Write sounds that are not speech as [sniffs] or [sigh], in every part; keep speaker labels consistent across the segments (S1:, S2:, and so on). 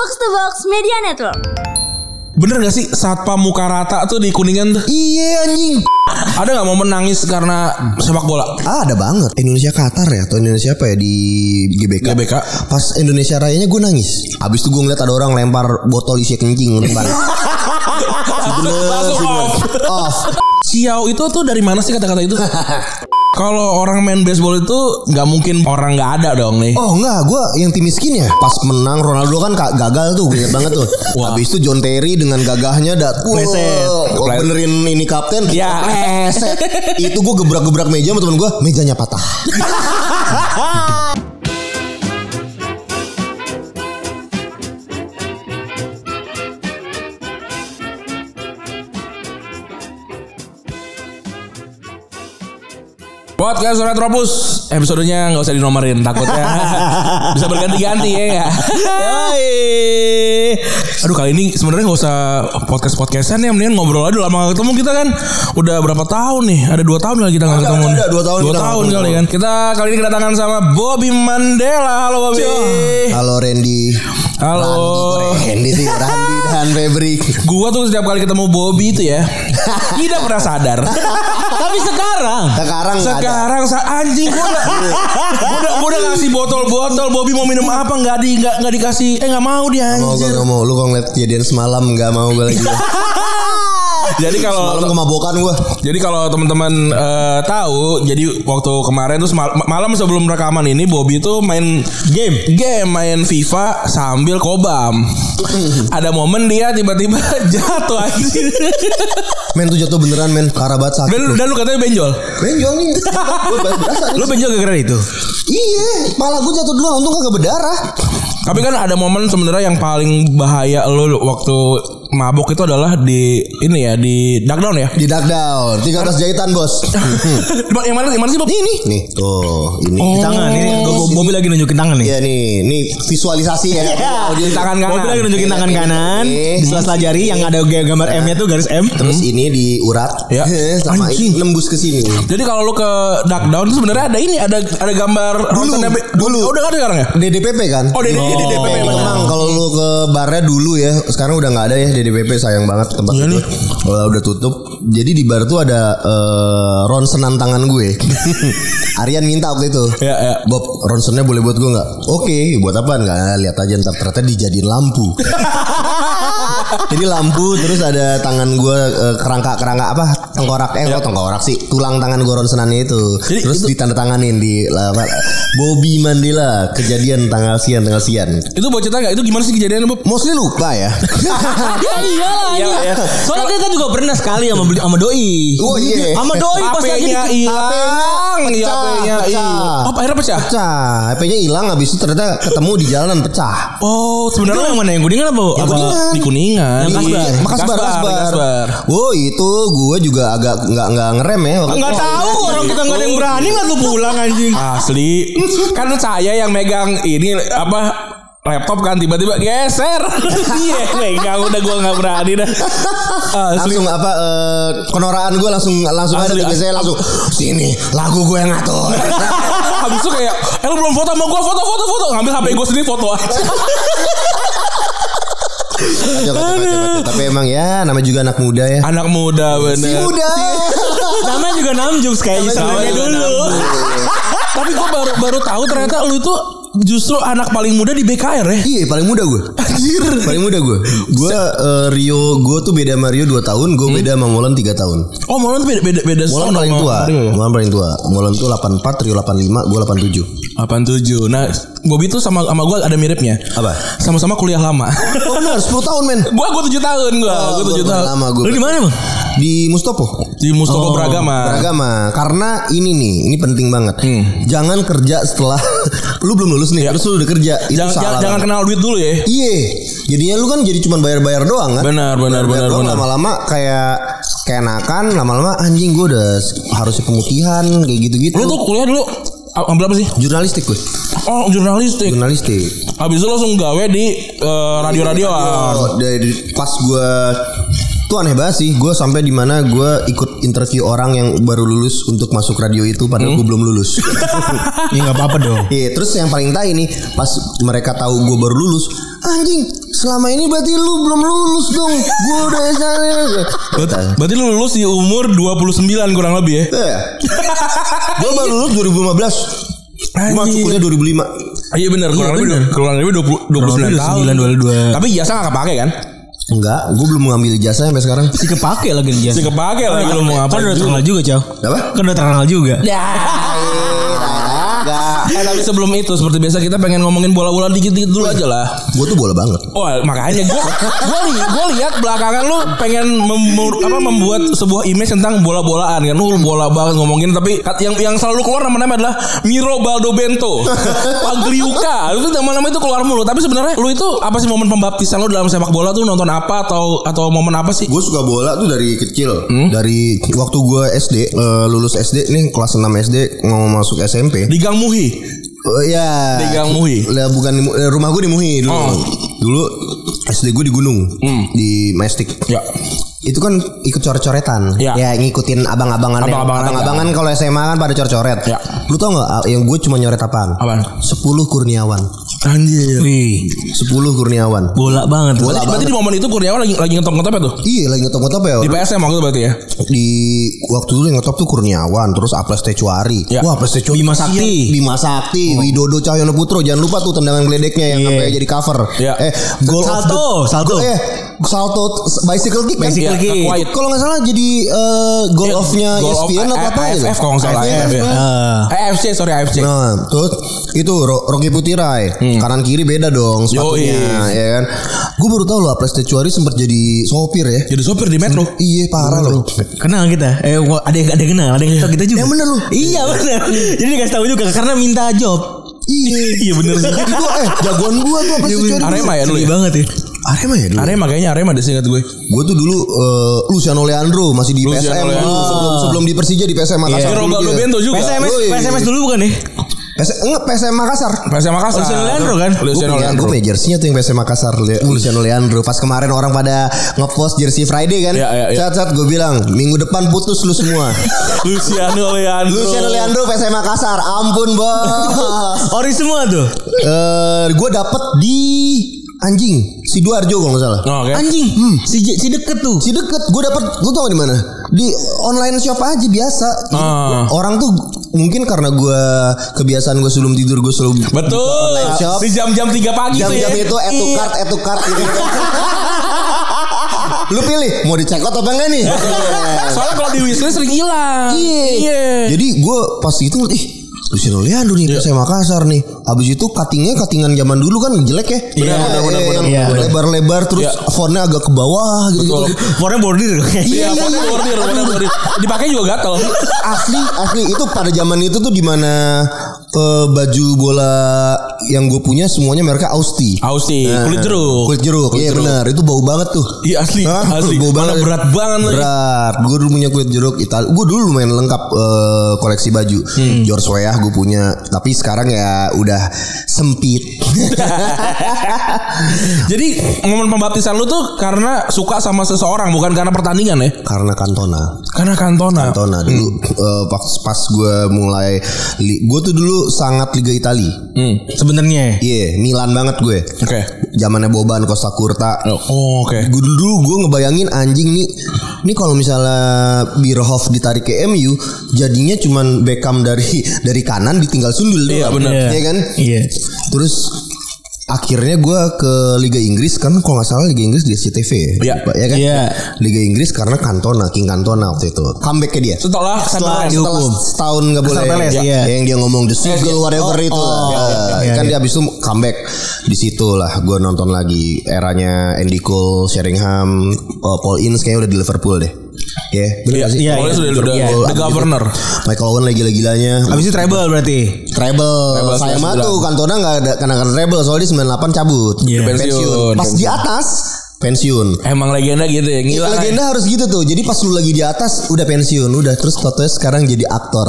S1: Box to Box Media Network.
S2: Bener gak sih Satpam muka rata tuh di Kuningan tuh?
S3: Iya anjing.
S2: Ada gak momen nangis karena sepak bola?
S3: Ah, ada banget. Indonesia Qatar ya atau Indonesia apa ya di GBK.
S2: GBK.
S3: Pas Indonesia Rayanya gue nangis. Habis itu gue ngeliat ada orang lempar botol isi kencing lempar.
S2: Langsung [laughs] off.
S3: Off.
S2: Siau itu tuh dari mana sih kata-kata itu? [laughs] Kalau orang main baseball itu nggak mungkin orang nggak ada dong nih.
S3: Oh enggak, gue yang tim miskin ya. Pas menang Ronaldo kan ka- gagal tuh, gue banget tuh. [laughs]
S2: Wah.
S3: Habis itu John Terry dengan gagahnya dat. Wow, benerin ini kapten.
S2: Ya. [laughs]
S3: Itu gue gebrak-gebrak meja sama temen gue, mejanya patah. [laughs]
S2: Podcast Retropus episodenya nggak usah dinomorin takutnya [laughs] bisa berganti-ganti ya nggak? Aduh kali ini sebenarnya nggak usah podcast podcastan ya mendingan ngobrol aja. Lama nggak ketemu kita kan. Udah berapa tahun nih? Ada dua tahun lah kita nggak ketemu
S3: ada, dua tahun
S2: dua tahun kali kan. Kita kali ini kedatangan sama Bobby Mandela. Halo Bobby.
S3: Halo Randy.
S2: Halo.
S3: Randy sih, Randy dan Febri.
S2: gua tuh setiap kali ketemu Bobby itu ya [laughs] tidak pernah sadar.
S4: Tapi sekarang.
S3: Sekarang nggak ada.
S2: Sekarang sa anjing gua udah, [laughs] gua udah, gua udah ngasih botol-botol Bobby mau minum apa nggak di nggak nggak dikasih. Eh nggak mau dia
S3: Mau
S2: anjir.
S3: gak mau. Lu kalau ngeliat kejadian semalam Gak mau gue lagi [laughs]
S2: Jadi kalau
S3: Semalam kemabokan gue
S2: jadi kalau teman-teman eh, tahu jadi waktu kemarin tuh semal- malam sebelum rekaman ini Bobby tuh main game game main FIFA sambil kobam. [laughs] Ada momen dia tiba-tiba [laughs] jatuh anjir.
S3: Men tuh jatuh beneran men Parah banget sakit
S2: Dan,
S3: lu
S2: dan lu katanya benjol.
S3: Benjol nih [laughs]
S4: lu benjol gara-gara itu.
S3: Iya Malah gue jatuh duluan Untung kagak berdarah
S2: Tapi kan ada momen sebenarnya yang paling bahaya lu waktu mabok itu adalah di ini ya di duck down ya.
S3: Di duck down 13 jahitan bos
S2: yang mana yang mana sih Bob? Ini.
S3: Nih tuh Ini
S4: Di tangan ini Bobby lagi nunjukin tangan nih.
S3: Iya nih Nih visualisasi ya
S2: Di tangan kanan.
S4: Bobby lagi nunjukin tangan kanan di sela-sela jari yang ada gambar M-nya tuh garis M.
S3: Terus ini diurat
S2: Ya.
S3: Sama ini nembus ke sini
S2: Jadi kalau lu ke duck down itu sebenarnya ada ini ada ada gambar
S3: dulu.
S2: Oh, udah ada sekarang ya?
S3: DDPP kan
S2: Oh, DDPP,
S3: memang kalau lu ke barnya dulu ya Sekarang udah nggak ada ya DDPP sayang banget tempat
S2: Iya
S3: itu
S2: nih.
S3: Kalau udah tutup Jadi di bar tuh ada eh, ronsenan tangan gue [laughs] Aryan minta waktu itu
S2: Ya, ya.
S3: Bob ronsennya boleh buat gue nggak? Oke buat apa? Nggak lihat aja ntar ternyata dijadiin lampu [laughs] Jadi lampu terus ada tangan gue eh, kerangka-kerangka apa tengkorak eh kok tengkorak sih tulang tangan gue ronsenannya itu
S2: Jadi
S3: terus ditandatanganin di apa, Bobby Mandela kejadian tanggal sian tanggal sian
S2: Itu cerita nggak? Itu gimana sih kejadiannya Bob?
S3: mostly lupa ya [laughs]
S4: ya iyalah
S2: Iya,
S4: iya.
S2: iya.
S4: Soalnya kita juga pernah sekali sama beli- sama doi.
S3: Oh, iya.
S4: Sama doi pas lagi
S2: hilang.
S3: HP-nya
S2: Iya,
S3: pecah,
S2: HP-nya
S3: pecah.
S2: hilang. Oh, akhirnya pecah.
S3: pecah HP-nya hilang habis itu ternyata ketemu di jalanan pecah
S2: Oh,
S4: Itu
S2: sebenarnya
S4: yang mana yang kuningan apa?
S3: Yang
S4: apa?
S3: Kuningan.
S2: di Kuningan.
S4: Yang Kasbar.
S2: Iya.
S3: Kasbar, Kasbar.
S2: Kasbar.
S3: Wow itu gue juga agak nggak nggak ngerem ya itu.
S4: tahu orang kita enggak ada yang berani enggak lu pulang anjing.
S2: Asli. kan saya yang megang ini apa laptop kan tiba-tiba geser. [laughs] Iya, megang udah gua nggak berani dah. Asli.
S3: langsung apa eh, kenoraan gue langsung langsung ada
S2: Asli,
S3: di biasanya langsung sini lagu gue yang ngatur [laughs]
S2: Habis itu kayak, eh lu belum foto sama gua, foto, foto, foto. Ngambil HP gue sendiri foto aja. [laughs]
S3: Kacau, kacau, kacau, kacau. tapi emang ya namanya juga anak muda ya
S2: Anak muda
S3: si
S2: bener.
S3: muda [laughs]
S4: Namanya juga Namjuk kayak sebenarnya
S2: juga
S4: dulu.
S2: Tapi gue baru baru tahu ternyata lu tuh justru anak paling muda di BKR ya.
S3: iya paling muda gue
S2: Anjir.
S3: paling muda gue gue eh, Rio gue tuh beda sama Rio 2 tahun gue beda sama Molan 3 tahun
S2: Oh, Molan tuh beda beda beda
S3: Molan paling tua
S2: ya?
S3: Molan paling tua Molan tuh 84 Rio 85 gue 87
S2: 87. Nah, Bobby tuh sama sama gue ada miripnya.
S3: Apa?
S2: Sama-sama kuliah lama.
S3: oh benar 10 tahun men
S2: gua gua 7 tahun gua.
S3: Oh,
S2: gua 7
S3: gua
S2: tahun.
S3: lama gue
S4: Lu di mana, Bang?
S3: di Mustopo
S2: Di Mustopo Beragama.
S3: beragama karena ini nih ini penting banget jangan kerja setelah [laughs] lu belum lulus nih terus lu udah kerja itu
S2: Jangan jangan,
S3: salah
S2: jangan
S3: banget.
S2: kenal duit dulu ya.
S3: Iya, jadinya lu kan jadi cuma bayar-bayar doang kan?
S2: Benar, benar, benar, benar.
S3: Lama-lama kayak kayak nakan, lama-lama anjing gue udah harusnya pemutihan kayak gitu-gitu.
S2: Lu tuh kuliah dulu ambil apa sih?
S3: jurnalistik gue,
S2: Oh, jurnalistik.
S3: jurnalistik.
S2: Habis itu langsung gawe di eh, radio-radioan.
S3: Oh, dari pas gue tuh aneh banget sih gue sampai di mana gue ikut interview orang yang baru lulus untuk masuk radio itu padahal gue belum lulus [laughs]
S4: Ya enggak apa-apa dong.
S3: Iya, terus yang paling tai nih pas mereka tahu gue baru lulus, anjing selama ini berarti lu belum lulus dong. Gue udah sana.
S2: Berarti lu lulus di umur 29 kurang lebih ya.
S3: Gue baru lulus 2015. Gue masuk
S2: Anjir.
S3: kuliah 2005.
S2: Iya benar, kurang lebih
S4: bener.
S2: kurang lebih 20 29 tahun.
S4: 22.
S2: Tapi jasa gak kepake kan?
S3: Enggak, gue belum mengambil ijazah sampai sekarang.
S4: Si kepake lagi dia.
S2: Si kepake lagi lu mau
S4: Kan
S2: ngapain
S4: udah
S2: juga.
S4: terkenal juga, Cow.
S3: Apa?
S4: Kan udah terkenal juga.
S2: Ya.
S3: Enggak.
S2: Eh, tapi sebelum itu seperti biasa kita pengen ngomongin bola-bola dikit-dikit dulu aja lah.
S3: Gue tuh bola banget.
S2: Oh makanya gue gue li, gue lihat belakangan lu pengen mem- apa membuat sebuah image tentang bola-bolaan kan lu bola banget ngomongin tapi yang yang selalu keluar nama-nama adalah Miro Baldo Bento, [laughs] Pagliuca itu nama-nama itu keluar mulu tapi sebenarnya lu itu apa sih momen pembaptisan lu dalam sepak bola tuh nonton apa atau atau momen apa sih?
S3: Gue suka bola tuh dari kecil. Dari waktu gue SD, eh, lulus SD nih kelas 6 SD mau masuk SMP.
S2: Di Gang Muhi.
S3: Oh iya.
S2: Di Gang Muhi.
S3: Lah bukan eh, rumah gue di Muhi dulu.
S2: Oh.
S3: Dulu SD gue di Gunung, di Majestic.
S2: Ya.
S3: Itu kan ikut coret-coretan.
S2: Ya.
S3: Ya ngikutin abang-abangan.
S2: Abang-abangan aja.
S3: Abang-abangan kalau SMA kan pada coret-coret.
S2: Ya.
S3: Lu tau gak ah, yang gue cuma nyoret apaan?
S2: Apaan?
S3: 10 Kurniawan.
S2: Anjir.
S4: Wih,
S3: 10 Kurniawan.
S4: bola banget.
S2: Berarti, berarti di momen itu Kurniawan lagi lagi ngetop-ngetop ya tuh?
S3: Iya lagi ngetop-ngetop ya.
S2: Di PSM waktu itu berarti ya?
S3: di waktu dulu yang ngetop tuh Kurniawan terus Aples Tecuari.
S2: Ya.
S3: Wah, Aples Tecuari.
S4: Bima Sakti.
S3: Bima Sakti, Widodo Cahyono Putro. Jangan lupa tuh tendangan geledeknya yang
S4: Iya.
S3: sampai jadi cover.
S2: Iya.
S3: Eh, goal of
S4: Salto,
S3: the-
S4: salto.
S3: Go- eh, salto bicycle kick kan?
S2: Bicycle
S3: Iya.
S2: kick.
S3: Itu Kalau nggak salah jadi eh, goal of-nya
S2: Goal of
S3: ESPN atau apa gitu.
S2: AFF kalau nggak salah
S3: AFF
S2: ya. Eh, AFC sorry AFC.
S3: Nah, terus itu Ro- Rocky Putirai kanan kiri beda dong sepatunya,
S2: Yoi.
S3: ya kan? Gue baru tahu loh Aples Tecuari sempat jadi sopir ya.
S2: Jadi sopir di Metro.
S3: Iya parah loh.
S4: Kenal kita. Eh ada yang ada yang kenal, ada yang kenal kita juga.
S3: Ya bener lu.
S4: Iya bener. Jadi dikasih tahu juga karena minta job.
S3: Iya. [laughs]
S2: Iya bener sih.
S3: itu eh jagoan gua tuh Tecuari.
S2: Arema ya
S4: Sedih
S2: ya?
S4: banget ya.
S3: Arema ya dulu.
S2: Arema kayaknya Arema deh seingat gue.
S3: Gue tuh dulu eh, Luciano Leandro masih di
S2: Luciano
S3: PSM
S2: Leandro.
S3: sebelum sebelum di Persija di PSM Makassar.
S2: Iya.
S3: dulu
S2: Robaldo
S3: dia.
S2: Bento juga.
S4: PSMS. PSMS dulu bukan nih?
S3: PS, enggak PSM Makassar.
S2: PSM Makassar.
S4: Luciano Leandro kan?
S3: Gue
S2: Luciano Leandro.
S3: gue punya jersey-nya tuh yang PSM Makassar Le- Luciano Leandro Pas kemarin orang pada ngepost jersey Friday kan
S2: Iya, iya, iya.
S3: Cat-cat gue bilang Minggu depan putus lu semua [laughs]
S2: Luciano Leandro.
S3: Luciano Leandro PSM Makassar Ampun bos [laughs]
S4: Ori semua tuh.
S3: eh Gue dapet di Anjing Sidoarjo kalau nggak salah
S2: Oh.
S4: Anjing, si, si deket tuh.
S3: Si deket, gue dapet, lu tau di mana? Di online shop aja biasa.
S2: Ah.
S3: Orang tuh mungkin karena gue kebiasaan gue sebelum tidur gue selalu
S2: Betul.
S3: Shop.
S2: Di jam-jam 3 pagi tuh
S3: jam-jam
S2: ya.
S3: itu to cart gitu. [laughs] lu pilih mau dicek apa enggak nih?
S2: Soalnya kalau di wishlist sering hilang.
S3: Iya.
S2: Iya.
S3: Jadi gue pas itu ih Luciano Leandro nih PSM Makassar nih. Abis itu cuttingnya cuttingan zaman dulu kan jelek ya.
S2: Benar, benar, benar,
S3: Eh,
S2: benar,
S3: yang
S4: benar.
S3: Lebar-lebar terus
S2: Iya.
S3: fontnya agak ke bawah gitu.
S2: Betul.
S4: Warnanya bordir.
S2: Iya, pokoknya bordir, pokoknya bordir. Dipakai juga gatel.
S3: asli asli itu pada zaman itu tuh di mana eh, baju bola yang gue punya semuanya mereknya Austi.
S2: Austi,
S3: Nah,
S2: kulit jeruk.
S3: Kulit jeruk. Iya benar, itu bau banget tuh.
S2: Iya asli,
S3: Hah?
S2: asli.
S3: Bau
S2: Mana
S3: banget.
S2: berat banget.
S3: Berat. Gue dulu punya kulit jeruk Itali. Gue dulu lumayan lengkap eh, koleksi baju.
S2: Hmm.
S3: George Weah gue punya. Tapi sekarang ya udah sempit. [laughs]
S2: Jadi momen pembaptisan lu tuh karena suka sama seseorang bukan karena pertandingan ya?
S3: Karena Cantona.
S2: Karena Cantona.
S3: Cantona dulu eh, pas pas gue mulai gue tuh dulu sangat Liga Itali.
S2: Hmm.
S4: Sebenarnya.
S3: Iya, Milan banget gue.
S2: Oke.
S3: Zamannya Boban, Costa Curta.
S2: Oh, oke.
S3: Gue dulu gue ngebayangin anjing nih Nih kalau misalnya Birhoff ditarik ke MU Jadinya cuman Beckham dari [laughs] dari kanan ditinggal sundul
S2: Iya,
S3: doang.
S2: bener.
S3: Iya kan
S4: Iya.
S3: Terus akhirnya gue ke Liga Inggris kan kalau nggak salah Liga Inggris di SCTV ya,
S2: Iya.
S3: Pak, ya kan
S4: Iya.
S3: Liga Inggris karena Cantona King Cantona waktu itu comebacknya dia
S2: Setelah
S3: setelah,
S2: San
S3: setelah
S4: dihukum.
S3: setahun nggak boleh
S4: Palace,
S3: ya,
S4: iya.
S3: yang dia ngomong the seagull
S2: iya.
S3: whatever
S2: Oh,
S3: itu
S2: oh,
S3: lah.
S2: iya,
S3: Ya,
S4: iya,
S3: kan
S4: iya.
S3: dia abis itu comeback di situ lah gue nonton lagi eranya Andy Cole Sheringham uh, Paul Ince kayaknya udah di Liverpool deh ya bener
S2: Iya,
S3: gak sih
S4: iya,
S2: Pokoknya
S4: iya.
S2: sudah udah
S3: abis
S2: the governor.
S3: Michael Owen lagi gila-gilanya
S4: Habis itu treble berarti.
S3: Treble, banget
S2: 99.
S3: tuh Cantona nggak ada karena karena treble soalnya di 98 cabut
S4: Iya.
S2: Pensiun.
S3: pas di atas pensiun
S2: Emang legenda gitu ya, gila.
S3: Legenda harus gitu tuh. Jadi pas lu lagi di atas udah pensiun, udah terus totonya sekarang jadi aktor.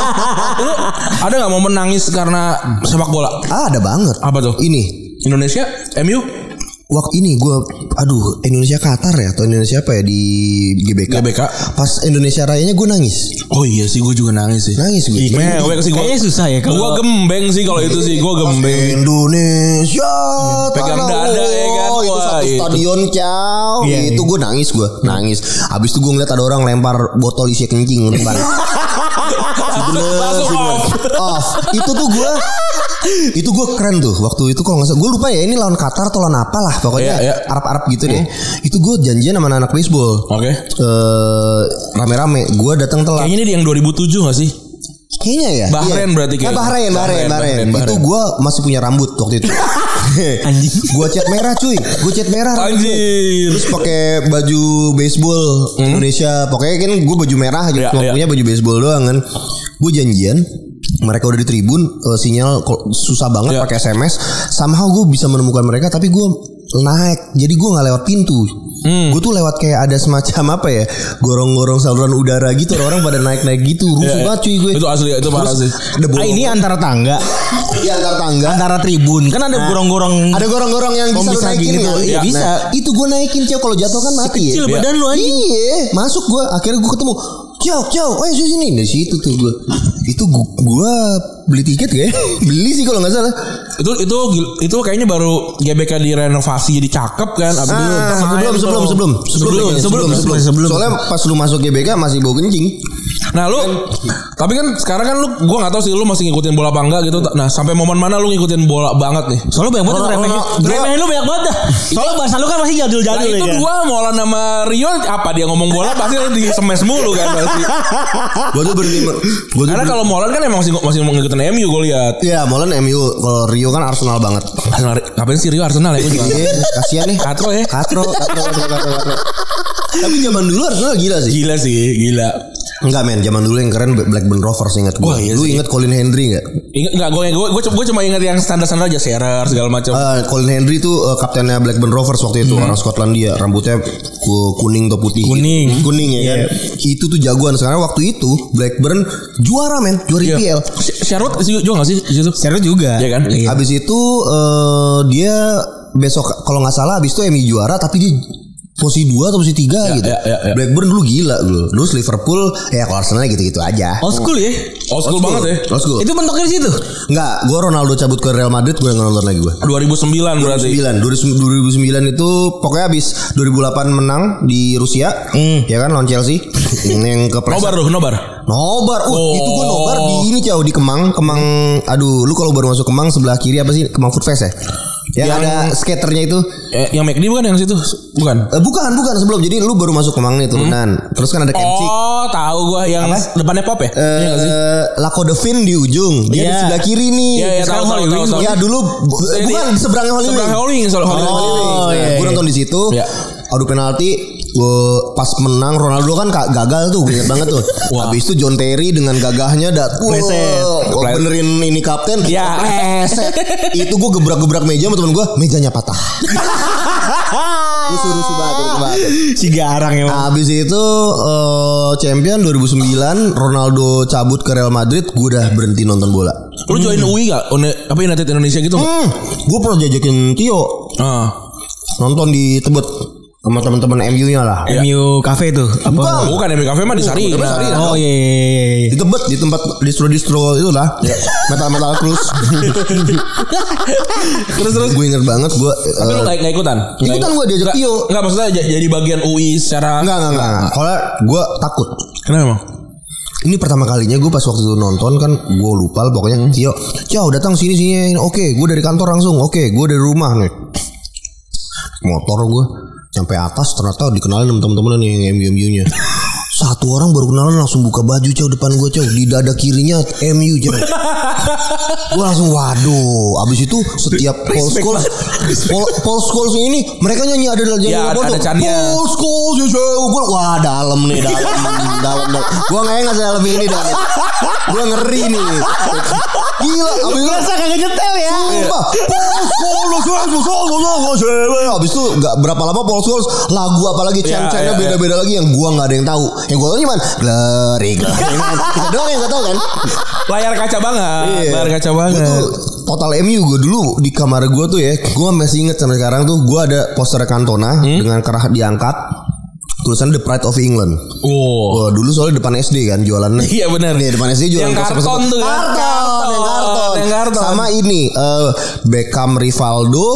S3: [laughs]
S2: Lu ada nggak momen nangis karena sepak bola?
S3: ah, ada banget.
S2: Apa tuh?
S3: Ini
S2: Indonesia, MU,
S3: waktu ini gue aduh Indonesia Qatar ya atau Indonesia apa ya di GBK.
S2: GBK.
S3: Pas Indonesia Rayanya gue nangis.
S2: Oh iya sih, gue juga nangis sih.
S3: Nangis gue.
S2: Mewek sih gue.
S4: Susah ya kalau
S2: Gue gembeng sih kalau itu sih, gue gembeng.
S3: Indonesia
S2: Pegang
S3: tanah-
S2: dada ya kan.
S3: Oh, Satu
S2: itu.
S3: stadion cow
S4: Iya,
S3: Itu
S4: iya.
S3: gue nangis gue Nangis Abis itu gue ngeliat ada orang lempar botol isi kencing depan. Si bener, si.
S2: Off
S3: Itu tuh gue Itu gue keren tuh Waktu itu kalau nggak salah Gue lupa ya ini lawan Qatar atau lawan apa lah Pokoknya
S2: Iya, iya.
S3: Arab-Arab gitu deh Itu gue janjian sama anak baseball
S2: Oke.
S3: eh rame-rame gue datang telat
S2: Kayaknya ini di yang 2007 gak sih?
S3: Kayaknya ya.
S2: Bahrain berarti
S3: kayak.
S2: kayaknya.
S3: Bahrain, Bahrain,
S2: Bahrain,
S3: Bahrain.
S2: Bahrain,
S3: Itu gua masih punya rambut waktu itu. [laughs]
S4: Anjing.
S3: gua cat merah cuy. Gua cat merah. gue.
S2: Anjir.
S3: Terus pakai baju baseball Indonesia. Pokoknya kan gua baju merah aja.
S2: Hmm? Iya,
S3: Cuma
S2: iya.
S3: punya baju baseball doang kan. Gua janjian mereka udah di tribun eh, sinyal kok susah banget
S2: Iya.
S3: pakai SMS somehow gue bisa menemukan mereka tapi gue naik jadi gue nggak lewat pintu
S2: Hmm.
S3: gue tuh lewat kayak ada semacam apa ya gorong-gorong saluran udara gitu orang pada naik-naik gitu rusuh
S2: Iya, iya.
S3: banget cuy gue
S2: Itu asli, itu parah sih.
S3: ada
S4: Ah, ini antara tangga,
S3: Iya antar tangga.
S4: antara tribun. Kan ada gorong-gorong.
S3: Ada gorong-gorong yang bisa,
S4: bisa
S3: naikin
S4: gini
S3: kan?
S4: tuh. Iya,
S3: Nah,
S4: bisa.
S3: itu gue naikin cewek kalau jatuh kan mati
S4: Kecil
S3: ya.
S4: badan lu anjing.
S3: Iya, masuk gue. Akhirnya gue ketemu. Ciao. Oh, sini sini. Dari situ tuh gue. Itu gue beli tiket ya? [laughs] Beli sih kalau nggak salah.
S2: Itu itu itu kayaknya baru GBK direnovasi jadi cakep kan. Abis itu
S3: Ah,
S2: main
S3: sebelum, sebelum, sebelum, sebelum,
S2: Sebelum,
S3: sebelum, sebelum,
S4: sebelum.
S3: Soalnya pas lu masuk GBK masih bau kencing.
S2: Nah lu Tapi kan sekarang kan lu Gue gak tahu sih lu masih ngikutin bola apa enggak gitu Nah sampai momen mana lu ngikutin bola banget nih
S4: Soalnya banyak banget remehin. Lu banyak banget dah. Soalnya bahasa lu kan masih
S2: Nah
S4: jadul-jadul
S2: itu
S4: ya.
S2: gua Molan sama Rio Apa dia ngomong bola Pasti di semes mulu kan pasti
S3: Gue tuh tuh
S2: Karena kalau Molan kan emang masih masih ngikutin MU gue lihat
S3: Ya, Molan MU. Kalau Rio kan Arsenal banget.
S2: Arsenal Ngapain sih Rio Arsenal ya juga
S3: Iya, kasihan nih.
S2: Katro ya
S3: Katro, katro, katro, katro, katro. Tapi zaman dulu Arsenal gila sih.
S2: Gila sih Gila
S3: Enggak men, zaman dulu yang keren Blackburn Rovers ingat gue.
S2: Wah, iya
S3: Lu
S2: sih.
S3: ingat Colin Henry enggak?
S2: Ingat nggak gue gue gue gue cuma ingat yang standar-standar aja Shearer segala macam.
S3: Eh, Colin Henry tuh eh, kaptennya Blackburn Rovers waktu itu orang Skotlandia, rambutnya ku- kuning atau putih.
S4: Kuning.
S3: gitu. Kuning ya kan. Itu tuh jagoan sekarang waktu itu Blackburn juara men, juara
S2: Iya.
S3: IPL.
S2: Sh- Sherwood sih juga gak sih di situ?
S4: Juga.
S2: Iya kan?
S3: Habis itu eh, dia besok kalau nggak salah habis itu MU juara tapi dia posisi 2 atau posisi 3
S2: Ya,
S3: gitu.
S2: ya, ya, ya.
S3: Blackburn dulu gila dulu. Terus Liverpool ya kalau Arsenal gitu-gitu aja.
S4: Old school ya.
S2: Old school banget ya.
S3: Old school.
S4: Itu mentoknya di situ.
S3: Enggak, gue Ronaldo cabut ke Real Madrid gue nggak nonton lagi gue.
S2: 2009 berarti.
S3: 2009 2009 itu pokoknya habis 2008 menang di Rusia ya kan lawan Chelsea yang ke press
S2: Nobar tuh, nobar.
S3: nobar uh,
S2: Oh.
S3: itu gue nobar di ini jauh di Kemang Kemang aduh lu kalau baru masuk Kemang sebelah kiri apa sih Kemang Food Fest ya yang,
S2: Yang-
S3: ada skaternya itu
S2: Eh, yang McD bukan yang situ? Bukan.
S3: Eh, bukan bukan sebelum jadi lu baru masuk Kemang nih turunan terus kan ada Kemcik
S2: Oh, tahu gua yang depannya pop ya? Iya?
S3: Eh, Lako Devin di ujung dia di
S4: Iya.
S3: sebelah kiri nih
S2: Iya, iya,
S3: Sekarang
S2: tahu, tahu, tahu, tahu.
S3: ya dulu bukan di seberangnya Holy
S2: Seberang
S3: Wings.
S2: Howling, soal Howling.
S3: Oh,
S4: iya,
S3: gue
S4: iya.
S3: nonton di situ.
S2: Iya.
S3: Adu penalti Gua pas menang Ronaldo kan ka- gagal tuh gue inget banget tuh. [laughs]
S2: Wah.
S3: Habis itu John Terry dengan gagahnya dat wah, gua benerin ini kapten.
S2: Ya.
S3: pleset. itu gue gebrak-gebrak meja sama temen gue, mejanya patah. Rusuh rusuh banget.
S4: Si garang emang.
S3: Habis itu eh, champion 2009 Ronaldo cabut ke Real Madrid, gue udah berhenti nonton bola.
S2: Lu join UI gak? Une- Apa United Indonesia gitu?
S3: Hmm, gue pernah jajakin Tio
S2: Ah.
S3: nonton di Tebet sama teman-teman MU-nya lah.
S4: MU Cafe tuh apa?
S3: Bukan.
S2: Bukan MU Cafe mah di.
S3: Bukan, Sarina.
S4: Oh iya iya iya. iya.
S3: Di Tebet di tempat distro-distro itu lah. Metal-metal cruise. [laughs]
S2: Terus terus.
S3: gue inget banget gue
S2: Tapi lu gak, gak ikutan?
S3: Ikutan
S2: ikut?
S3: gua diajak
S2: Nggak-
S3: Tio.
S2: Nggak maksudnya jadi bagian UI secara
S3: Enggak, enggak, enggak, enggak. Soalnya gue takut.
S2: Kenapa emang?
S3: Ini pertama kalinya gue pas waktu itu nonton kan gue lupa pokoknya Tio, Ciao datang sini sini. Oke, gue dari kantor langsung. Oke, gue dari rumah nih. Motor gue sampai atas ternyata dikenalin sama temen-temen nih yang MU nya. [laughs] Satu orang baru kenalan langsung buka baju cow depan gue cow di dada kirinya MU cow. [laughs] gue langsung waduh. Abis itu setiap Paul Scholes, Paul, Paul Scholes ini mereka nyanyi ada nyanyi
S2: Ya, ada
S3: ya cow. Gue wah dalam nih dalam dalam. dalam. Gue nggak nggak dalam ini dah. Gue ngeri nih. [laughs] Gila. Abis itu
S4: Rasa kagak nyetel ya.
S3: Sumpah. Paul Scholes, Paul Scholes, Scholes. Abis itu nggak berapa lama Paul Scholes lagu apalagi
S2: Ya,
S3: ceng-cengnya
S2: ya, ya.
S3: beda-beda lagi yang gua nggak ada yang tahu. Yang gua tahu cuma glory glory. Kita doang yang nggak tahu kan.
S2: Layar kaca banget. Layar kaca banget.
S3: total MU gue dulu di kamar gue tuh ya, gue masih inget sampai sekarang tuh gue ada poster Cantona
S2: Hmm?
S3: dengan kerah diangkat tulisan The Pride of England.
S2: Oh.
S3: Wah dulu soalnya depan SD kan jualannya.
S2: Iya benar.
S3: Nih depan SD jualan
S2: Yang karton tuh kan?
S3: Karton, yang karton.
S2: Yang karton.
S3: Sama ini eh, Beckham Rivaldo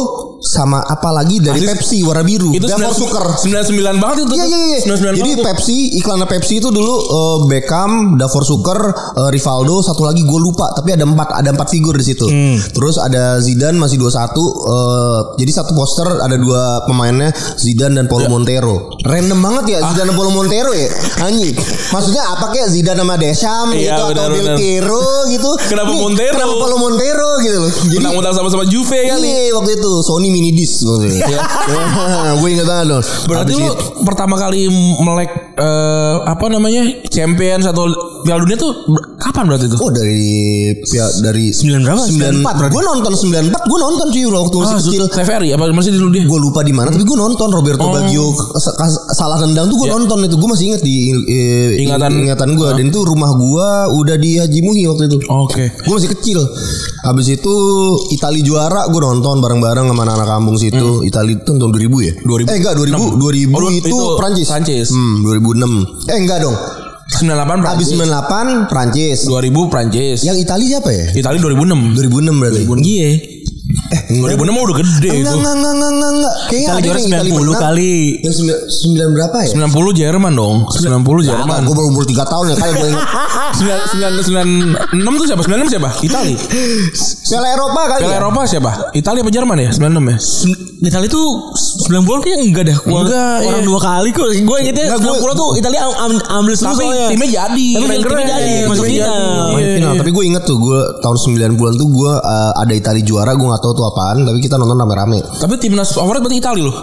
S3: sama apalagi dari
S2: Asli-
S3: Pepsi warna biru.
S2: Itu
S3: Davor Suker.
S2: 99 banget itu.
S3: Iya iya iya.
S2: 99
S3: Jadi. Pepsi iklannya Pepsi itu dulu eh, Beckham, Davor Suker, eh, Rivaldo, satu lagi gue lupa tapi ada empat ada empat figur di situ.
S2: Hmm.
S3: Terus ada Zidane masih 21 eh, jadi satu poster ada dua pemainnya Zidane dan
S2: Ya.
S3: Paulo Montero. Random banget ya Zidane dan Paulo Montero ya. Anjing. Maksudnya apa kayak Zidane sama Deschamps
S2: Iya,
S3: gitu atau
S2: benar,
S3: Del
S2: benar.
S3: Piero gitu.
S2: Kenapa
S3: Ini
S2: Montero?
S3: Kenapa Paulo Montero gitu loh. Jadi
S2: Mentang-mentang sama-sama Juve kali.
S3: Iya waktu itu Sony mini disc maksudnya. [laughs] gue inget banget dong.
S2: Berarti
S3: Habis
S2: lu pertama kali melek eh, apa namanya Champions atau Piala Dunia tuh kapan berarti itu?
S3: Oh dari ya, dari
S4: 9 berapa? 94 berarti.
S3: Gue nonton 94 Gue nonton cuy waktu masih
S2: Ah,
S3: kecil
S2: TVRI apa masih dulu dia?
S3: Gue lupa di mana Tapi gue nonton Roberto
S2: Oh.
S3: Baggio Salah nendang tuh gue
S2: Ya.
S3: nonton itu Gue masih inget di eh,
S2: Ingatan.
S3: ingatan gue Dan itu rumah gue Udah di Haji Muhi waktu itu
S2: Oke.
S3: Gue masih kecil Habis itu Itali juara Gue nonton bareng-bareng Sama anak-anak kampung situ Itali itu tahun 2000 ya
S2: 2000.
S3: Eh enggak 2000 2000
S2: Oh,
S3: itu,
S2: itu
S3: Prancis
S2: Prancis.
S3: Hmm 2006 Eh enggak dong
S2: 98
S3: Habis
S2: Prancis.
S3: 98 Prancis
S2: 2000 Prancis.
S3: Yang Itali siapa ya
S2: Italia 2006.
S3: 2006 berarti
S4: Iya.
S3: Eh
S2: 2006 mah udah gede
S3: Enggak,
S2: itu.
S3: enggak, enggak, enggak, enggak, enggak. Kayaknya ada
S4: juara
S3: yang Itali
S4: 90
S3: menang.
S4: kali.
S3: Yang sembilan, sembilan berapa ya?
S2: 90 Jerman dong. 90 Jerman.
S3: Gue baru umur 3 tahun ya. Kali gue ingat. [laughs]
S2: 996 tuh siapa? 96 siapa? Itali. [laughs]
S3: Piala Eropa kali
S2: Piala
S3: ya?
S2: Eropa siapa? Italia apa Jerman ya? 96 ya?
S4: Italia tuh 90 kayaknya enggak dah. Gua
S2: Enggak,
S4: orang
S2: iya.
S4: dua kali kok. Gue ingetnya
S3: Enggak, gua-
S4: 90 tuh Italia am, am, ambil dulu soalnya.
S2: timnya jadi.
S4: Tapi timnya jadi, masuk
S2: jadi.
S4: final.
S2: Iya.
S3: Tapi gue inget tuh gue tahun 90-an tuh gue uh, ada Itali juara gue gak tahu tuh apaan tapi kita nonton rame-rame.
S2: Tapi timnas favorit berarti Italia loh.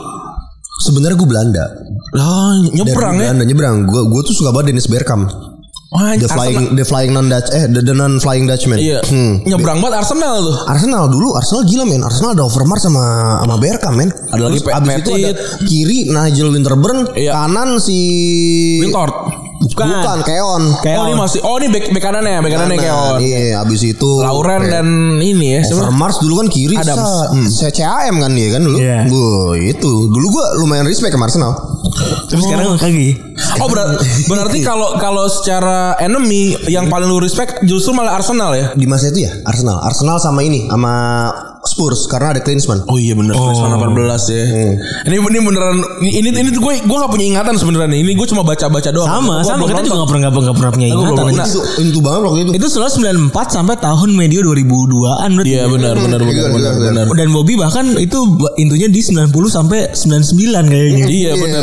S3: Sebenarnya gue Belanda.
S2: Lah, nyebrang
S3: Dari
S2: ya.
S3: Belanda nyebrang. Gue gue tuh suka banget Dennis Bergkamp.
S2: Wah,
S3: The
S2: Arsenal-
S3: flying the flying non Dutch eh the, the non flying Dutchman.
S2: Iya.
S3: Hmm.
S2: Nyebrang banget Arsenal tuh.
S3: Arsenal dulu Arsenal gila men Arsenal ada Overmars sama sama Bergkamp men
S2: Ada lagi
S3: Terus abis itu ada kiri Nigel Winterburn
S2: Iya.
S3: kanan si
S2: Wintort.
S3: Bukan, bukan Keon.
S2: Oh ini masih Oh ini back back kanannya, back kanannya
S3: Kanan,
S2: Keon.
S3: iya abis itu
S2: Lauren dan ini ya.
S3: Overmars dulu kan kiri sa- saya CAM kan dia kan dulu?
S4: Iya.
S3: Bu, itu. Dulu gua lumayan respect sama Arsenal.
S4: Tapi sekarang lagi.
S2: Oh ber- [laughs] berarti kalau kalau secara enemy yang paling lu respect justru malah Arsenal ya.
S3: di masa itu ya Arsenal. Arsenal sama ini sama Spurs karena ada Klinsmann
S2: Oh iya bener oh. 18 ya. Ini ini beneran ini ini tuh gue gue gak punya ingatan sebenarnya. Ini gue cuma baca-baca doang.
S4: Sama,
S2: Gua
S4: sama kita juga
S2: nonton.
S4: enggak pernah enggak pernah punya ingatan.
S2: pernah.
S3: itu itu banget waktu itu
S4: Itu selalu 94 sampai tahun medio 2002-an berarti.
S2: Iya benar benar benar
S3: Iya,
S2: benar
S3: iya,
S2: benar.
S4: Dan Bobby bahkan itu intunya di 90 sampai 99 kayaknya.
S2: Iya benar.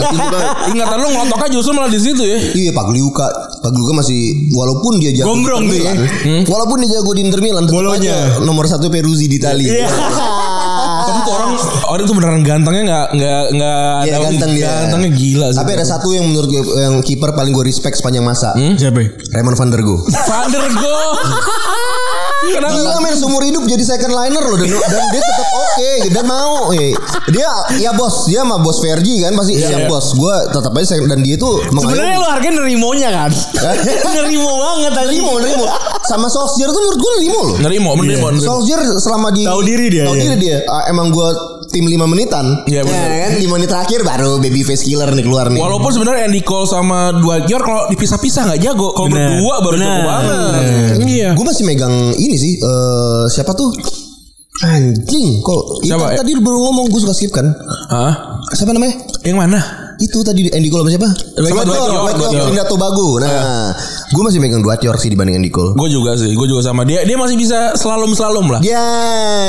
S2: Ingatan lu ngelotoknya justru malah di situ ya.
S3: Iya Pak Gliuka Pak Gliuka masih Walaupun dia jago
S4: Gombrong
S3: di
S4: tuh ya.
S3: Milan, Walaupun dia jago di Inter Milan tetap aja Nomor satu Peruzzi di Italia
S4: Iya.
S2: Tapi tuh orang orang itu beneran gantengnya nggak nggak nggak
S3: Iya
S2: tahu,
S3: ganteng dia
S2: Gantengnya gila sih.
S3: Tapi ada satu yang menurut gue Yang kiper paling gue respect sepanjang masa
S4: Siapa? ya?
S3: Raymond van der Go
S2: Van der Go. [laughs] Kenapa?
S3: Gila men seumur hidup jadi second liner loh dan, dan dia tetap oke dan mau eh. dia ya bos dia mah bos Vergi kan pasti
S2: Iya,
S3: siap
S2: iya.
S3: bos gue tetap aja second- dan dia tuh
S4: Sebenarnya lu hargain nerimonya kan. [laughs] Nerimo banget tadi.
S3: nerimo nerimo sama Solskjaer tuh menurut gue nerimo loh
S2: Nerimo, nerimo, nerimo.
S3: Solskjaer selama di
S4: Tahu diri dia,
S3: tahu
S4: ya.
S3: diri dia Ah, emang gue tim 5 menitan
S2: Iya, benar.
S3: Ya kan 5 menit terakhir baru baby face killer nih keluar nih
S2: Walaupun sebenarnya Andy Cole sama Dwight York kalau dipisah-pisah nggak jago. Kalau berdua baru
S4: Bener.
S2: jago banget. Iya.
S3: gue masih megang ini sih eh siapa tuh anjing kok itu
S2: Siapa, ya?
S3: tadi baru ngomong gue suka skip kan
S2: Hah?
S3: siapa namanya
S2: Yang mana?
S3: Itu tadi Andy Cole sama siapa?
S2: Sama Dwight York.
S3: Trinidad Tobago. Nah, gue masih megang Dwight York sih dibanding Andy Cole.
S2: Gue juga sih, gue juga sama dia. Dia masih bisa slalom slalom lah.
S3: Ya,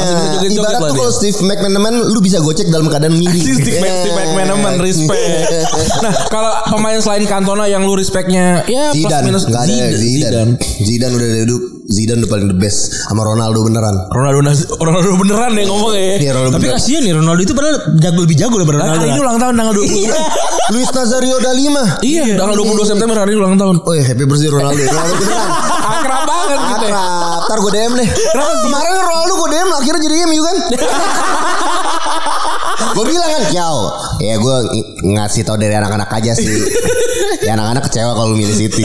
S2: joget-joget
S3: ibarat tuh kalau Steve McManaman lu bisa gocek dalam keadaan miring. [laughs]
S2: Steve Mac, [laughs] Steve McManaman respect. [laughs] Nah, kalau pemain selain Cantona yang lu respectnya ya plus
S3: Zidane,
S2: minus
S3: nggak ada
S2: Zidane.
S3: Zidane. Zidane udah duduk. Zidane udah paling the best sama Ronaldo beneran.
S2: Ronaldo Ronaldo beneran deh ngomong ya.
S3: Iya, Ronaldo
S4: Tapi
S3: beneran.
S4: kasihan nih Ronaldo itu padahal jago lebih jago daripada Ronaldo.
S2: ini ulang tahun tanggal 20.
S3: Luis Nazario da Lima.
S2: Iya, tanggal 22 September hari ini ulang tahun.
S3: Oh ya happy birthday Ronaldo. [laughs] Ronaldo beneran.
S2: Akrab banget gitu. ya.
S3: Akrab. Ntar gue DM deh. Kemarin Ronaldo gue DM akhirnya jadi MU kan. [laughs] gue bilang kan, Yao, ya gue ngasih tau dari anak-anak aja sih. [laughs] ya anak-anak kecewa kalau milih City.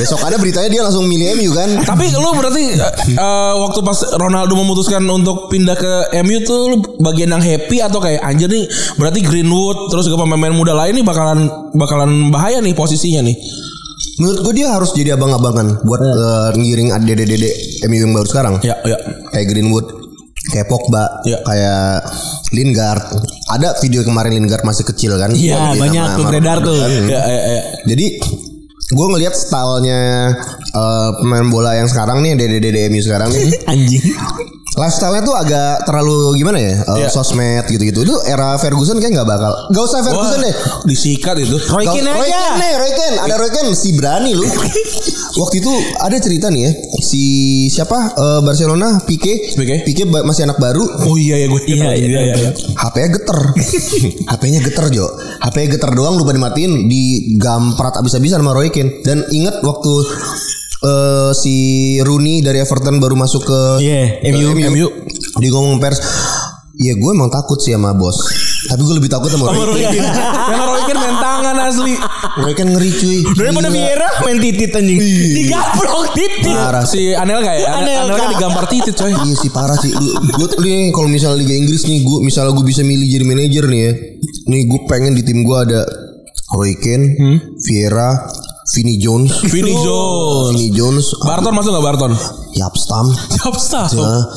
S3: Besok ada beritanya dia langsung milih MU kan.
S2: Tapi lu berarti eh, waktu pas Ronaldo memutuskan untuk pindah ke MU tuh lu bagian yang happy atau kayak anjir nih berarti Greenwood terus juga pemain muda lain nih bakalan bakalan bahaya nih posisinya nih.
S3: Menurut gue dia harus jadi abang-abangan buat eh, ngiring dede-dede MU yang baru sekarang.
S2: Ya, ya.
S3: Kayak Greenwood. Kayak Pogba,
S2: Iya.
S3: kayak Lingard. Ada video kemarin Lingard masih kecil kan?
S4: Iya, banyak tuh beredar tuh.
S3: kan.
S2: Ya, ya, ya.
S3: Jadi gue ngelihat stylenya eh, pemain bola yang sekarang nih, DDDDMU sekarang nih, [laughs]
S4: Anjing.
S3: Lifestyle-nya tuh agak terlalu gimana ya?
S2: Iya.
S3: Sosmed gitu-gitu. Itu era Ferguson kayak nggak bakal. Gak usah Ferguson
S2: Wah,
S3: deh.
S2: Disikat itu.
S4: Roy
S3: Gak-
S4: Keane
S3: Roy
S4: aja.
S3: Keane nih, Roy Keane. Ada Roy Keane, si berani lu. [laughs] Waktu itu ada cerita nih ya, si siapa Eh, Barcelona, Pique,
S2: Pique.
S3: Pique masih anak baru,
S2: Oh iya ya gue
S4: Iya, iya, iya.
S3: HP-nya geter. [laughs] HP-nya geter, Jo. HP-nya geter doang lupa dimatiin, digamprat abis-abisan sama Roy Keane. Dan ingat waktu eh, si Rooney dari Everton baru masuk ke
S4: Iya,
S3: ke
S4: MU.
S3: MU. Dia ngomong pers, "Ya gue emang takut sih sama bos. Tapi gue lebih takut sama Roy Keane."
S2: Karena Roy Keane main tangan asli.
S3: Roy Keane ngeri cuy.
S4: Daripada. Vieira main titit anjing. Digaplok titit.
S3: Parah.
S2: Si Anel kayak Anel,
S4: Anelka.
S2: Anel kan digampar titit coy.
S3: Iya sih parah sih. Gue tuh nih kalau misalnya Liga Inggris nih, gue misalnya gue bisa milih jadi manajer nih ya. Nih gue pengen di tim gue ada Roy Keane, Vieira, Vinny Jones,
S2: Vinny Jones.
S3: Vinny Jones,
S2: Barton masuk gak Barton?
S3: Yapstam.
S2: Siap staff.
S3: Ya.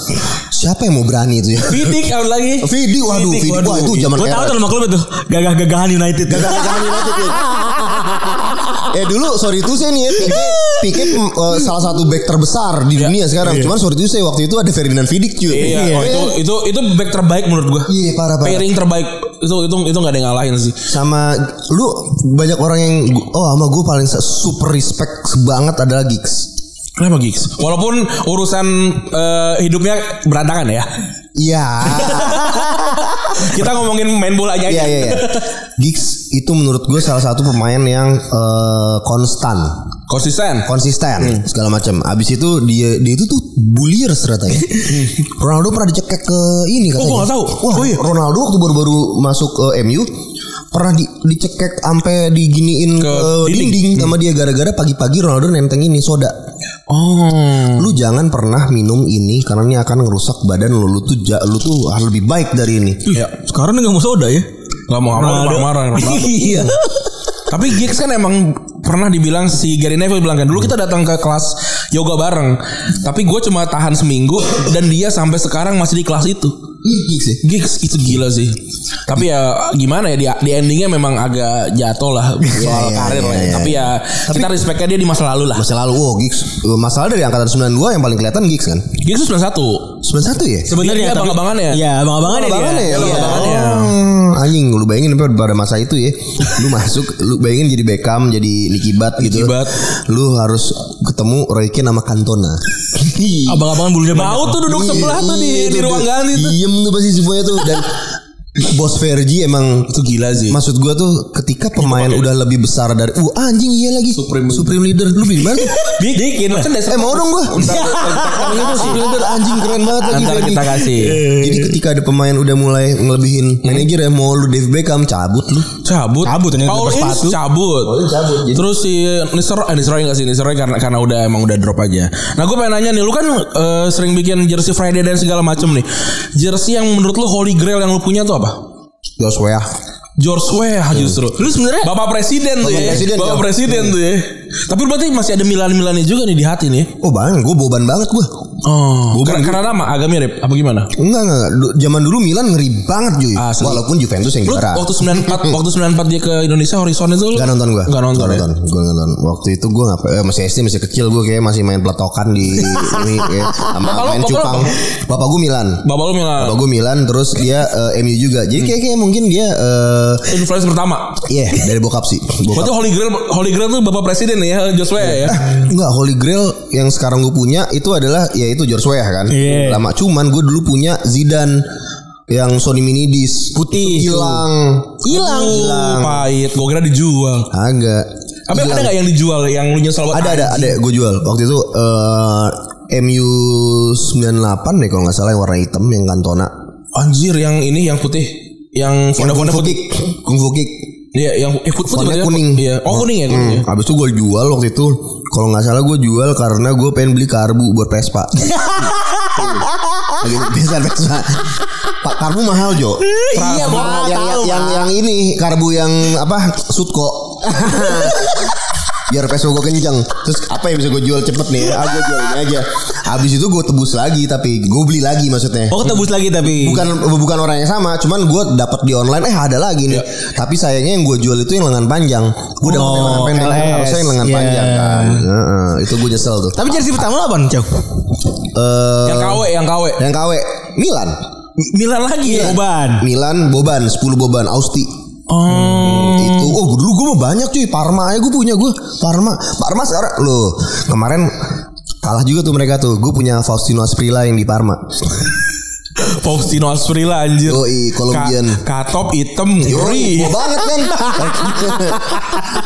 S3: Siapa yang mau berani itu ya?
S2: Vidik out lagi.
S3: Vidi, waduh,
S2: Vidic,
S3: Vidi,
S2: waduh.
S3: wah itu zaman
S4: Gue tahu tuh nama klub itu. Gagah-gagahan United.
S3: Gagah-gagahan United ya. [laughs] Eh dulu sorry itu saya nih ya Pique, Pique eh, salah satu back terbesar di dunia sekarang. Cuman sorry itu saya waktu itu ada Ferdinand Vidic cuy.
S2: Iya, oh, itu itu itu back terbaik menurut gua.
S3: Iya parah parah.
S2: Pairing terbaik itu itu itu nggak ada yang ngalahin sih.
S3: sama lu banyak orang yang oh sama gue paling super respect banget adalah gigs
S2: Kenapa gigs? Walaupun urusan eh, hidupnya berantakan ya.
S3: iya [laughs]
S2: Kita ngomongin main bolanya
S3: iya
S2: aja.
S3: iya iya. Gigs itu menurut gue salah satu pemain yang eh, konstan
S2: Konsisten.
S3: konsisten segala macam abis itu dia dia itu tuh bullier ternyata ya [laughs] Ronaldo pernah dicekek ke ini katanya
S2: gua nggak tahu.
S3: Wah,
S2: Oh, iya.
S3: Ronaldo waktu baru-baru masuk ke MU pernah di, dicekek sampai diginiin
S2: Ke
S3: ke,
S2: dinding.
S3: dinding, sama dia gara-gara pagi-pagi Ronaldo nenteng ini soda
S2: Oh.
S3: lu jangan pernah minum ini karena ini akan ngerusak badan lu lu tuh lu tuh harus lebih baik dari ini
S2: Ya,
S4: Sekarang nggak mau soda ya.
S2: Nggak mau apa marah marah.
S4: Iya.
S2: Tapi gigs kan emang pernah dibilang si Gary Neville bilang kan dulu kita datang ke kelas yoga bareng. Tapi gue cuma tahan seminggu dan dia sampai sekarang masih di kelas itu.
S3: gigs ya
S2: Gigs itu gila sih. Tapi ya gimana ya di, di endingnya memang agak jatuh lah soal
S3: iya,
S2: karir
S3: iya,
S2: lah. ya.
S3: iya.
S2: Tapi ya kita respectnya dia di masa lalu lah.
S3: masa lalu wow gigs masalah dari angkatan 92 yang paling kelihatan gigs kan
S2: Gigs itu 91.
S3: 91 ya
S2: Sebenarnya
S4: tapi-. Iya, abang-abangannya dia.
S3: Abang-abangannya ya?
S2: Iya,
S3: Iya.
S2: abang-abangannya.
S3: Oh, anjing lu bayangin pada masa itu ya lu masuk lu bayangin jadi Beckham jadi Likibat gitu
S2: Likibat.
S3: lu harus ketemu Roy Keane sama Cantona [laughs]
S4: Abang-abangan bulunya.
S2: Mau tuh duduk sebelah tuh di, di
S3: itu
S2: ruang
S3: tuh.
S2: ganti tuh.
S3: diem tuh pasti semuanya tuh dan [laughs] Bos Fergie emang
S2: Itu gila sih.
S3: Maksud gua tuh ketika pemain udah lebih besar dari uh anjing iya lagi
S2: Supreme
S3: leader lu beli mana?
S2: Bikin merchandise.
S3: eh mau dong gua. Itu Supreme leader anjing keren banget lagi.
S2: Ntar
S3: Fergie.
S2: kita kasih.
S3: Jadi ketika ada pemain udah mulai ngelebihin manajer ya mau lu David Beckham cabut lu.
S2: cabut
S4: Cabut, ini
S2: Paul Ince cabut
S3: cabut, jadi-
S2: terus si Nisroy eh Nisroy enggak sih Nisroy karena karena udah emang udah drop aja nah gue pengen nanya nih lu kan eh, sering bikin jersey Friday dan segala macem nih jersey yang menurut lu holy grail yang lu punya tuh apa?
S3: Joshua.
S2: George Weah justru.
S4: Lu sebenarnya
S2: Bapak Presiden tuh
S3: Bapak
S2: ya.
S3: Presiden,
S2: Bapak
S3: ya.
S2: Presiden tuh ya. Tapi berarti masih ada Milan-Milannya juga nih di hati nih.
S3: Oh bang, gue boban banget gue.
S2: Oh. Karena, karena nama agak mirip Apa gimana?
S3: Enggak enggak, zaman dulu Milan ngeri banget cuy.
S2: Asli.
S3: Walaupun Juventus yang juara.
S2: waktu 94 Waktu 94 dia ke Indonesia Horizon itu lu?
S3: Gak nonton gue
S2: Gak nonton, ya?
S3: Gue nonton. Waktu itu gue ngapa eh, Masih SD masih kecil Gue kayak masih main peletokan di [laughs] ini ya, Sama
S2: Bapak
S3: main
S2: lu
S3: cupang.
S2: Apa?
S3: Bapak gue Milan.
S2: Bapak lu Milan.
S3: Bapak gue Milan Terus dia eh, MU juga. Jadi kayak, kayak mungkin dia eh,
S2: Influence pertama?
S3: Iya dari bokap sih. [laughs] Bokap.
S2: Berarti Holy Grail Holy Grail tuh Bapak Presiden ya Joshua ya?
S3: Enggak Holy Grail Yang sekarang gue punya Itu adalah Ya itu George Weah kan?
S4: Iya.
S3: Lama. Cuman gue dulu punya Zidane Yang Sony Minidis.
S4: Putih.
S3: Hilang.
S4: Hilang.
S3: Hilang.
S2: Pahit. Gue kira dijual.
S3: Agak.
S2: Tapi ada gak yang dijual Yang lu nyesel banget
S3: Ada ada ada. Gue jual. Waktu itu eh MU 98 deh kalau nggak salah yang warna hitam yang kantona.
S2: Anjir yang ini Yang putih. Yang
S3: Yang
S2: fonda-fonda
S3: Kung Fu
S2: putih.
S3: Kick. Kung Fu Kick.
S2: Iya yang eh, putih
S3: kuning.
S2: Iya. Oh kuning ya kuning ya.
S3: Hmm, Habis itu gue jual waktu itu kalau nggak salah gue jual karena gue pengen beli karbu buat Vespa. [laughs] Lagi bisa Vespa. Pak karbu mahal Jo.
S4: Iya,
S3: Yang,
S4: mahal,
S3: yang, yang,
S4: tahu,
S3: yang, yang ini karbu yang apa Sutko. [laughs] biar peso gue kencang terus apa yang bisa gue jual cepet nih? Ah gue jual ini aja. Habis itu gue tebus lagi tapi gue beli lagi maksudnya.
S4: Oh ketebus lagi tapi.
S3: bukan bukan orang yang sama cuman gue dapat di online. Eh ada lagi nih. Tapi sayangnya yang gue jual itu yang lengan panjang. Gue dapat yang lengan
S4: Oh,
S3: pendek harusnya yang lengan
S4: Iya.
S3: panjang kan? Heeh, itu gue nyesel tuh.
S4: Tapi jersey pertama lo apaan, Cok?
S3: Eh,
S2: Yang KW, yang KW.
S3: yang KW Milan.
S2: Milan lagi.
S3: Iya.
S4: Boban.
S3: Milan Boban. 10 Boban. Austi
S2: Oh.
S3: itu. Oh dulu gue mah banyak cuy. Parma aja gue punya gue Parma. Parma sekarang lo kemarin kalah juga tuh mereka tuh. Gue punya Faustino Asprilla yang di Parma [laughs]
S2: Faustino Asprilla anjir.
S3: Yoi, Colombian.
S2: Ka katop hitam
S3: Yoi, banget kan [laughs]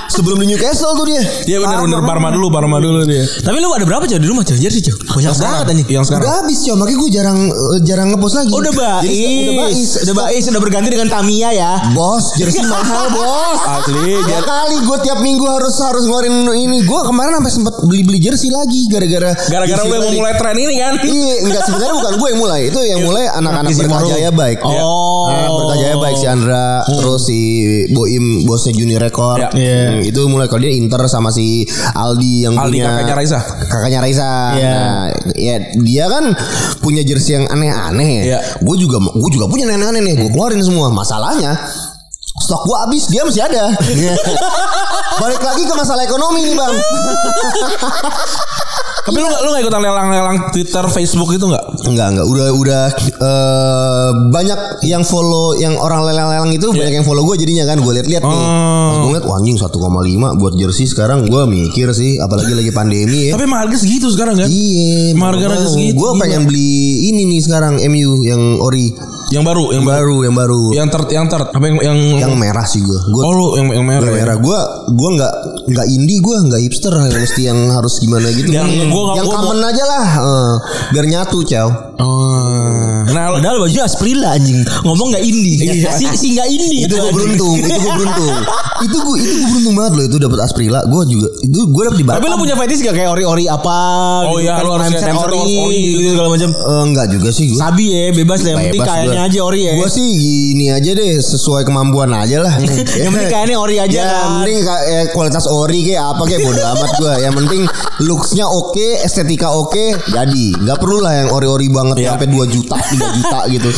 S3: sebelum di Newcastle tuh dia
S2: Iya benar benar Parma dulu, Parma dulu dia.
S4: Tapi lu ada berapa, Cok? Di rumah, Cok? Jersey, Cok? Banyak banget anjing.
S2: Yang sekarang.
S3: udah habis coy makanya gue jarang eh, jarang ngepost lagi
S4: Oh, udah bais.
S3: Jadi, udah bais
S4: Udah bais, udah berganti dengan Tamiya ya.
S3: bos jersey [laughs] mahal bos
S2: Asli,
S3: Ya kali gue tiap minggu harus harus ngeluarin ini Gue kemarin sampai sempat beli-beli jersey lagi Gara-gara
S2: Gara-gara yang mau mulai tren ini kan.
S3: Iya enggak sebenarnya bukan gue yang mulai Itu yang mulai anak-anak
S4: Isi
S3: berkajaya baik
S4: Oh.
S3: Anak berkajaya baik si Andra Terus si Boim bosnya Junior Record
S2: Iya.
S4: Iya.
S3: Hmm, Itu mulai kalau dia Inter sama si Aldi yang
S2: Aldi,
S3: punya
S2: kakaknya Raisa.
S3: Kakaknya Raisa
S4: Iya.
S3: Nah ya dia kan punya jersey yang aneh-aneh
S2: Iya.
S3: Gue juga gue juga punya aneh-aneh nih Gue keluarin semua Masalahnya Stok gue habis dia masih ada [laughs] Balik lagi ke masalah ekonomi nih bang [laughs]
S2: Tapi lu gak, lu gak ikutan lelang-lelang Twitter, Facebook itu gak?
S3: Enggak enggak udah udah eh, banyak yang follow yang orang lelang-lelang itu banyak yang follow gue jadinya kan gue lihat-lihat nih. Pas gue ngeliat anjing 1,5 buat jersey sekarang gue mikir sih apalagi lagi pandemi ya.
S2: Tapi emang harga segitu sekarang kan?
S3: Iya,
S2: Harga harga segitu.
S3: Gue pengen beli ini nih sekarang MU yang ori,
S2: Yang baru, yang
S3: yang
S2: baru.
S3: yang baru,
S2: Yang ter yang ter apa yang yang,
S3: yang merah sih gue. Gue
S2: Oh lu yang yang merah. ya?
S3: merah. Gue gue nggak nggak indie, gue nggak hipster, yang mesti yang harus gimana gitu.
S2: Yang- gua
S3: yang
S2: gua-
S3: common aja lah, eh, biar nyatu, cow.
S2: Oh. Nah, lu-
S4: Padahal bajunya Asprilla anjing. Ngomong gak indie.
S2: Iya.
S4: Si, si gak indie
S3: itu gue beruntung itu gue beruntung itu gue itu gue beruntung banget loh itu dapat Asprilla gue juga itu gue dapet di
S4: Tapi
S3: Batam
S4: lu punya fetish gak kayak ori-ori apa?
S2: Oh iya, lu harus
S4: mindset
S2: mindset
S4: ori,
S2: ori
S4: gitu segala macam.
S3: Eh, enggak juga sih gue
S4: Sabi ya, bebas lah. Yang penting kayaknya aja ori ya.
S3: Gue sih gini aja deh sesuai kemampuan aja lah. [laughs]
S4: Yang penting kayaknya ori aja
S3: Ya,
S4: kan.
S3: yang penting eh, kualitas ori kayak apa kayak bodo amat gue. Yang penting looksnya oke, estetika oke, jadi nggak perlu lah yang ori-ori banget
S2: Iya.
S3: sampai 2 juta, 3 juta gitu.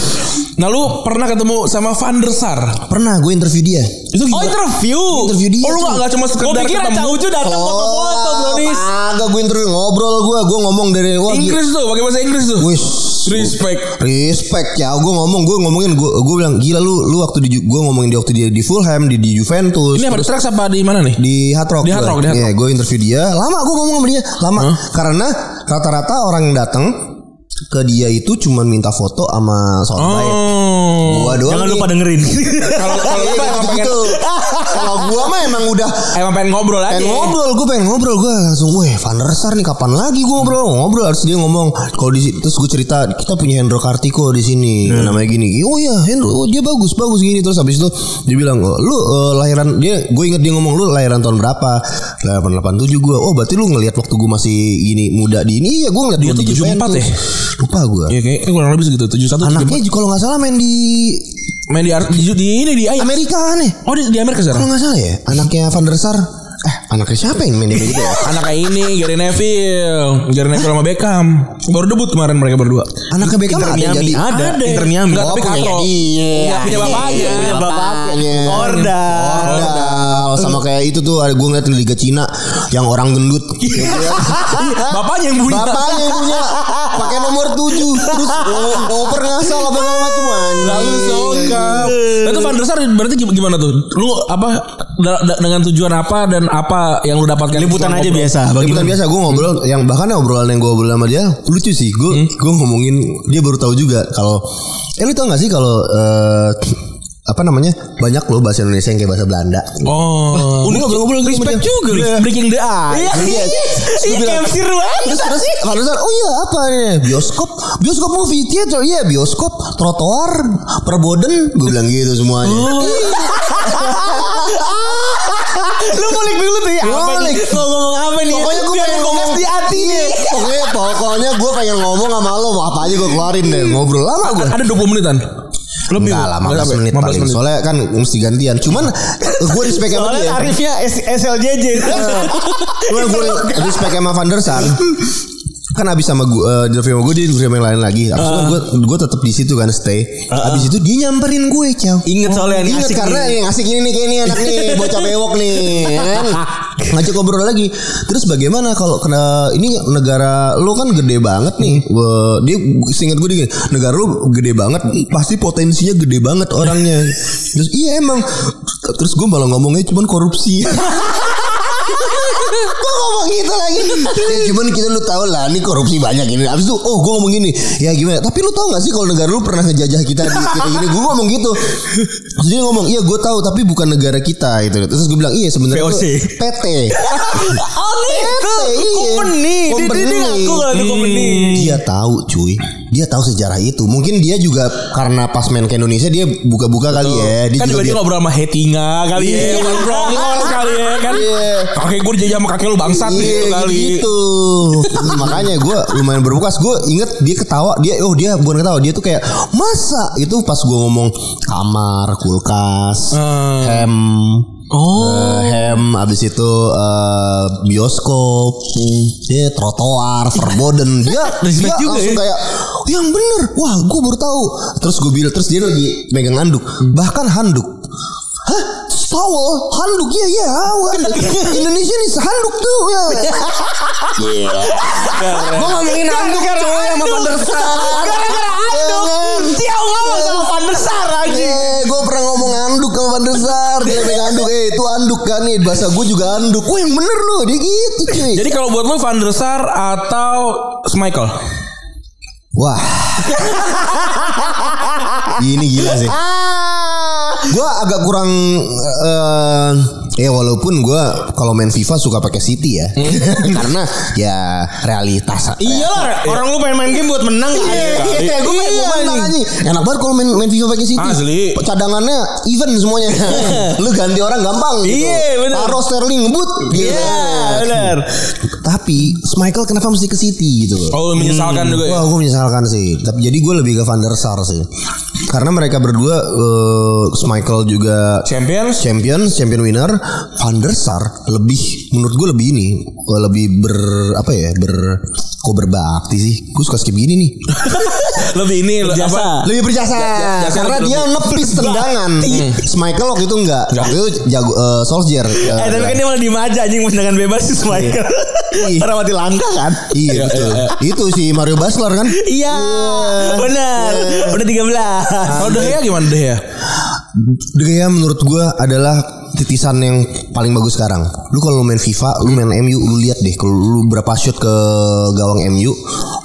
S2: Nah lu pernah ketemu sama Van der Sar?
S3: Pernah gue interview dia.
S2: Itu
S4: Oh interview.
S3: Interview dia.
S2: Oh lu
S3: cuy.
S2: gak, gak cuma
S4: Gue
S2: sekedar
S4: pikir
S2: ketemu
S4: Aca Uju datang foto-foto Bronis.
S3: Agak gue interview ngobrol gue, gue ngomong dari wah.
S2: Inggris tuh, pakai bahasa Inggris tuh.
S3: Wis
S2: Respect.
S3: Respect ya gue ngomong gue ngomongin gue gue bilang gila lu lu waktu di gue ngomongin di waktu dia di Fulham di, di Juventus
S2: Ini apa di Trax apa di mana nih?
S3: di Hard Rock
S2: Di Hard. Rock, di Hard
S3: Iya, gue interview dia lama gue ngomong sama dia lama karena rata-rata orang yang datang ke dia itu cuma minta foto sama soundbite
S2: Oh.
S3: gua doang
S4: Jangan
S3: nih.
S4: lupa dengerin. [laughs]
S2: Kalau kalau lu pengen [laughs]
S3: kalau gua mah emang udah
S2: emang pengen ngobrol aja.
S3: pengen ngobrol gue pengen ngobrol gue langsung weh Van der Sar nih kapan lagi gue ngobrol? Ngobrol harus dia ngomong kalau di terus gue cerita kita punya Hendro Kartiko di sini. Namanya gini oh iya Hendro oh, dia bagus bagus gini. Terus habis itu dia bilang oh, lu eh, lahiran dia gue inget dia ngomong lu lahiran tahun berapa? Lahiran 87 gue oh berarti lu ngelihat waktu gue masih gini muda di ini? Iya gue ngeliat
S2: Dia
S3: gua
S2: tuh
S3: di
S2: 74
S3: Juventus.
S2: ya?
S3: lupa gue
S2: Iya kayak kayak kurang lebih segitu 71
S3: anaknya kalau nggak salah main di
S2: main di, di, di ini di Ajax.
S3: Amerika aneh
S2: Oh di, di Amerika
S3: kalau nggak salah ya anaknya Van der Sar eh anaknya siapa yang main di Amerika [laughs] ya
S2: Anaknya ini Gary Neville, Gary Neville sama Beckham. Baru debut kemarin mereka berdua.
S3: anaknya Beckham ada yang jadi
S4: ada.
S2: Ada.
S4: Inter Miami.
S2: Enggak,
S3: Oh,
S2: tapi
S3: punya.
S2: Enggak punya bapaknya.
S4: Punya bapaknya. Orda.
S3: Sama kayak itu tuh ada gue ngeliat di Liga Cina yang orang gendut. [laughs]
S2: Bapaknya yang punya.
S3: Bapaknya yang punya pakai nomor 7 terus o- over ngasal apa segala macam
S2: Lalu Nah, itu Van der Sar berarti gim- gimana tuh? Lu apa da- da- dengan tujuan apa dan apa yang lu dapatkan?
S4: Liputan aja
S2: ngobrol?
S4: biasa.
S3: Liputan biasa gue ngobrol yang bahkan obrolan yang gue ngobrol sama dia lucu sih gue gue ngomongin dia baru tahu juga kalau eh lu tau gak sih kalau eh, apa namanya banyak loh bahasa Indonesia yang kayak bahasa Belanda
S2: Oh.
S3: Gue ngobrol-ngobrol gitu
S2: Respect juga
S3: Iya.
S2: Breaking the ice.
S4: Iya.
S3: Iya.
S4: Iya banget.
S3: Terus terus Sar, oh iya apa nih bioskop bioskop movie theater iya bioskop trotoar perboden gue bilang gitu semuanya [laughs]
S4: Lu mulik dulu tuh ya.
S3: Mulik.
S4: Mau ngomong apa nih?
S3: Pokoknya gue pengen ngomong
S4: di hati
S3: Iya,
S4: nih.
S3: Pokoknya pokoknya gue pengen ngomong sama lo mau apa aja gue keluarin deh ngobrol lama gue
S2: Ada 20 menitan. Lebih,
S3: Enggak lah 15
S2: berapa?
S3: menit
S2: 15
S3: paling
S2: menit.
S3: Soalnya kan mesti gantian Cuman [laughs] gue respect sama
S4: Soalnya
S3: dia
S4: tarifnya S- SLJJ. [laughs]
S3: Gue respect sama Van der Sar [laughs] kan abis sama gue uh, interview sama gue dia interview sama yang lain lagi. Abis itu gue gue tetap di situ kan stay. Abis itu dia nyamperin gue cow
S4: Ingat soalnya nih
S3: Ingat
S4: asik
S3: karena yang asik ini nih kayak ini anak nih [laughs] bocah bewok nih kan? [laughs] Ngajak ngobrol lagi. Terus bagaimana kalau kena ini negara lu kan gede banget nih. Wah, dia seingat gue dia negara lu gede banget pasti potensinya gede banget orangnya. [laughs] Terus iya emang. Terus gue malah ngomongnya cuman korupsi Gue ngomong gitu lagi Ya cuman kita lu tahu lah Ini korupsi banyak ini Abis itu oh gue ngomong gini Ya gimana Tapi lu tahu gak sih Kalau negara lu pernah ngejajah kita di, kita gini Gue ngomong gitu Terus dia ngomong Iya gue tahu Tapi bukan negara kita gitu. Terus gue bilang Iya sebenarnya
S4: VOC.
S3: PT [laughs]
S4: Oh gitu.
S3: iya.
S4: Company. Dia, ngaku kalau company.
S3: Dia tahu cuy Dia tahu sejarah itu Mungkin dia juga Karena pas main ke Indonesia Dia buka-buka kali ya Dia
S2: Kan juga dia ngobrol sama Hetinga kali ya
S3: Iya.
S2: Ngobrol kali ya kan
S3: Iya.
S2: Kakek gue dijajah sama kakek lu bangsat
S3: Iya,
S2: gitu kali
S3: gitu. Makanya gue lumayan berbekas. Gue inget dia ketawa. Dia oh dia bukan ketawa. Dia tuh kayak masa itu pas gue ngomong kamar, kulkas,
S2: Hmm.
S3: hem. Oh, hem, abis itu eh, bioskop, dia trotoar, verboden, dia [laughs] dia
S4: juga
S3: langsung
S4: ya.
S3: kayak yang bener, wah gue baru tahu. Terus gue bilang, terus dia lagi megang handuk, bahkan handuk. Hah? Towel, handuk ya ya. [laughs] Indonesia nih [laughs] handuk tuh ya. Gue ngomongin handuk coy sama Van der Sar.
S4: Gara-gara handuk. Dia ngomong sama Van der Sar aja.
S3: Eh, gue pernah ngomong handuk sama Van der Sar. Dia megang handuk, eh itu handuk kan nih. Bahasa gue juga handuk. Wah yang bener loh, dia gitu cuy.
S2: Jadi kalau buat lu Van der Sar atau Schmeichel
S3: Wah. [laughs] Ini gila sih. Gue agak kurang eh ya walaupun gue kalau main FIFA suka pakai City ya. [laughs] Karena ya realitas.
S4: Iyalah, orang lu pengen main game buat menang
S3: Iya,
S4: iya,
S3: gue main
S4: Iya,
S3: menang
S4: anjing.
S3: aja. Enak banget kalau main main FIFA pakai City.
S2: Asli.
S3: Cadangannya even semuanya. [laughs] Lu ganti orang gampang gitu.
S4: Iya, bener.
S3: Taruh Sterling ngebut. gitu.
S4: Iya, benar.
S3: Tapi Michael kenapa mesti ke City gitu.
S2: Oh menyesalkan juga ya
S3: Wah, gue menyesalkan sih. Tapi jadi gue lebih ke Van der Sar sih. Karena mereka berdua eh Michael juga
S2: Champions
S3: champion, champion winner. Van der Sar lebih menurut gue lebih ini eh, lebih ber apa ya ber kok berbakti sih. Gue suka skip gini nih. [laughs]
S2: Lebih ini
S4: Berjasa.
S2: apa
S3: Lebih berjasa
S2: jasa
S3: karena
S2: lebih-
S3: dia nepis tendangan. Michael waktu itu enggak. Waktu itu jago eh, soldier. Eh,
S4: Eh tapi kan dia malah diem aja anjing tendangan bebas sih Michael.
S3: Iya. [laughs]
S4: Orang mati langka kan.
S3: Iya betul. Itu si Mario Basler kan.
S4: Iya, benar. Udah 13.
S2: Kalau De Gea gimana De Gea
S3: De Gea menurut gua adalah titisan yang paling bagus sekarang. Lu kalau main FIFA, lu main MU, lu lihat deh kalau lu berapa shot ke gawang MU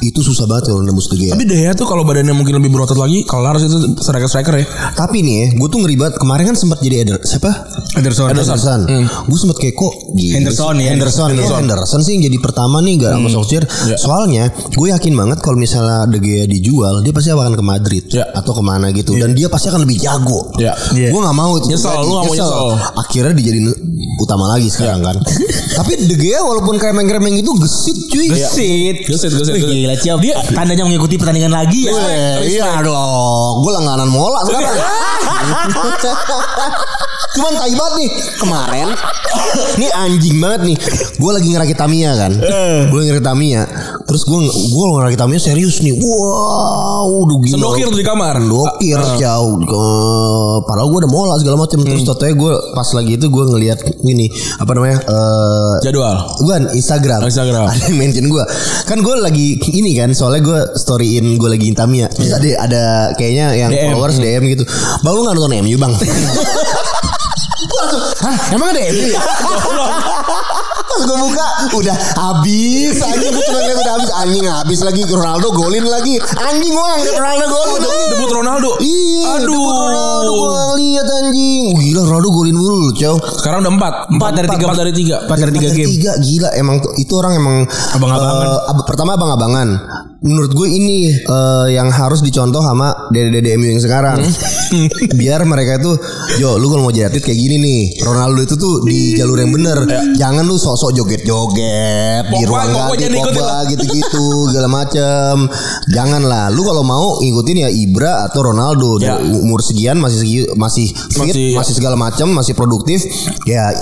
S3: itu susah banget kalau nembus Gea.
S2: Tapi De Gea tuh kalau badannya mungkin lebih berotot lagi kelar itu striker-striker ya
S3: Tapi nih ya, gue tuh ngeri banget. Kemarin kan sempat jadi Eder, siapa?
S4: Henderson.
S3: Henderson. Gue sempat kayak kok
S4: Henderson ya.
S3: Henderson, Henderson. Henderson sih yang jadi pertama nih gak sama Solskjaer. Soalnya gue yakin banget kalau misalnya De Gea dijual, dia pasti akan ke Madrid
S2: Ya.
S3: atau ke mana gitu. Dan dia pasti akan lebih jago.
S2: Ya.
S3: Gue gak mau itu
S2: Nyesel, lu gak mau nyesel.
S3: Akhirnya dijadiin utama lagi sekarang kan. [laughs] Tapi De Gea walaupun kremeng-kremeng itu gesit cuy.
S4: Gesit.
S2: Gesit, gesit,
S4: Wih,
S2: gesit.
S4: Gila Ciao. Dia tandanya mengikuti pertandingan lagi ya.
S3: Eh, iya dong. Gue langganan mola sekarang. [laughs] Cuman tai banget nih kemarin. [laughs] Ini anjing banget nih. Gue lagi ngerakit Tamiya kan. Gue lagi ngerakit Tamiya. Terus gue gue ngerakit Tamiya serius nih. Wow, udah gila.
S2: Sendokir di kamar
S3: Sendokir jauh. Ke- padahal gue udah mola segala macam. Terus totonya gue pas lagi itu gue ngelihat ini apa namanya? eh
S2: Jadwal
S3: Bukan Instagram
S2: Instagram.
S3: Ada yang mention gue Kan gue lagi Ini kan Soalnya gue storyin Gue lagi Intamia Terus ada, ada Kayaknya yang
S2: DM.
S3: followers DM gitu Bang lu gak nonton MU bang [laughs] langsung, Hah emang ada MU ya Pas gue buka Udah habis Anjing gue cuma ngeliat udah habis Anjing habis lagi Ronaldo golin lagi Anjing gue ngeliat Ronaldo golin
S2: Debut Ronaldo
S3: Iya
S2: Aduh.
S3: debut Ronaldo gue lihat lihat anjing. Oh, gila Ronaldo golin mulu Cow.
S2: Sekarang udah empat. Empat, dari tiga. Empat dari tiga.
S4: Empat dari tiga game.
S3: Tiga gila emang itu orang emang
S4: Abang-abangan.
S3: eh, ab- pertama abang-abangan. Menurut gue ini eh, yang harus dicontoh sama dede-dede MU yang sekarang. [laughs] Biar mereka itu, yo lu kalau mau jadi atlet kayak gini nih, Ronaldo itu tuh di jalur yang bener. Jangan lu sok-sok joget-joget di ruang ganti Pogba gitu-gitu segala macem. Jangan lah, lu kalau mau ngikutin ya Ibra atau Ronaldo
S2: Ya.
S3: dari umur sekian masih segi- masih fit,
S2: Masih-
S3: masih, segala macam, masih produktif. Ya,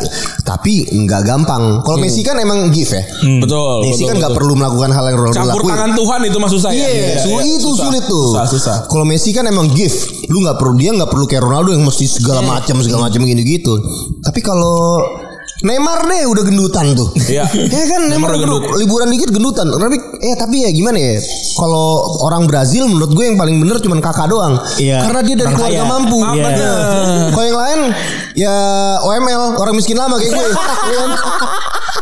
S3: tapi nggak gampang. Kalau Messi kan emang gift ya.
S2: Betul.
S3: Messi
S2: betul,
S3: kan nggak perlu melakukan hal yang Ronaldo
S2: Campur
S3: lakuin.
S2: tangan Tuhan itu maksud saya.
S3: Iya, su- itu
S2: Susah.
S3: sulit tuh.
S2: Susah, susah.
S3: Kalau Messi kan emang gift, lu nggak perlu dia nggak perlu kayak Ronaldo yang mesti segala macam segala macam gini gitu. Tapi kalau Neymar deh udah gendutan tuh.
S2: Iya. [laughs]
S3: Ya kan
S2: Neymar
S3: Neymar,
S2: udah
S3: gendut. liburan dikit gendutan. Tapi eh tapi ya gimana ya? Kalau orang Brazil menurut gue yang paling bener cuman kakak doang.
S4: Iya.
S3: Karena dia dari
S4: Orang
S3: keluarga
S4: kaya.
S3: mampu.
S2: Iya. [laughs]
S3: Kalau yang lain ya OML orang miskin lama kayak gue. Iya kan?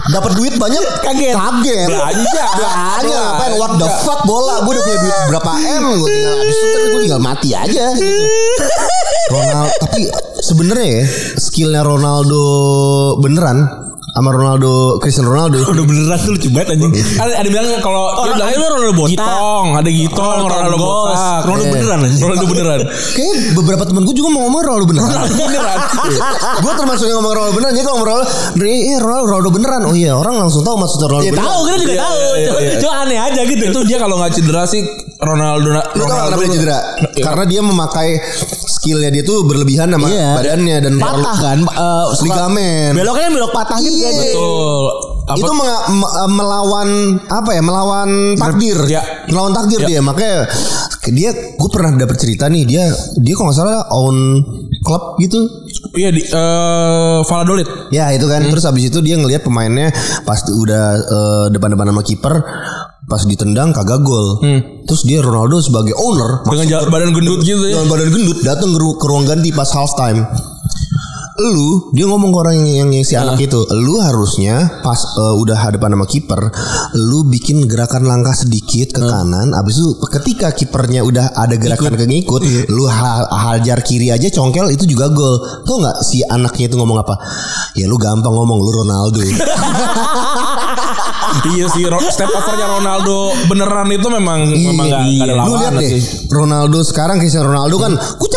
S3: Dapat duit banyak kaget. Kaget.
S2: Belanja.
S3: Belanja. Ngapain? What the fuck bola? Gue udah punya duit berapa M? Gue tinggal habis itu ntar gue tinggal mati aja. Gitu. [laughs] Ronaldo tapi sebenarnya ya skillnya Ronaldo beneran sama Ronaldo Cristiano Ronaldo
S4: Udah beneran tuh lucu banget anjing.
S2: Ada, ada bilang kalau dia
S4: Orang
S2: bilang
S4: mah Ronaldo botak.
S2: Gitong, ada Gitong,
S4: Ronaldo
S2: Ronaldo
S4: Tonggos.
S2: botak.
S4: Ronaldo
S2: Eh.
S4: beneran aja.
S2: Ronaldo beneran.
S3: Kayak beberapa temen gue juga mau ngomong Ronaldo beneran.
S2: beneran.
S3: gue termasuk yang ngomong Ronaldo beneran. Jadi kalau ngomong Ronaldo, eh Ronaldo, Ronaldo beneran. Oh iya, orang langsung tahu maksudnya Ronaldo
S4: Ya
S3: beneran.
S4: tahu kita juga
S2: Iya,
S4: tahu.
S2: iya,
S4: Cuma-
S2: iya.
S4: Aneh aja gitu.
S2: Itu dia kalau nggak cedera sih Ronaldo
S3: gak kenapa dia cedera?
S2: Iya.
S3: Karena dia memakai skillnya dia tuh berlebihan sama
S4: Iya.
S3: badannya dan
S4: patah kan eh,
S3: ligamen.
S4: beloknya belok patah gitu kan.
S3: Iya.
S2: Betul. Apa-
S3: itu me- eh, melawan apa ya melawan takdir
S2: Ya.
S3: melawan takdir
S2: Ya.
S3: dia makanya dia gue pernah dapet cerita nih dia dia kalau nggak salah own klub gitu
S2: Iya di eh Valladolid.
S3: ya itu kan terus habis itu dia ngelihat pemainnya pas udah eh, depan-depan sama kiper pas ditendang kagak gol terus dia Ronaldo sebagai owner
S2: Dengan ja- badan gendut gitu ya.
S3: dengan badan gendut datang ke, ke ruang ganti pas half time lu dia ngomong ke orang yang, yang si anak itu lu harusnya pas eh, udah hadapan sama kiper lu bikin gerakan langkah sedikit ke kanan abis itu ketika kipernya udah ada gerakan ke ngikut lu ha- hajar kiri aja congkel itu juga gol. Tau nggak si anaknya itu ngomong apa? Ya lu gampang ngomong lu Ronaldo. [laughs]
S2: Iya sih step overnya Ronaldo beneran itu memang memang nggak nggak ada
S3: Lu lihat
S2: lawan
S3: deh
S2: sih.
S3: Ronaldo sekarang Cristiano Ronaldo kan kucak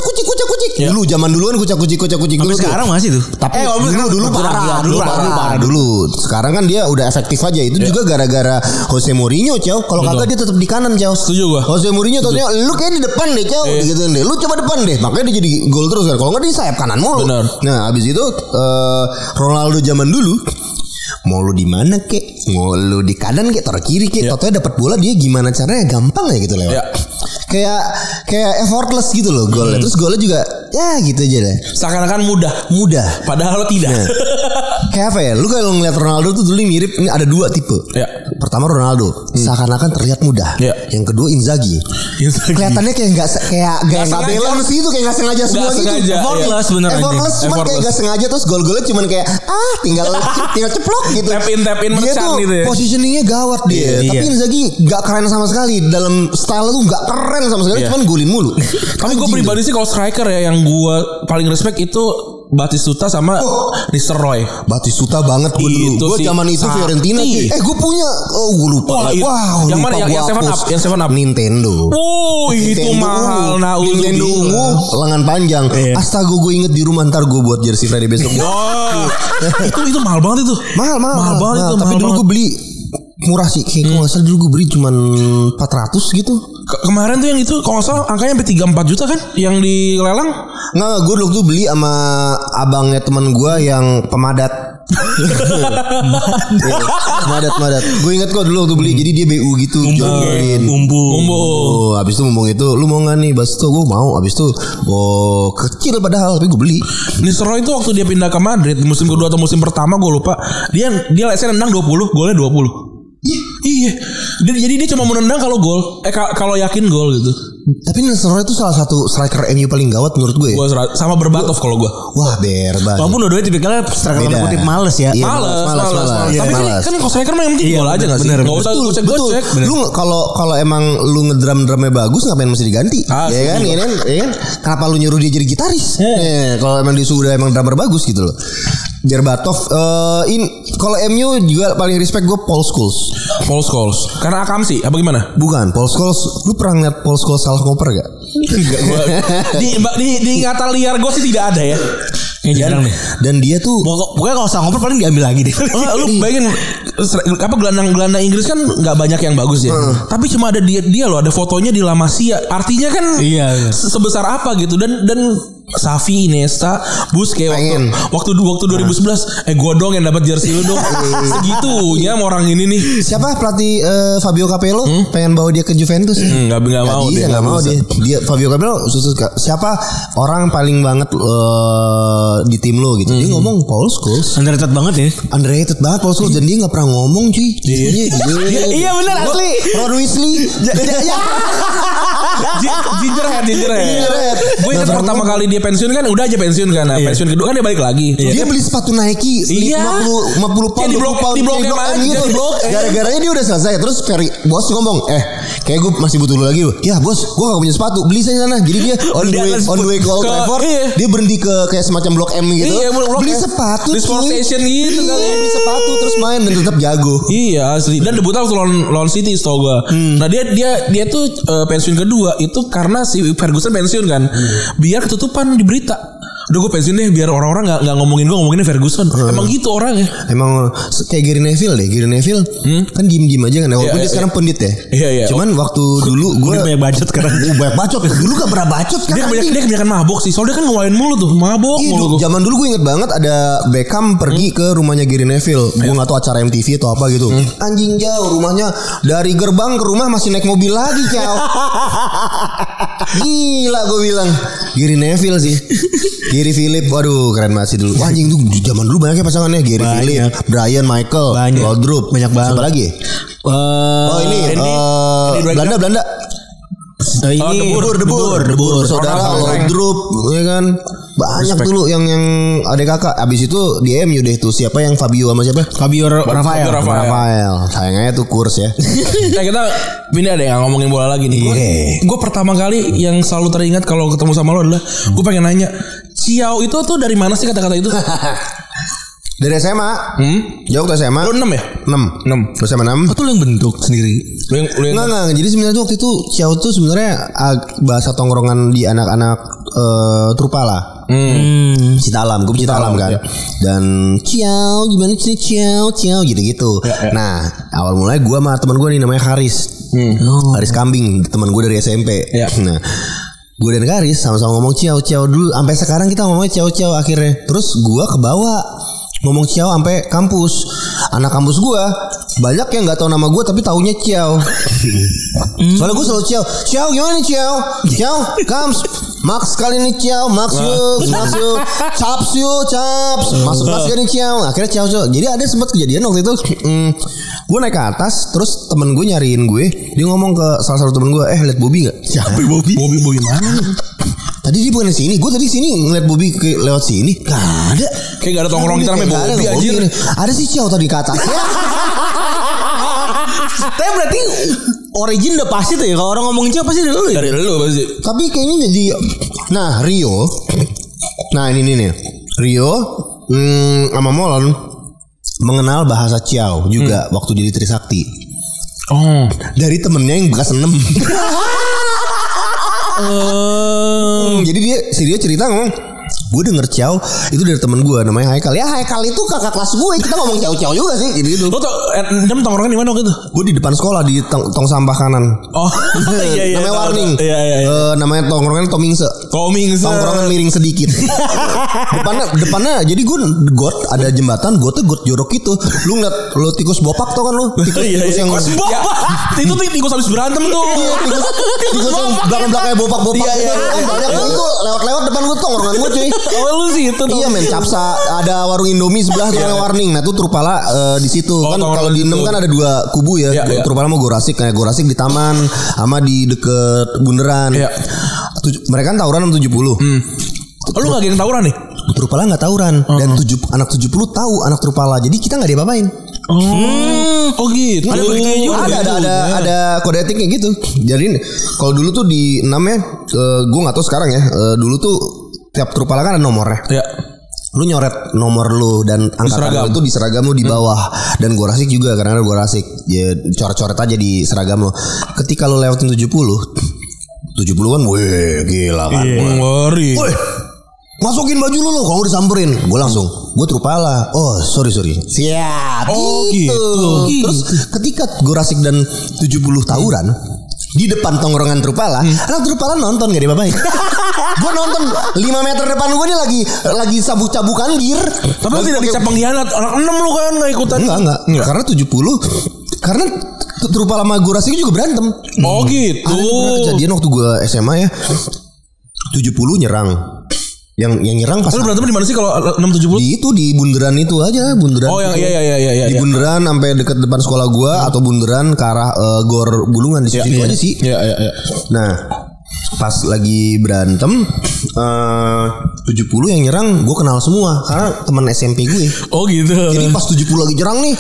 S3: kucik kucik dulu zaman duluan kucak kucik kucak kucik dulu
S4: Sampai
S3: tuh.
S4: sekarang masih tuh.
S3: Tapi
S2: Eh,
S3: dulu
S2: sekarang
S3: dulu parah, dulu
S2: dulu
S3: parah,
S2: parah.
S3: parah dulu. Sekarang kan dia udah efektif aja. Itu juga gara-gara Jose Mourinho, Cow. Kalau kagak dia tetap di kanan, Cow.
S2: Setuju gua.
S3: Jose Mourinho taunya lu kayak di depan deh, Cow.
S2: Iya.
S3: Gitu deh. Lu coba depan deh. Makanya dia jadi gol terus kan. Kalau enggak dia sayap kanan mulu.
S2: Benar.
S3: Nah, habis itu eh, Ronaldo zaman dulu mau lu di mana kek mau lu di kanan kek taruh kiri kek yeah. dapat bola dia gimana caranya? Gampang ya gitu lewat
S2: Iya.
S3: kayak kayak effortless gitu loh golnya. Terus golnya juga ya gitu aja deh
S2: Seakan-akan mudah.
S3: mudah
S2: Padahal tidak.
S3: Nah, [laughs] kayak apa ya? Lu kalau ngeliat Ronaldo tuh dulu mirip ini ada dua tipe.
S2: Ya.
S3: Pertama Ronaldo, seakan-akan terlihat mudah.
S2: Ya.
S3: Yang kedua Inzaghi. Kelihatannya kayak nggak kayak nggak
S2: sengaja.
S3: balance gitu, kayak nggak sengaja semua gitu.
S2: sengaja,
S4: Effortless
S2: iya.
S4: bener anjing.
S3: Effortless cuman kayak
S2: Effortless.
S3: gak sengaja terus gol-golnya cuman kayak ah tinggal [laughs] tinggal ceplok gitu.
S2: Tap in, tap in,
S3: Dia tuh
S2: gitu ya.
S3: positioningnya gawat dia.
S4: Iya,
S3: Tapi
S4: iya.
S3: Inzaghi gak keren sama sekali dalam style tuh gak keren sama sekali,
S2: Iya.
S3: cuman golin mulu. [laughs]
S2: Tapi gue pribadi sih kalau striker ya yang gue paling respect itu Batistuta sama
S3: Oh.
S2: Nistelrooy.
S3: Batistuta banget gue dulu.
S2: Itu
S3: Gue
S2: sih
S3: zaman itu. Fiorentina. sih. Eh gue punya. Oh gue lupa.
S2: Wah, iya.
S3: wow.
S2: Yang mana? Yang- yang Seven. Up, yang Seven Up.
S3: Nintendo.
S2: Oh itu
S3: Nintendo
S2: mahal
S3: ungu.
S2: nah
S3: Nintendo ungu lengan panjang.
S4: Iya.
S3: Astaga gue inget di rumah ntar gue buat jersey Friday besok.
S2: Oh, [laughs] itu itu mahal banget itu.
S3: mahal mahal
S2: Mahal banget itu,
S3: Tapi
S2: mahal
S3: dulu gue beli murah sih. Kayak gue nggak salah dulu gue beli cuman 400 gitu.
S2: Ke- kemarin tuh yang itu kalau nggak salah angkanya sampai 3 4 juta kan yang dilelang.
S3: Nggak, gue dulu tuh beli sama abangnya teman gue yang pemadat. Iya, pemadat, pemadat. Gue inget kok dulu waktu beli. Jadi dia BU gitu. jualin.
S4: Bumbu.
S2: Bumbu.
S3: Abis itu ngomong itu, lu mau nggak nih? Bas itu gue mau. Abis itu, oh kecil padahal, tapi gue beli.
S2: Nistelrooy itu waktu dia pindah ke Madrid musim kedua atau musim pertama gue lupa. Dia dia lesnya nendang 20, golnya 20. Iya. Dia, jadi dia cuma menendang kalau gol. Eh ka- kalau yakin gol gitu.
S3: Tapi Nelson Roy itu salah satu striker MU paling gawat menurut gue. ya.
S2: Gua sama berbatov kalau gua.
S3: Wah, berbat.
S4: Walaupun dua-duanya tipikalnya striker tanda kutip males ya.
S3: Iya,
S2: males, males, males,
S3: males.
S2: Tapi kan,
S3: Males.
S2: kan kalau striker mah yang penting
S4: Iya,
S2: gol aja nggak sih?
S4: bener,
S2: Gak usah gocek
S3: betul.
S2: gocek.
S3: Lu kalau kalau emang lu ngedram drumnya bagus ngapain mesti diganti?
S2: Ah,
S3: ya kan,
S2: setuju.
S3: ya kan, ya kan. Kenapa lu nyuruh dia jadi gitaris? Eh, kalau emang dia sudah emang drummer bagus gitu loh. Berbatov eh in kalau MU juga paling respect gue Paul Scholes.
S2: Paul Scholes. Karena Akam sih, apa gimana?
S3: Bukan, Paul Scholes. Lu pernah ngeliat Paul Scholes salah ngoper gak?
S2: Enggak, gua, di, di, di ingatan liar gue sih tidak ada ya.
S4: Kayak jarang deh.
S3: Dan dia tuh
S4: Pokok- Pokoknya kalau salah ngoper paling diambil lagi deh.
S2: Oh, lu bayangin ser- apa gelandang gelandang Inggris kan nggak banyak yang bagus ya. Tapi cuma ada dia dia loh ada fotonya di La Masia. Artinya kan
S4: Iya, iya.
S2: se- sebesar apa gitu dan dan Safi, Iniesta, Busquets waktu waktu waktu 2011 eh gua dong yang dapat jersey lu dong. [laughs] Segitunya orang ini nih.
S3: siapa pelatih eh, Fabio Capello pengen bawa dia ke Juventus?
S2: Hmm, nggak nggak mau
S3: bisa,
S2: dia
S3: nggak mau dia. Dia Fabio Capello susu siapa orang paling banget eh, di tim lo gitu. Dia ngomong Paul Scholes.
S4: Underrated banget ya.
S3: Underrated banget Paul Scholes dan dia nggak pernah ngomong cuy. Iya, [laughs]
S4: Iya, bener, asli.
S3: Ron Weasley. ya, [laughs]
S2: Gi- Gingerhead, gingerhead.
S3: Gingerhead.
S2: Gue ingat pertama kali dia pensiun kan udah aja pensiun kan. Nah, pensiun kedua kan dia balik lagi.
S3: Dia beli sepatu Nike
S2: Iya.
S3: 50 50 pound
S2: Kayak di blok-
S3: 20 pound
S2: di blok
S3: gitu.
S2: di blok M.
S3: Gara-garanya dia udah selesai terus Ferry bos ngomong, "Eh, kayak gue masih butuh lu lagi." Ya, bos, gue gak punya sepatu. Beli saya sana. Jadi dia [laughs] on the way on the way ke Old
S2: ke-
S3: Trafford,
S2: iya.
S3: dia berhenti ke kayak semacam blok M gitu.
S2: Iya, blok
S3: beli sepatu.
S2: Di Sport
S3: cuy.
S2: Station gitu
S3: Iya,
S2: kali.
S3: beli sepatu terus main dan tetap jago.
S2: Iya asli dan debutnya waktu lawan lawan City setahu gua. Nah dia dia dia tuh eh, pensiun kedua itu karena si Ferguson pensiun kan. Biar ketutupan di berita. Udah gue pensiun deh biar orang-orang nggak nggak ngomongin gue ngomonginnya Ferguson. Emang gitu orangnya.
S3: Emang se- kayak Gary Neville deh. Gary Neville kan diem-diem aja kan. Walaupun
S2: Iya,
S3: dia
S2: iya,
S3: sekarang pendit ya.
S2: Iya, iya.
S3: Cuman waktu dulu gue
S4: banyak bacot sekarang.
S3: Oh, banyak bacot. Dulu gak pernah bacot
S2: Dia
S3: sekarang.
S2: kebanyakan, dia kebanyakan mabok sih. Soalnya dia kan ngeluarin mulu tuh, mabok
S3: Iya,
S2: mulu
S3: zaman dulu gue inget banget ada Beckham pergi ke rumahnya Gary Neville. Gue gak tahu acara MTV atau apa gitu. Anjing jauh rumahnya dari gerbang ke rumah masih naik mobil lagi jauh. [laughs] Gila gue bilang Gary Neville sih. [laughs] Gary Philip, waduh keren banget sih dulu. Wah, anjing tuh zaman dulu banyaknya pasangannya Gary
S4: Banyak.
S3: Philip, Brian Michael,
S4: Banyak.
S3: Laudrup,
S4: Banyak banget.
S3: Siapa lagi? Oh ini
S2: Randy-
S3: eh,
S2: Randy Drake.
S3: Belanda
S4: Eh,
S2: Oh,
S4: ini
S2: debur,
S3: Debur, debur, saudara
S2: Ronaldo Frank.
S3: Laudrup, ya kan. Banyak dulu yang yang adik kakak. Abis itu di MU deh tuh siapa yang Fabio sama siapa?
S4: Fabio Rafael.
S2: Fabio Rafael.
S3: Rafael. Sayang aja tuh kurs ya.
S2: Nah [laughs] kita ini ada yang ngomongin bola lagi nih. Gue gue pertama kali yang selalu teringat kalau ketemu sama lo adalah gue pengen nanya Ciao itu tuh dari mana sih kata-kata itu? [laughs]
S3: Dari SMA.
S2: Hmm?
S3: Jauh ke SMA.
S2: Lo 6 ya?
S3: 6
S2: 6
S3: Terus SMA 6
S4: Oh, tuh lu yang bentuk sendiri.
S2: Lu yang, lu yang
S3: Enggak enggak Jadi sebenarnya tuh waktu itu Ciao tuh sebenarnya ag- bahasa tongkrongan di anak-anak eh, trupa lah.
S4: Hmm.
S3: Cinta alam, gue cinta alam kan.
S2: ya.
S3: Dan ciao, gimana sih ciao, ciao gitu-gitu.
S2: Ya,
S3: Nah, awal mulai gue sama teman gue nih namanya Haris.
S4: Oh.
S3: Haris Kambing, teman gue dari SMP.
S2: Ya. [laughs]
S3: Nah, gue dan Haris sama-sama ngomong ciao, ciao dulu. Sampai sekarang kita ngomongnya ciao, ciao akhirnya. Terus gue kebawa ngomong ciao sampai kampus. Anak kampus gue banyak yang nggak tahu nama gue tapi taunya ciao. [laughs] Soalnya gue selalu ciao. Ciao gimana nih ciao? Ciao, kams. Max kali ini ciao, Max yuk, Max yuk, caps yuk, caps, masuk kelas gak nih ciao, akhirnya ciao ciao. Jadi ada sempat kejadian waktu itu, mm, gue naik ke atas, terus temen gue nyariin gue, dia ngomong ke salah satu temen gue, eh lihat Bobby nggak? Siapa Bobby? Bobby Bobby mana? [laughs] Tadi dia bukan di sini, gue tadi sini ngeliat Bobby ke, lewat sini, gak ada.
S2: Kayak gak ada tongkrong kita namanya Bobby anjir.
S3: Bobby. Ada sih ciao tadi ke atas. Ya. [laughs]
S4: Tapi berarti origin udah pasti tuh ya. Kalau orang ngomongin siapa pasti dari lu ya.
S2: Dari lu pasti.
S3: Tapi kayaknya jadi Nah Rio Nah ini nih nih Rio hmm, sama Molon Mengenal bahasa Ciao juga Waktu jadi Trisakti
S2: Oh.
S3: Dari temennya yang bekas 6 [laughs]
S2: Eh,
S3: Jadi dia Si dia cerita ngomong Gue denger Ciao Itu dari temen gue Namanya Haikal Ya Haikal itu kakak kelas gue Kita ngomong Ciao-Ciao juga sih Gitu gitu
S2: Lo tau eh, jam tongkrongan di mana waktu itu?
S3: Gue di depan sekolah Di tong, tong sampah kanan
S2: Oh, [laughs] iya iya.
S3: namanya
S2: tahu,
S3: warning.
S2: Iya iya iya.
S3: Eh, namanya tongkrongan Tomingse.
S2: Coming
S3: Tongkrongan miring sedikit. [laughs] depannya depannya jadi gue got ada jembatan got tuh got jorok itu. Lu ngeliat lu tikus bopak tau kan lu? [laughs] Tikus,
S2: Iya
S3: tikus
S2: iya.
S3: yang
S2: Ya, itu tuh tikus habis berantem tuh.
S3: Iya, tikus, tikus yang belakang belakangnya bopak bopak
S2: Iya, iya, iya.
S3: banyak itu lewat gue tongkrongan gue cuy. [laughs]
S2: oh lu sih itu
S3: Iya men capsa ada warung Indomie sebelah tuh yang warning. Nah tuh Trupala eh, di situ
S2: Oh,
S3: kan kalau di. Enam kan ada dua kubu ya.
S2: Iya, iya.
S3: Trupala mau Gorasik kayak Gorasik di taman sama di deket bundaran.
S2: Iya.
S3: Tuj- mereka kan tawuran sama 70.
S2: Oh, lu gak geng tawuran nih?
S3: Trupala nggak tawuran dan tujuh, anak 70 tahu anak Trupala. Jadi kita nggak diapa-apain.
S2: Oh, oh gitu.
S4: Ada berikutnya juga.
S3: ada ada ada ada kode etiknya gitu. Jadi kalau dulu tuh di enamnya eh, gue nggak tahu sekarang ya. Eh, dulu tuh tiap Trupala kan ada nomornya.
S2: Ya.
S3: lu nyoret nomor lu dan angkatan lu itu di seragam lu di bawah. Dan gua rasik juga karena gua rasik. Ya coret-coret aja di seragam lu. Ketika lu lewatin 70 70 kan weh gila kan
S2: Ngeri.
S3: Woi, masukin baju lu lo kalau disamperin. Gue langsung gue trupala oh sorry sorry. Siap
S2: Oh, gitu.
S3: terus ketika gue rasik dan 70 tawuran di depan tongkrongan Trupala, anak Trupala nonton gak diapa-apain. [laughs] gue nonton 5 meter depan gue nih lagi lagi sabuk-cabukan bir.
S2: Tapi lu tidak dicap pengkhianat. Orang enam lu kan gak ikutan.
S3: Enggak, enggak, Karena 70 karena Trupala sama gue rasik juga berantem.
S2: Oh gitu.
S3: Ada kejadian waktu gue SMA ya. 70 nyerang. Yang yang nyerang pas
S2: Lu berantem di mana sih kalau 670?
S3: di itu di bundaran itu aja bundaran
S2: Oh yang iya iya iya iya
S3: di
S2: iya.
S3: bundaran sampai dekat depan sekolah gua atau bundaran ke arah eh, gor bulungan di situ
S2: Iya,
S3: aja sih
S2: Iya iya iya.
S3: nah pas lagi berantem eh 70 yang nyerang gue kenal semua karena teman SMP gue
S2: Oh gitu.
S3: jadi pas 70 lagi nyerang nih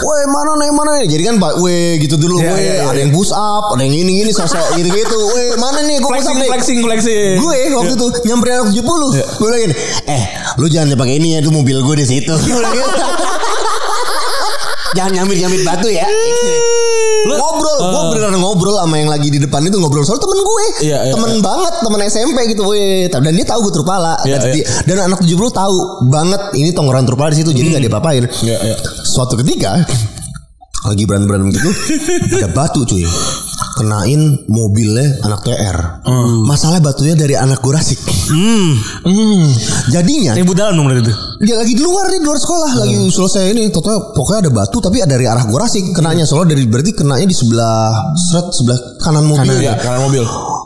S3: Weh mana nih mana nih Jadi kan pak Weh gitu dulu
S2: Iya,
S3: Weh
S2: iya, iya.
S3: ada yang push up Ada yang ini gini sosok gitu-gitu Weh mana nih gue push up
S2: flexing
S3: nih
S2: flexing flexing.
S3: gue waktu itu nyamperin anak 70
S2: Iya.
S3: gue gini eh lu jangan pakai ini ya itu mobil gue di situ gitu. [laughs] jangan nyambil nyambil batu ya ngobrol. Gue beneran ngobrol sama yang lagi di depan itu ngobrol. Soal temen gue
S2: Iya, iya,
S3: temen banget temen SMP gitu weh dan dia tahu gue Trupala.
S2: Iya,
S3: dan,
S2: iya.
S3: dan anak 70 tahu banget ini tongkrongan Trupala di situ jadi nggak diapa-apain.
S2: Iya iya.
S3: suatu ketika lagi berantem berantem gitu [laughs] ada batu cuy kenain mobilnya anak TR masalah batunya dari anak Gorasik
S2: Hmm.
S3: jadinya
S4: Ribut dalam dong berarti itu.
S3: dia lagi di luar nih di luar sekolah. Lagi selesai ini toto pokoknya ada batu tapi ada dari arah Gorasik kenanya soalnya dari berarti kenanya di sebelah seret sebelah kanan mobil
S2: Iya kanan mobil.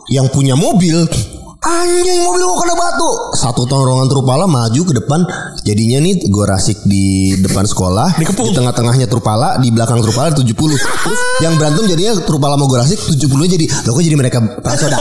S3: yang punya mobil anjing mobil gua kena batu. Satu tongkrongan Trupala maju ke depan. Jadinya nih gue rasik di depan sekolah.
S2: Dikepung.
S3: di tengah-tengahnya Trupala di belakang Trupala 70 terus yang berantem jadinya Trupala mau gue rasik 70 jadi lo kok jadi mereka saudara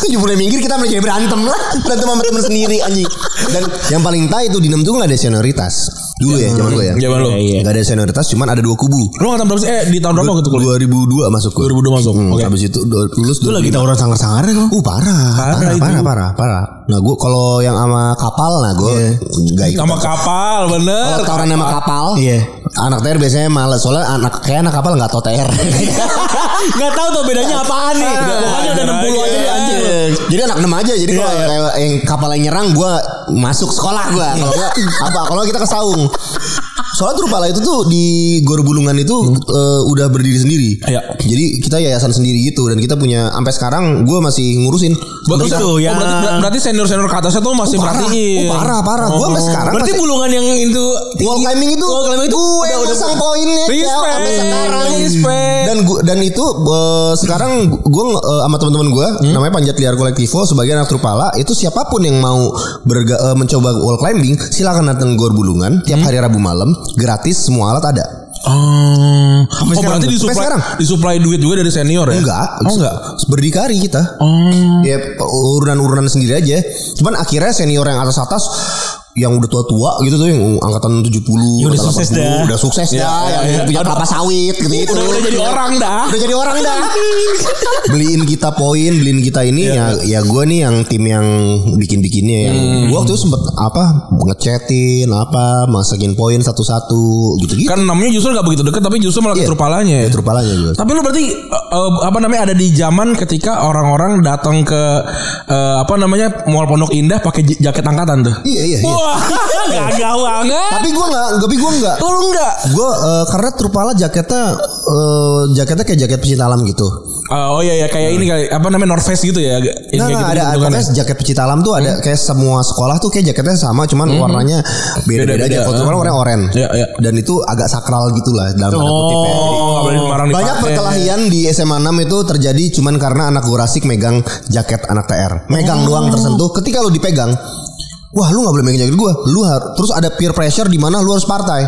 S3: 70 [laughs] minggir kita malah jadi berantem lah. Berantem sama temen sendiri anjing. Dan yang paling tai itu di Nem tuh gak ada senioritas dulu ya zaman gue ya
S2: Zaman lu.
S3: Gak ada senioritas cuman ada dua kubu
S2: Lu angkatan berapa sih? Eh di tahun berapa gitu kuliah?
S3: 2002 masuk gue
S2: 2002 masuk.
S3: Hmm,
S2: Oke.
S3: Habis itu lulus
S4: Lu lagi tawuran sangar-sangar kok.
S3: Uh parah, parah,
S2: Parah itu.
S3: parah, parah, parah. Nah gue kalau yang sama kapal, nah gue nggak ikut.
S2: Nama kapal bener.
S3: Kalau tawaran sama kapal,
S4: Iya.
S3: anak TR biasanya males. Soalnya anak kayak anak kapal nggak tau TR. [laughs]
S4: Gak tahu tuh bedanya apaan nih. Pokoknya udah 60 aja nih anjing.
S3: jadi anak enam aja. Jadi kalau yang kapal yang nyerang, gue masuk sekolah gue. Kalau nggak apa? Kalau kita ke saung. Soalnya Trupala itu tuh di Gor Bulungan itu eh, udah berdiri sendiri.
S2: Iya.
S3: Jadi kita yayasan sendiri gitu dan kita punya sampai sekarang gue masih ngurusin.
S2: Berarti,
S4: Itu
S2: oh,
S4: yang-
S2: berarti, berarti senior senior ke atasnya tuh masih
S3: Parah,
S2: perhatiin.
S3: oh, parah, parah. Gue sampai sekarang
S4: Berarti
S3: masih-
S4: bulungan yang itu
S3: Wall climbing itu
S4: Wall climbing itu
S3: gue
S4: udah-
S3: yang
S4: udah-
S3: pasang poinnya sampai sekarang
S2: Respect.
S3: dan gua, dan itu eh, sekarang gue sama teman-teman gue
S2: Hmm?
S3: namanya Panjat Liar Kolektivo sebagai anak Trupala itu siapa pun yang mau berga, eh, mencoba wall climbing silakan datang Gor Bulungan
S2: Hmm?
S3: tiap hari Rabu malam gratis semua alat ada
S2: Oh, oh
S3: sekarang
S2: berarti disuplai
S3: sekarang.
S2: disuplai duit juga dari senior ya?
S3: enggak
S2: Oh enggak.
S3: berdikari kita
S2: Oh.
S3: ya urunan-urunan sendiri aja cuman akhirnya senior yang atas-atas yang udah tua-tua gitu tuh yang angkatan 70
S4: Ya udah sukses
S3: 80,
S4: dah.
S3: udah sukses
S2: Ya,
S3: dah
S2: ya,
S3: yang
S2: ya.
S3: punya kelapa sawit gitu gitu
S2: Udah, udah jadi orang dah.
S3: udah jadi orang dah [laughs] beliin kita poin beliin kita ini ya ya gue nih yang tim yang bikin bikinnya yang gue waktu itu sempet apa ngechatin apa masakin poin satu-satu gitu gitu
S2: Kan namanya justru gak begitu deket tapi justru malah
S3: Iya.
S2: ketrupalanya ya.
S3: ya terpalanya juga
S2: Tapi lu berarti eh, apa namanya ada di zaman ketika orang-orang datang ke eh, apa namanya Mall Pondok Indah pakai jaket angkatan tuh.
S3: iya iya, iya.
S2: Gagah banget.
S3: tapi gue nggak tapi gue nggak
S2: Oh, lu enggak?
S3: gue eh, karena Trupala jaketnya eh, jaketnya kayak jaket pecinta alam gitu
S2: oh iya ya kayak ini kayak apa namanya North Face gitu ya. Yang
S3: Nah,
S2: kayak
S3: nah,
S2: gitu
S3: ada
S2: bentukannya.
S3: pokoknya jaket pecinta alam tuh ada kayak semua sekolah tuh kayak jaketnya sama cuman warnanya beda-beda aja. Kalau Trupala warnanya oranye.
S2: Iya, iya.
S3: Dan itu agak sakral gitu lah dalam tanda kutip ya. Jadi,
S2: Oh, nggak sembarang
S3: Banyak perkelahian di SMA 6 itu terjadi cuman karena anak Gorasik megang jaket anak TR. Megang doang tersentuh. Ketika lu dipegang Wah lu gak boleh megang jaket gue Lu har- Terus ada peer pressure di mana lu harus partai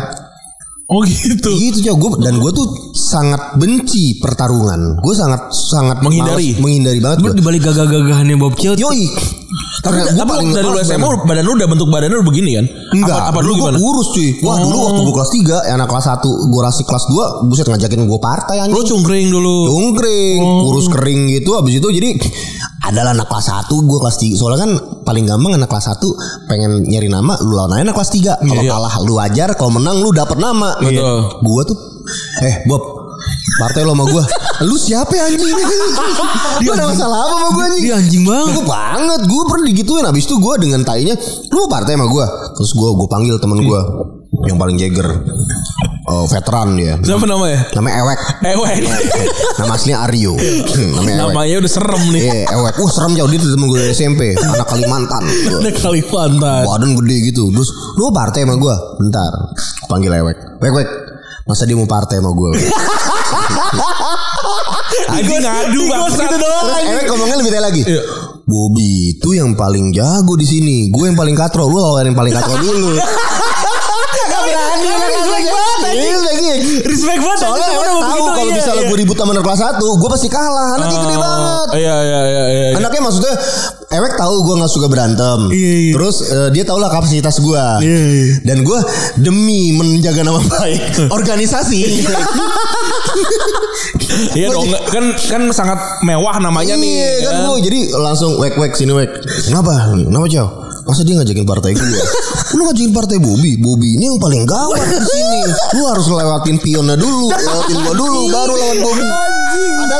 S2: Oh gitu.
S3: Gitu cow gua, Dan gue tuh sangat benci pertarungan Gue sangat sangat
S2: Menghindari.
S3: males- Menghindari banget
S4: Lu
S3: gua.
S4: di balik gagah-gagahannya Bob Ciot.
S3: Yoi
S2: Tapi, tapi
S3: paling
S2: dari lu SMA badan lu udah bentuk badan lu begini kan?
S3: Enggak
S2: Apa, apa dulu gimana?
S3: kurus cuy Wah dulu
S2: Oh.
S3: waktu gue kelas 3 Anak kelas 1 Gue rasi kelas 2 Buset ngajakin gue partai anjing
S2: Lu cungkring dulu.
S3: Cungkring Kurus kering gitu Habis itu jadi adalah anak kelas 1 gue kelas 3 Soalnya kan paling gampang anak kelas 1 Pengen nyari nama Lu lawan aja anak kelas 3 Kalau
S2: Iya.
S3: kalah lu wajar Kalau menang lu dapet nama
S2: Betul.
S3: Gue tuh Eh Bob Partai lo sama gue Lu siapa ya anjing? [laughs] Dia ada masalah apa sama gue anjing?
S4: Dia anjing banget.
S3: Gue banget. Gue pernah digituin. Abis itu gue dengan tainya Lu mau partai sama gue Terus gue gue panggil temen gue Yang paling jagger. Eh, Veteran dia.
S2: Siapa namanya?
S3: Namanya Ewek.
S2: Ewek.
S3: Nama aslinya Aryo. [laughs] Namanya Ewek.
S2: Namanya udah serem nih.
S3: Iya Ewek. Wah serem jauh Dia tuh temen gue dari SMP Anak Kalimantan.
S2: Ada Kalimantan.
S3: Badan gede gitu. Terus lu partai sama gue Bentar. Panggil Ewek. Wek Wek Masa dia mau partai sama gue [laughs]
S2: Anjing ngadu bangsat.
S4: gitu doang.
S3: Ewek ngomongnya lebih tanya lagi
S2: Iya.
S3: Bobby itu yang paling jago di sini. Gue yang paling katro. Lu lawan yang paling katro dulu. [laughs] Gak berani.
S4: Respect banget, anjing.
S3: Iya.
S4: Respect banget.
S3: Soalnya
S4: temen
S3: tahu kalau
S4: iya,
S3: misalnya gue ribut sama anak kelas 1 Gue pasti kalah. Anaknya gede banget.
S2: Iya iya iya iya. iya.
S3: Anaknya maksudnya Ewek tahu gue gak suka berantem.
S4: Iya, iya.
S3: Terus eh, dia tahu lah kapasitas gue.
S4: Iya, iya.
S3: Dan gue demi menjaga nama baik [laughs] organisasi. [laughs]
S2: Iya dong kan kan sangat mewah namanya nih.
S3: Iya kan
S2: kan?
S3: gue jadi langsung wek wek sini wek. Kenapa? Kenapa Cow? Masa dia ngajakin partai gue? [laughs] Lu ngajakin partai Bobby. Bobby ini yang paling gawat di sini. Lu harus lewatin pionnya dulu, lewatin gua dulu, baru lawan Bobby.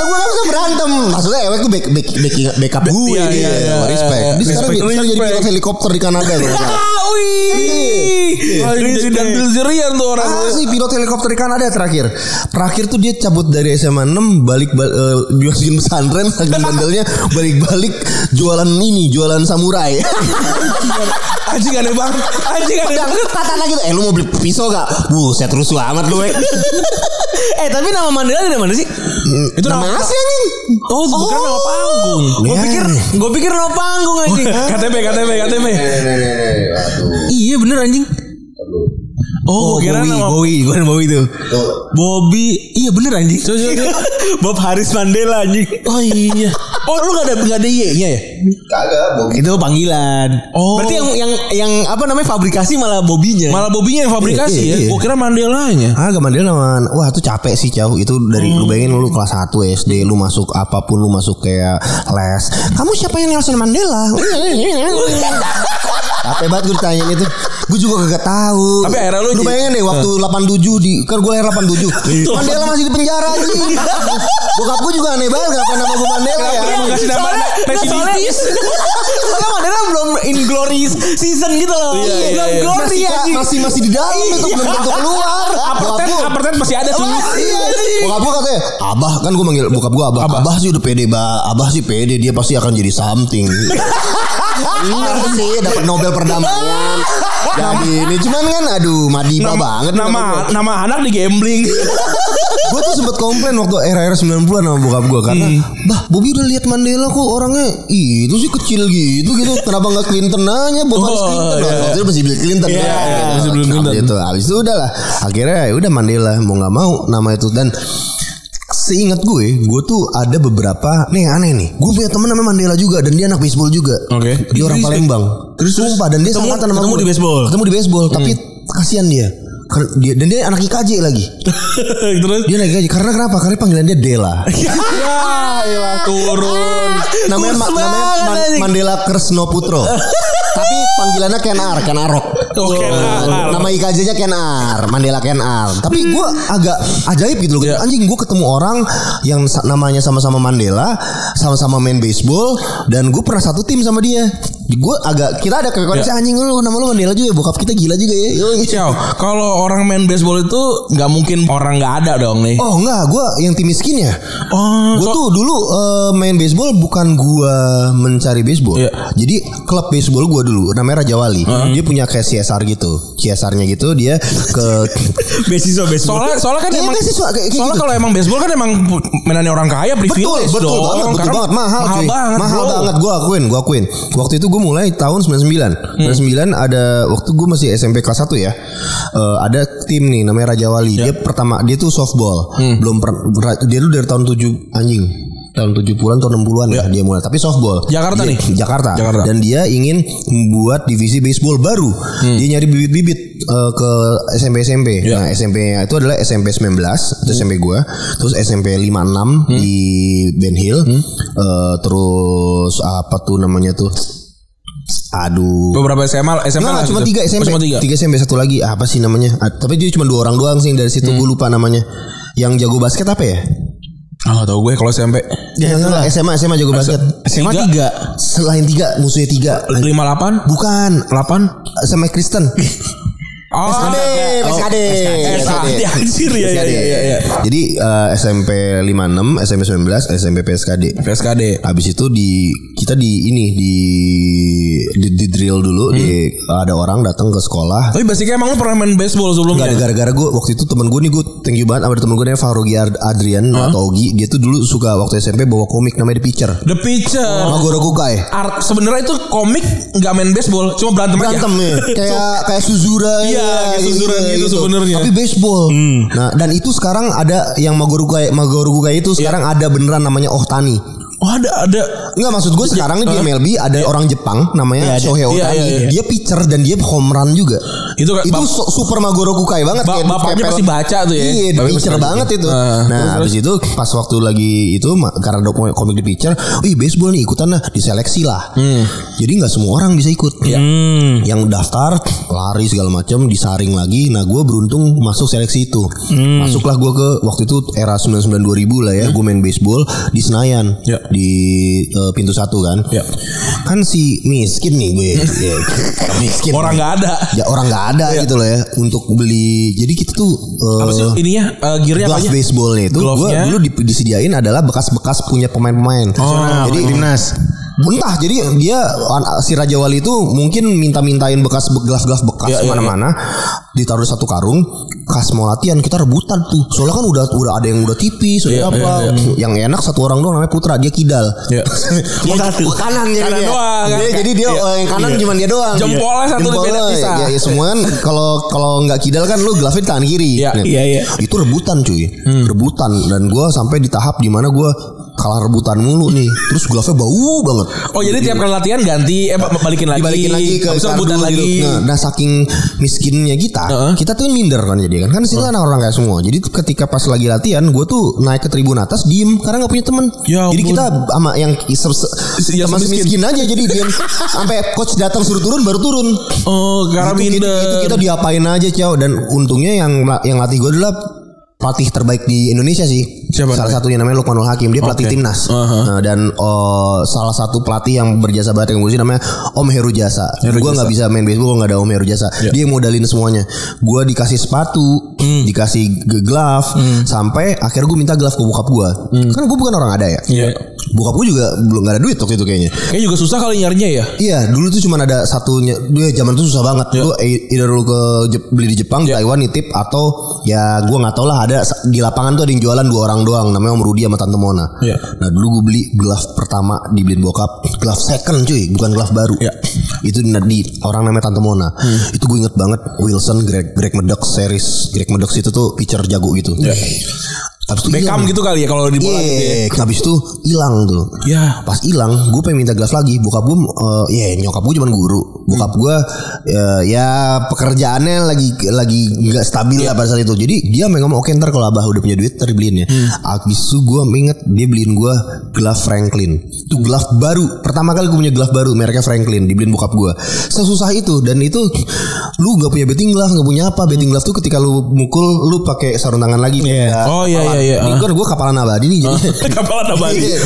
S3: Padahal gue bisa berantem. Maksudnya Ewek tuh back, back, back, backup gue.
S2: Iya, iya, iya,
S3: respect.
S2: iya.
S3: Dia sekarang,
S2: Respect,
S3: jadi
S2: respect.
S3: pilot helikopter di Kanada. kalau [laughs]
S2: wih.
S4: Respect.
S2: Dan Bilzerian tuh orang.
S3: Ah sih pilot helikopter di Kanada terakhir. Terakhir tuh dia cabut dari SMA 6 balik bal, uh, bikin pesantren [laughs] lagi bandelnya balik-balik jualan ini, jualan samurai. [laughs]
S2: Anjing aneh banget. Anjing aneh banget.
S3: katanya gitu, eh lu mau beli pisau gak? Buset rusuh amat lu, Wek.
S4: Eh tapi nama Mandela dari mana sih?
S2: Itu
S3: nama
S2: nama
S3: asli anjing.
S2: Oh, bukan nama panggung.
S4: Gue
S3: Ya.
S4: pikir gue pikir nama panggung anjing.
S2: KTP KTP KTP.
S4: Iya bener anjing.
S2: Oh, kira
S4: Bowie,
S2: nama
S4: Bowie, gue Bowie itu. Bobby, iya bener anjing. [laughs] Bob Haris Mandela anjing.
S2: Oh iya. Oh lu gak ada gak ada Y-nya ya?
S3: Kagak, Bobby.
S4: Itu panggilan.
S2: Oh.
S4: Berarti yang yang yang apa namanya fabrikasi malah Bobinya.
S2: Malah Bobinya yang fabrikasi
S3: Iya, iya,
S2: ya.
S3: iya.
S2: Gua kira Mandelanya.
S3: Agak mandel nama Wah itu capek sih Cau Itu dari lu bayangin lu kelas 1 SD Lu masuk apa pun Lu masuk kayak les Kamu siapa yang Nelson Mandela [laughs] Capek banget gue ditanyain itu Gue juga kagak tahu
S2: Tapi akhirnya lu
S3: Lu bayangin deh Waktu 87 di Kan gue lahir 87 Mandela masih di penjara anjing Bokap gue juga aneh banget Kenapa nama gue Mandela ya
S2: Kenapa kasih nama
S4: Soalnya, nggak, soalnya,
S2: residivis? [laughs]
S4: soalnya Mandela belum in glory season gitu loh.
S2: Iya, iya,
S4: belum
S2: iya.
S4: glory
S3: masih,
S4: anjing.
S3: masih masih di dalam itu belum tentu keluar.
S2: Aparten aparten masih ada tuh.
S3: Iya Bokap gue katanya Abah kan gue manggil bokap gue abah. abah sih udah pede ba Abah sih pede Dia pasti akan jadi something Bener [laughs] sih dapat Nobel perdamaian. [laughs] Jadi ini cuman kan Aduh Madiba banget
S2: Nama nama anak di gambling. [laughs]
S3: Gue tuh sempet komplain waktu era-era 90-an sama bokap gue Karena Bah Bobby udah lihat Mandela kok orangnya Ih itu sih kecil gitu gitu. Kenapa gak Clinton aja? Bob Harris
S2: Oh,
S3: Clinton
S2: iya.
S3: Waktu itu masih Bill Clinton
S2: Iya,
S3: ya.
S2: iya, masih Bill
S3: Kenapa
S2: Clinton.
S3: Gitu. Habis itu udah lah Akhirnya ya udah Mandela Mau gak mau nama itu. Dan Seingat gue Gue tuh ada beberapa Nih aneh nih. Gue punya temen namanya Mandela juga Dan dia anak baseball juga.
S2: Oke.
S3: Dia orang
S2: Terus-
S3: Palembang.
S2: terus-
S3: Sumpah Dan dia
S4: ketemu-
S3: sama
S4: ketemu di baseball?
S3: Ketemu di baseball Tapi kasihan dia dia, dan dia anak IKJ lagi [laughs]
S2: Terus
S3: Dia gaji karena kenapa? Karena panggilan dia Dela. [laughs]
S2: ya turun.
S3: namanya Ma- namanya Man-. Mandela Kresno Putro. [laughs] Tapi panggilannya Ken Ar, Ken Arok.
S2: Oh, Ken Ar.
S3: Nama IKJ-nya Ken Ar, Mandela Ken Ar. Tapi gue agak ajaib gitu loh.
S2: Iya.
S3: Anjing gue ketemu orang yang namanya sama-sama Mandela, sama-sama main baseball, dan gue pernah satu tim sama dia. Gue agak kita ada kekoneksi
S2: Iya.
S3: anjing lu nama lu Mandela juga ya, bokap kita gila juga ya.
S2: Ciao, kalau orang main baseball itu nggak mungkin orang nggak ada dong nih.
S3: Oh enggak, gue yang tim miskin ya.
S2: Oh,
S3: Gue
S2: so-
S3: tuh dulu eh, main baseball bukan gue mencari baseball.
S2: Iya.
S3: Jadi klub baseball gue dulu namanya Raja Wali. Dia punya kayak CSR gitu. CSR-nya gitu dia ke [laughs]
S4: Beasiswa baseball.
S2: soalnya soalnya kan
S3: Iya,
S2: emang
S3: beasiswa, kayak- kayak
S2: soalnya
S3: gitu.
S2: kalau emang baseball kan emang mainannya orang kaya
S3: betul
S2: privilege
S3: betul
S2: dong.
S3: banget betul banget mahal
S2: mahal
S3: cuy.
S2: banget
S3: mahal
S2: bro.
S3: banget gue akuin gue akuin waktu itu gue mulai tahun 99. 99 ada waktu gue masih SMP kelas 1 ya. Ada tim nih namanya Raja Wali. Dia pertama dia tuh softball. Belum per- dia tuh dari tahun 7 anjing. Tahun 70-an atau 60-an ya dia mulai. Tapi softball.
S2: Jakarta
S3: Dia-
S2: nih?
S3: Jakarta.
S2: Jakarta.
S3: Dan dia ingin membuat divisi baseball baru. Dia nyari bibit-bibit eh, ke SMP SMP.
S2: Ya.
S3: Nah, SMP itu adalah SMP 19, itu SMP gua. Terus SMP 56 di Ben Hill. Eh, terus apa tuh namanya tuh? Aduh.
S2: Beberapa SMA SMA
S3: Nah,
S2: lah
S3: cuma
S2: gitu.
S3: tiga SMP.
S2: Oh, cuma tiga.
S3: Tiga SMP satu lagi apa sih namanya? Ah, tapi dia cuma dua orang doang sih dari situ gue lupa namanya. Yang jago basket apa ya?
S2: Ah, tau gue kalau SMP.
S3: Ya, enggak, SMA SMA jago basket.
S4: SMA
S2: Tiga.
S4: tiga.
S3: Selain tiga musuhnya tiga.
S2: 58
S3: Bukan
S2: 8
S3: sama Kristen. [laughs]
S2: Oh,
S3: SKD, SKD,
S2: SKD anjir. Ya ya ya ya.
S3: Jadi eh, SMP 56, SMP 19, SMP PSKD.
S2: PSKD.
S3: Habis itu di kita di ini di di, di drill dulu di ada orang datang ke sekolah.
S2: Tapi basicnya emang lu pernah main baseball
S3: Gak
S2: sebelumnya?
S3: gara-gara gue waktu itu temen gue nih gue thank you banget sama temen gue namanya Fahrogi Ad- Adrian atau Ogi dia tuh dulu suka waktu SMP bawa komik namanya The Pitcher.
S2: The Pitcher.
S3: Magoro Kukai.
S2: Art sebenarnya itu komik nggak main baseball, cuma berantem,
S3: berantem
S2: aja.
S3: ya. [laughs] Kayak kayak Suzura
S2: Iya,
S3: ya,
S2: kayak Suzura gitu sebenarnya.
S3: tapi baseball. Nah dan itu sekarang ada yang Magoro Kukai itu sekarang ada beneran namanya Ohtani
S2: Oh ada ada.
S3: Enggak maksud gue sekarang nih di MLB ada orang Jepang namanya Shohei
S2: Iya,
S3: Ohtani
S2: iya, iya.
S3: dia pitcher dan dia home run juga
S2: Itu
S3: itu
S2: bap-
S3: super Magoro Kukai banget
S2: Ba-
S3: kayak-
S2: bapaknya pasti baca tuh ya.
S3: Iya,
S2: Bapaknya
S3: pitcher banget itu.
S2: Nah,
S3: Nah, habis itu pas waktu lagi itu karena ada komik di pitcher, wih baseball nih ikutan lah, diseleksi lah.
S2: Hmm.
S3: Jadi nggak semua orang bisa ikut.
S2: Iya.
S4: Hmm.
S3: Yang daftar lari segala macam disaring lagi. Nah, gue beruntung masuk seleksi itu.
S2: Hmm.
S3: Masuklah gue ke waktu itu era 99 2000 lah ya. Gue main baseball di Senayan
S2: Ya.
S3: Di eh, pintu satu kan.
S2: Ya.
S3: Kan si miskin nih gue. [laughs] Ya, miskin.
S2: Orang nggak ada.
S3: Ya orang nggak ada gitu loh ya untuk beli. Jadi kita tuh eh,
S2: Apa sih ininya uh, gearnya apa
S3: baseballnya itu gue dulu di- disediain adalah bekas-bekas punya pemain-pemain. jadi timnas. Entah jadi dia si Raja Wali itu mungkin minta-mintain bekas glove-glove bekas
S2: Iya, iya,
S3: mana-mana ditaruh di satu karung kas mau latihan kita rebutan tuh. Soalnya kan udah udah ada yang udah tipis
S2: Iya,
S3: udah apa
S2: iya,
S3: yang enak satu orang doang namanya Putra dia kidal.
S2: Iya. [laughs]
S3: dia satu kanan jadi
S2: Kanan
S3: dia.
S2: doang, kan?
S3: Dia- jadi dia
S2: Iya.
S3: eh, yang kanan cuma dia doang.
S2: Jempolnya satu
S3: Jempolnya,
S2: beda
S3: ya, ya semua kan kalau kalau nggak kidal kan lu glove tangan kiri.
S2: Iya,
S3: Nah,
S4: iya, iya.
S3: itu rebutan cuy. Rebutan. Dan gue sampai di tahap di mana gue kalah rebutan mulu nih terus glove-nya bau banget
S2: Oh jadi tiap kali latihan ganti eh ba- balikin lagi.
S3: dibalikin lagi ke
S2: itu rebutan
S3: gitu.
S2: lagi.
S3: Nah, nah saking miskinnya kita,
S2: Heeh.
S3: kita tuh minder kan jadi kan. Kan situ kan orang kayak semua. Jadi ketika pas lagi latihan, gue tuh naik ke tribun atas diem karena nggak punya temen.
S2: Ya
S3: jadi
S2: ampun.
S3: kita sama yang se- se-
S2: Yang
S3: sama miskin aja jadi diem [laughs] sampai coach datang suruh turun baru turun.
S2: Oh karena
S3: Itu, itu,
S2: minder.
S3: itu kita diapain aja cow dan untungnya yang yang latih gue adalah pelatih terbaik di Indonesia sih.
S2: Siapa
S3: salah satunya namanya Lukmanul Hakim, dia pelatih
S2: Oke.
S3: timnas.
S2: Aha.
S3: Nah, dan oh, salah satu pelatih yang berjasa banget yang gue namanya Om Heru Jasa.
S2: Heru
S3: Gue nggak bisa main baseball, gue nggak ada Om Heru Jasa.
S2: Ya.
S3: Dia modalin semuanya. Gue dikasih sepatu,
S2: Hmm.
S3: dikasih glove, sampai akhirnya gue minta glove ke bokap gue. Kan gue bukan orang ada ya.
S2: Hmm. Iya.
S3: Bokap gue juga belum nggak ada duit waktu itu kayaknya.
S2: Kayaknya juga susah kali nyarinya ya.
S3: Iya, dulu tuh cuma ada satunya. Dia zaman itu susah banget. Lu e- either lu ke beli di Jepang,
S2: Ya.
S3: Taiwan nitip atau ya gua nggak tau lah ada di lapangan tuh ada yang jualan dua orang doang namanya Om Rudi sama Tante Mona.
S2: Ya.
S3: Nah, dulu gue beli glove pertama dibeliin bokap, glove second cuy, bukan glove baru.
S2: Ya.
S3: Itu di, di orang namanya Tante Mona. Itu gue inget banget Wilson Greg Greg Medux series. Greg Medux itu tuh pitcher jago gitu.
S2: Ya.
S3: Habis itu
S2: Beckham gitu kali ya kalau di bola gitu ya.
S3: Iya, habis itu hilang tuh.
S2: Ya.
S3: Pas hilang, gue pengen minta glove lagi. Bokap gue, eh, ya nyokap gue cuma guru. Bokap gue, eh, ya pekerjaannya lagi lagi nggak stabil lah pada saat itu. Jadi dia memang ngomong oke ntar kalau abah udah punya duit ntar dibeliin ya. Abis itu gue inget dia beliin gue glove Franklin. Itu glove baru. Pertama kali gue punya glove baru mereknya Franklin. Dibeliin bokap gue. Sesusah itu dan itu lu nggak punya betting glove nggak punya apa betting glove tuh ketika lu mukul lu pakai sarung tangan lagi. Ya,
S2: Oh, iya, iya, iya.
S3: Ini kan gue kapalan abadi nih jadi. [laughs]
S2: Kapalan abadi.
S3: Iya.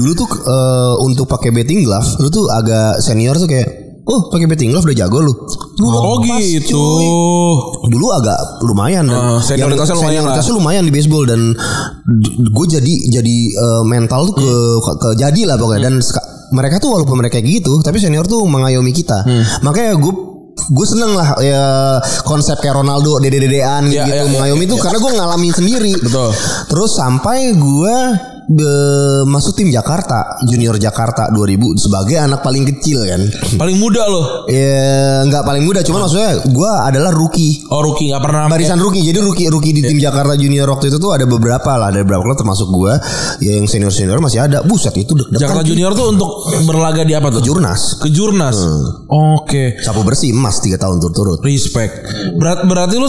S3: Dulu tuh eh, untuk pakai betting glove, lu tuh agak senior tuh kayak, oh pakai betting glove udah jago lu. Dulu
S2: Oh
S3: pas,
S2: gitu.
S3: cuy. Dulu agak lumayan
S2: Ah, senioritasnya lumayan
S3: senioritasnya lumayan di baseball dan gue jadi jadi eh, mental tuh ke, ke, ke jadi lah pokoknya dan mereka tuh walaupun mereka gitu tapi senior tuh mengayomi kita makanya gue gue seneng lah ya konsep kayak Ronaldo dede-dedean
S2: Ya,
S3: gitu
S2: ya, ya,
S3: mengayomi
S2: ya.
S3: karena gue ngalamin sendiri
S2: Betul.
S3: terus sampai gue be- masuk tim Jakarta Junior Jakarta 2000 sebagai anak paling kecil kan.
S2: Paling muda loh.
S3: Ya nggak paling muda, cuman maksudnya gue adalah rookie.
S2: Oh rookie nggak pernah
S3: Barisan rookie, jadi rookie rookie di tim Jakarta Junior waktu itu tuh ada beberapa lah, ada beberapa klub termasuk gue. Ya yang senior senior masih ada. Buset itu deg-degan.
S2: Jakarta Junior tuh untuk berlaga di apa tuh?
S3: Jurnas.
S2: Ke Jurnas. Oke.
S3: Sapu bersih emas 3 tahun turut-turut.
S2: Respect. Berat berarti lu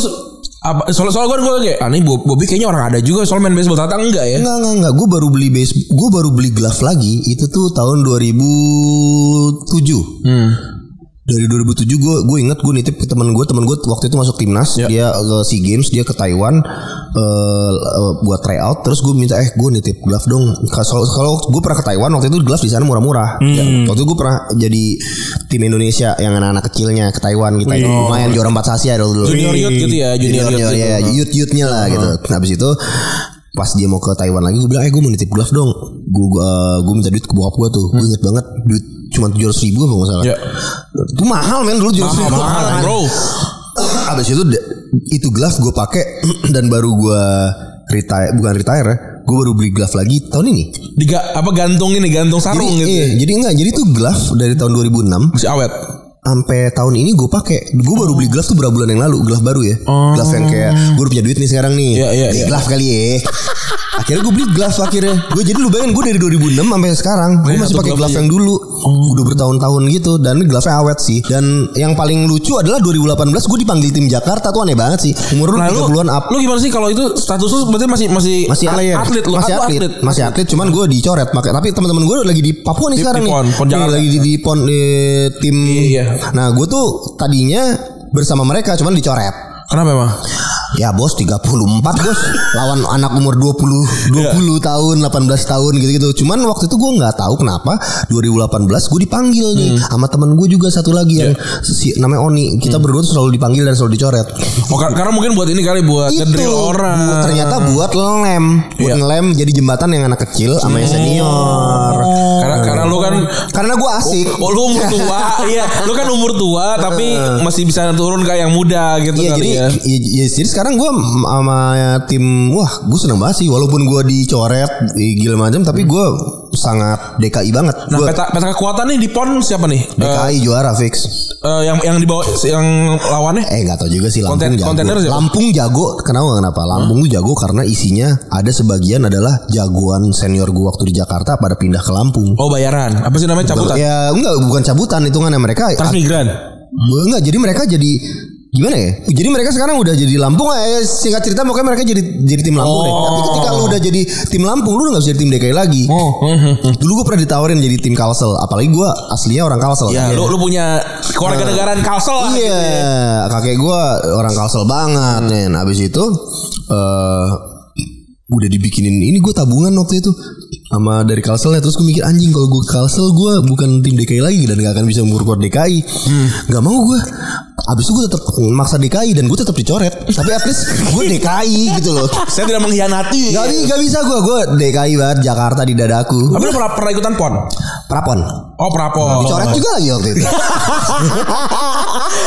S2: apa soal soal gue gue kayak ah Bob- Bobby kayaknya orang ada juga soal main baseball Tata enggak ya?
S3: Enggak enggak enggak, gue baru beli base, gue baru beli glove lagi. Itu tuh tahun 2007.
S2: Hmm.
S3: Dari 2007 gue gue inget gue nitip ke teman gue teman gue waktu itu masuk timnas
S2: Ya.
S3: dia ke Sea Games dia ke Taiwan eh eh, buat tryout terus gue minta eh gue nitip glove dong kalau gue pernah ke Taiwan waktu itu glove di sana murah-murah
S2: Hmm.
S3: Ya, waktu itu gue pernah jadi tim Indonesia yang anak-anak kecilnya ke Taiwan kita lumayan juara empat Asia dulu
S2: Oh. Junior youth gitu ya, junior
S3: junior,
S2: youth
S3: ya
S2: gitu.
S3: youth youthnya lah gitu nah, habis itu pas dia mau ke Taiwan lagi gue bilang eh gue mau nitip glove dong gue uh, gue minta duit ke bokap gue tuh gue inget banget duit cuma tujuh ratus ribu kalau nggak salah
S2: Ya.
S3: itu mahal men dulu tujuh ratus
S2: Mahal,
S3: ribu
S2: mahal, bro.
S3: abis itu itu glove gue pakai [clears throat] dan baru gue retire bukan retire ya gue baru beli glove lagi tahun ini
S2: Diga, apa gantung ini gantung sarung
S3: jadi,
S2: gitu.
S3: iya, jadi enggak jadi tuh glove dari tahun 2006
S2: Masih awet.
S3: Sampai tahun ini gue pakai. Gue baru beli glove tuh berapa bulan yang lalu? Glove baru ya? Glove yang kayak gue punya duit nih sekarang nih.
S2: Iya, iya,
S3: Beli
S2: iya.
S3: glove kali ya. Akhirnya gue beli glove akhirnya. Gue jadi lu bayangin gue dari 2006 sampai sekarang gue
S2: Beli
S3: masih pakai
S2: glove aja.
S3: yang dulu. Udah bertahun-tahun gitu dan glove nya awet sih. Dan yang paling lucu adalah 2018 gue dipanggil tim Jakarta tuh aneh banget sih. Umur lu
S2: Nah, lu,
S3: 30-an up.
S2: lu gimana sih kalau itu status lu berarti masih masih
S3: masih
S2: player. atlet lu,
S3: masih
S2: Lu
S3: atlet, masih atlet cuman gue dicoret. Tapi teman-teman gue lagi di Papua nih
S2: Di-
S3: sekarang
S2: di
S3: nih.
S2: PON, PON
S3: Nih,
S2: Jakarta.
S3: lagi di, di pon di tim
S2: Iya.
S3: Nah gue tuh tadinya bersama mereka cuman dicoret.
S2: Kenapa emang?
S3: ya bos 34 bos. [laughs] Lawan anak umur 20 20 tahun 18 tahun gitu-gitu. Cuman waktu itu gue nggak tahu kenapa 2018 gue dipanggil nih sama temen gue juga satu lagi yang si namanya Oni. Kita berdua tuh selalu dipanggil dan selalu dicoret.
S2: Oh, kar- karena mungkin buat ini kali buat
S3: itu
S2: orang.
S3: ternyata buat lem buat
S2: Iya.
S3: ngelem jadi jembatan yang anak kecil sama yang senior.
S2: Karena karena lu kan
S3: karena gue asik
S2: Oh, lu umur tua, [laughs] iya. Lu kan umur tua tapi masih bisa turun ke yang muda gitu
S3: Iya jadi
S2: ya.
S3: iya, iya, jadi sekarang gue sama tim wah gue seneng banget sih walaupun gue dicoret eh, gila macam tapi gue sangat DKI banget.
S2: Nah,
S3: Gua
S2: peta peta kekuatan nih di PON siapa nih? Eh,
S3: DKI juara fix.
S2: eh, yang yang di bawah yang lawannya?
S3: Eh nggak tahu juga sih Lampung
S2: Konten-
S3: jago.
S2: kontainer siapa?
S3: Lampung jago kenapa kenapa? Lampung tuh jago karena isinya ada sebagian adalah jagoan senior gue waktu di Jakarta pada pindah ke Lampung.
S2: Oh, Apa sih namanya cabutan?
S3: Ya enggak bukan cabutan hitungannya mereka
S2: Transmigran.
S3: Enggak, jadi mereka jadi gimana ya? Jadi mereka sekarang udah jadi Lampung eh, singkat cerita pokoknya mereka jadi jadi tim Lampung deh. Tapi ketika lu udah jadi tim Lampung lu udah gak bisa jadi tim DKI lagi.
S2: Oh, hmm,
S3: Dulu gue pernah ditawarin jadi tim Kalsel, apalagi gue aslinya orang Kalsel.
S2: Ya, lu lu punya keluarga negaraan Kalsel lah.
S3: Iya, kakek gue orang Kalsel banget, men. Abis itu eh udah dibikinin ini gue tabungan waktu itu sama dari Kalsel ya terus gue mikir anjing kalau gue Kalsel gue bukan tim DKI lagi dan gak akan bisa memperkuat DKI nggak mau gue abis itu gue tetap maksa DKI dan gue tetap dicoret tapi at least gue DKI gitu loh
S2: Saya tidak mengkhianati.
S3: Gak, bi- gak bisa gue Gue DKI banget Jakarta di dadaku
S2: Tapi lu pernah, pernah ikutan PON?
S3: Prapon
S2: Oh, Prapon.
S3: Dicoret juga lagi waktu itu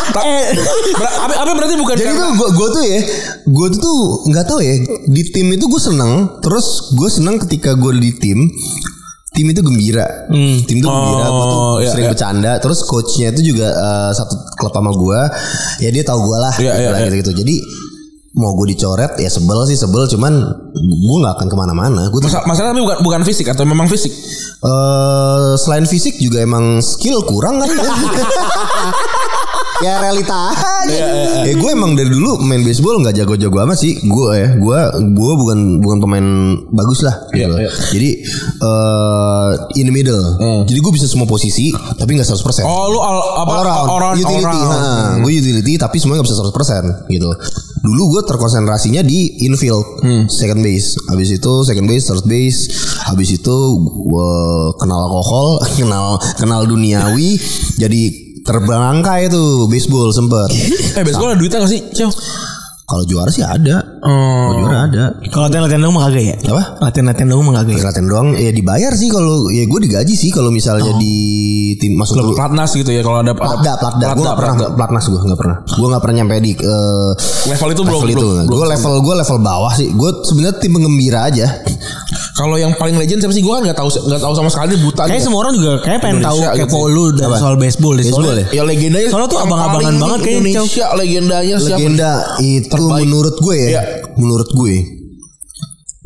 S2: Ta- [laughs] Ber- apa, berarti bukan
S3: Jadi tuh gue gue tuh ya, gue tuh tuh nggak tahu ya di tim itu gue seneng. Terus gue seneng ketika gue di tim, tim itu gembira. Tim itu gembira. Gue tuh
S2: Oh, iya,
S3: sering
S2: iya.
S3: bercanda. Terus coachnya itu juga eh, satu klub sama gue. Ya dia tahu gue lah.
S2: Iya, iya, iya.
S3: gitu, gitu. Jadi mau gue dicoret ya sebel sih sebel. Cuman gue nggak akan ke mana-mana. Gue
S2: Masa- masalah tapi bukan bukan fisik atau memang fisik?
S3: eh selain fisik juga emang skill kurang kan [laughs] ya realita aja ya gue emang dari dulu main baseball nggak jago-jago amat sih gue ya gue gue bukan bukan pemain bagus lah gitu.
S2: Iya, iya.
S3: jadi eh in the middle jadi gue bisa semua posisi tapi nggak 100%
S2: Oh, lu all, apa
S3: all around,
S2: all around,
S3: utility
S2: all around.
S3: gue utility tapi semuanya gak bisa 100% gitu dulu gue terkonsentrasinya di infield
S2: Hmm.
S3: second base habis itu second base third base habis itu gue kenal alkohol [laughs] kenal kenal duniawi jadi terbangkai tuh baseball sempet.
S2: Eh, baseball ada duitnya gak sih?
S3: Kalau juara sih ada
S2: Oh.
S3: kalau juara ada
S4: Kalau latihan-latihan dong mah kagak ya?
S3: Apa?
S4: Latihan-latihan dong mah kagak ya?
S3: Latihan doang ya dibayar sih kalau ya gue digaji sih kalau misalnya di tim masuk dulu
S2: Platnas gitu ya kalau ada
S3: Platda, platda. Gue gak pernah,
S2: platda.
S3: platnas gue gak pernah. Gue gak pernah nyampe di eh,
S2: Level itu belum
S3: level itu.
S2: belum-.
S3: Gue level gue level bawah sih. Gue sebenarnya tim penggembira aja.
S2: Kalau yang paling legend siapa sih? Gue kan nggak tahu nggak tahu sama sekali buta.
S4: Kayak
S2: gitu.
S4: semua orang juga kayak pengen tahu kepo
S2: gitu.
S4: lu dan
S3: Apa?
S4: soal baseball.
S3: Baseball
S4: Soalnya-
S3: ya?
S2: Ya legendanya
S4: Soalnya tuh abang-abangan banget kayaknya,
S2: Indonesia legendanya siapa?
S3: Legenda itu
S2: Terbaik.
S3: menurut gue ya.
S2: Iya.
S3: Menurut gue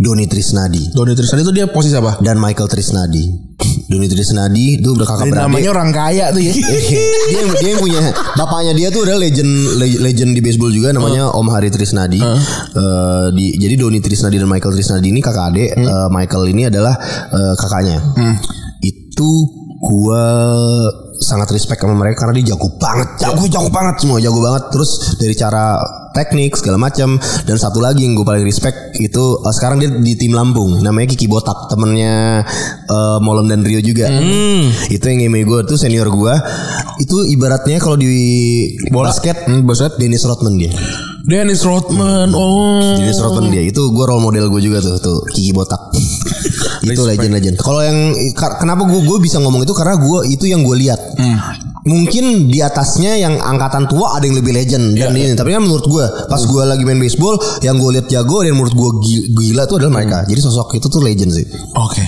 S3: Doni Trisnadi
S2: Doni Trisnadi itu dia posisi apa?
S3: dan Michael Trisnadi. [laughs] Doni Trisnadi itu udah kakak beradik.
S2: namanya orang kaya tuh ya. [laughs]
S3: dia dia yang punya bapaknya dia tuh adalah legend le- legend di baseball juga namanya Om Hari Trisnadi. Eh, di jadi Doni Trisnadi dan Michael Trisnadi ini kakak adik. Eh, Michael ini adalah eh, kakaknya. Itu gua sangat respect sama mereka karena dia jago banget, jago jago banget semua jago banget. Terus dari cara teknik segala macam dan satu lagi yang gue paling respect itu eh, sekarang dia di tim Lampung. Namanya Kiki Botak temennya eh, Molem dan Rio juga. Itu yang email gue tuh senior gue itu ibaratnya kalau di basket basket Dennis Rodman dia.
S2: Dennis Rodman. Oh.
S3: Dennis Rodman dia. Itu gue role model gue juga tuh tuh Kiki Botak. Itu legend legend kalau yang kenapa gue gue bisa ngomong itu? Karena gue itu yang gue lihat mungkin di atasnya yang angkatan tua ada yang lebih legend dan ini tapi kan menurut gue pas gue lagi main baseball yang gue lihat jago dan menurut gue gi- gila tuh adalah mereka jadi sosok itu tuh legend sih
S2: Oke.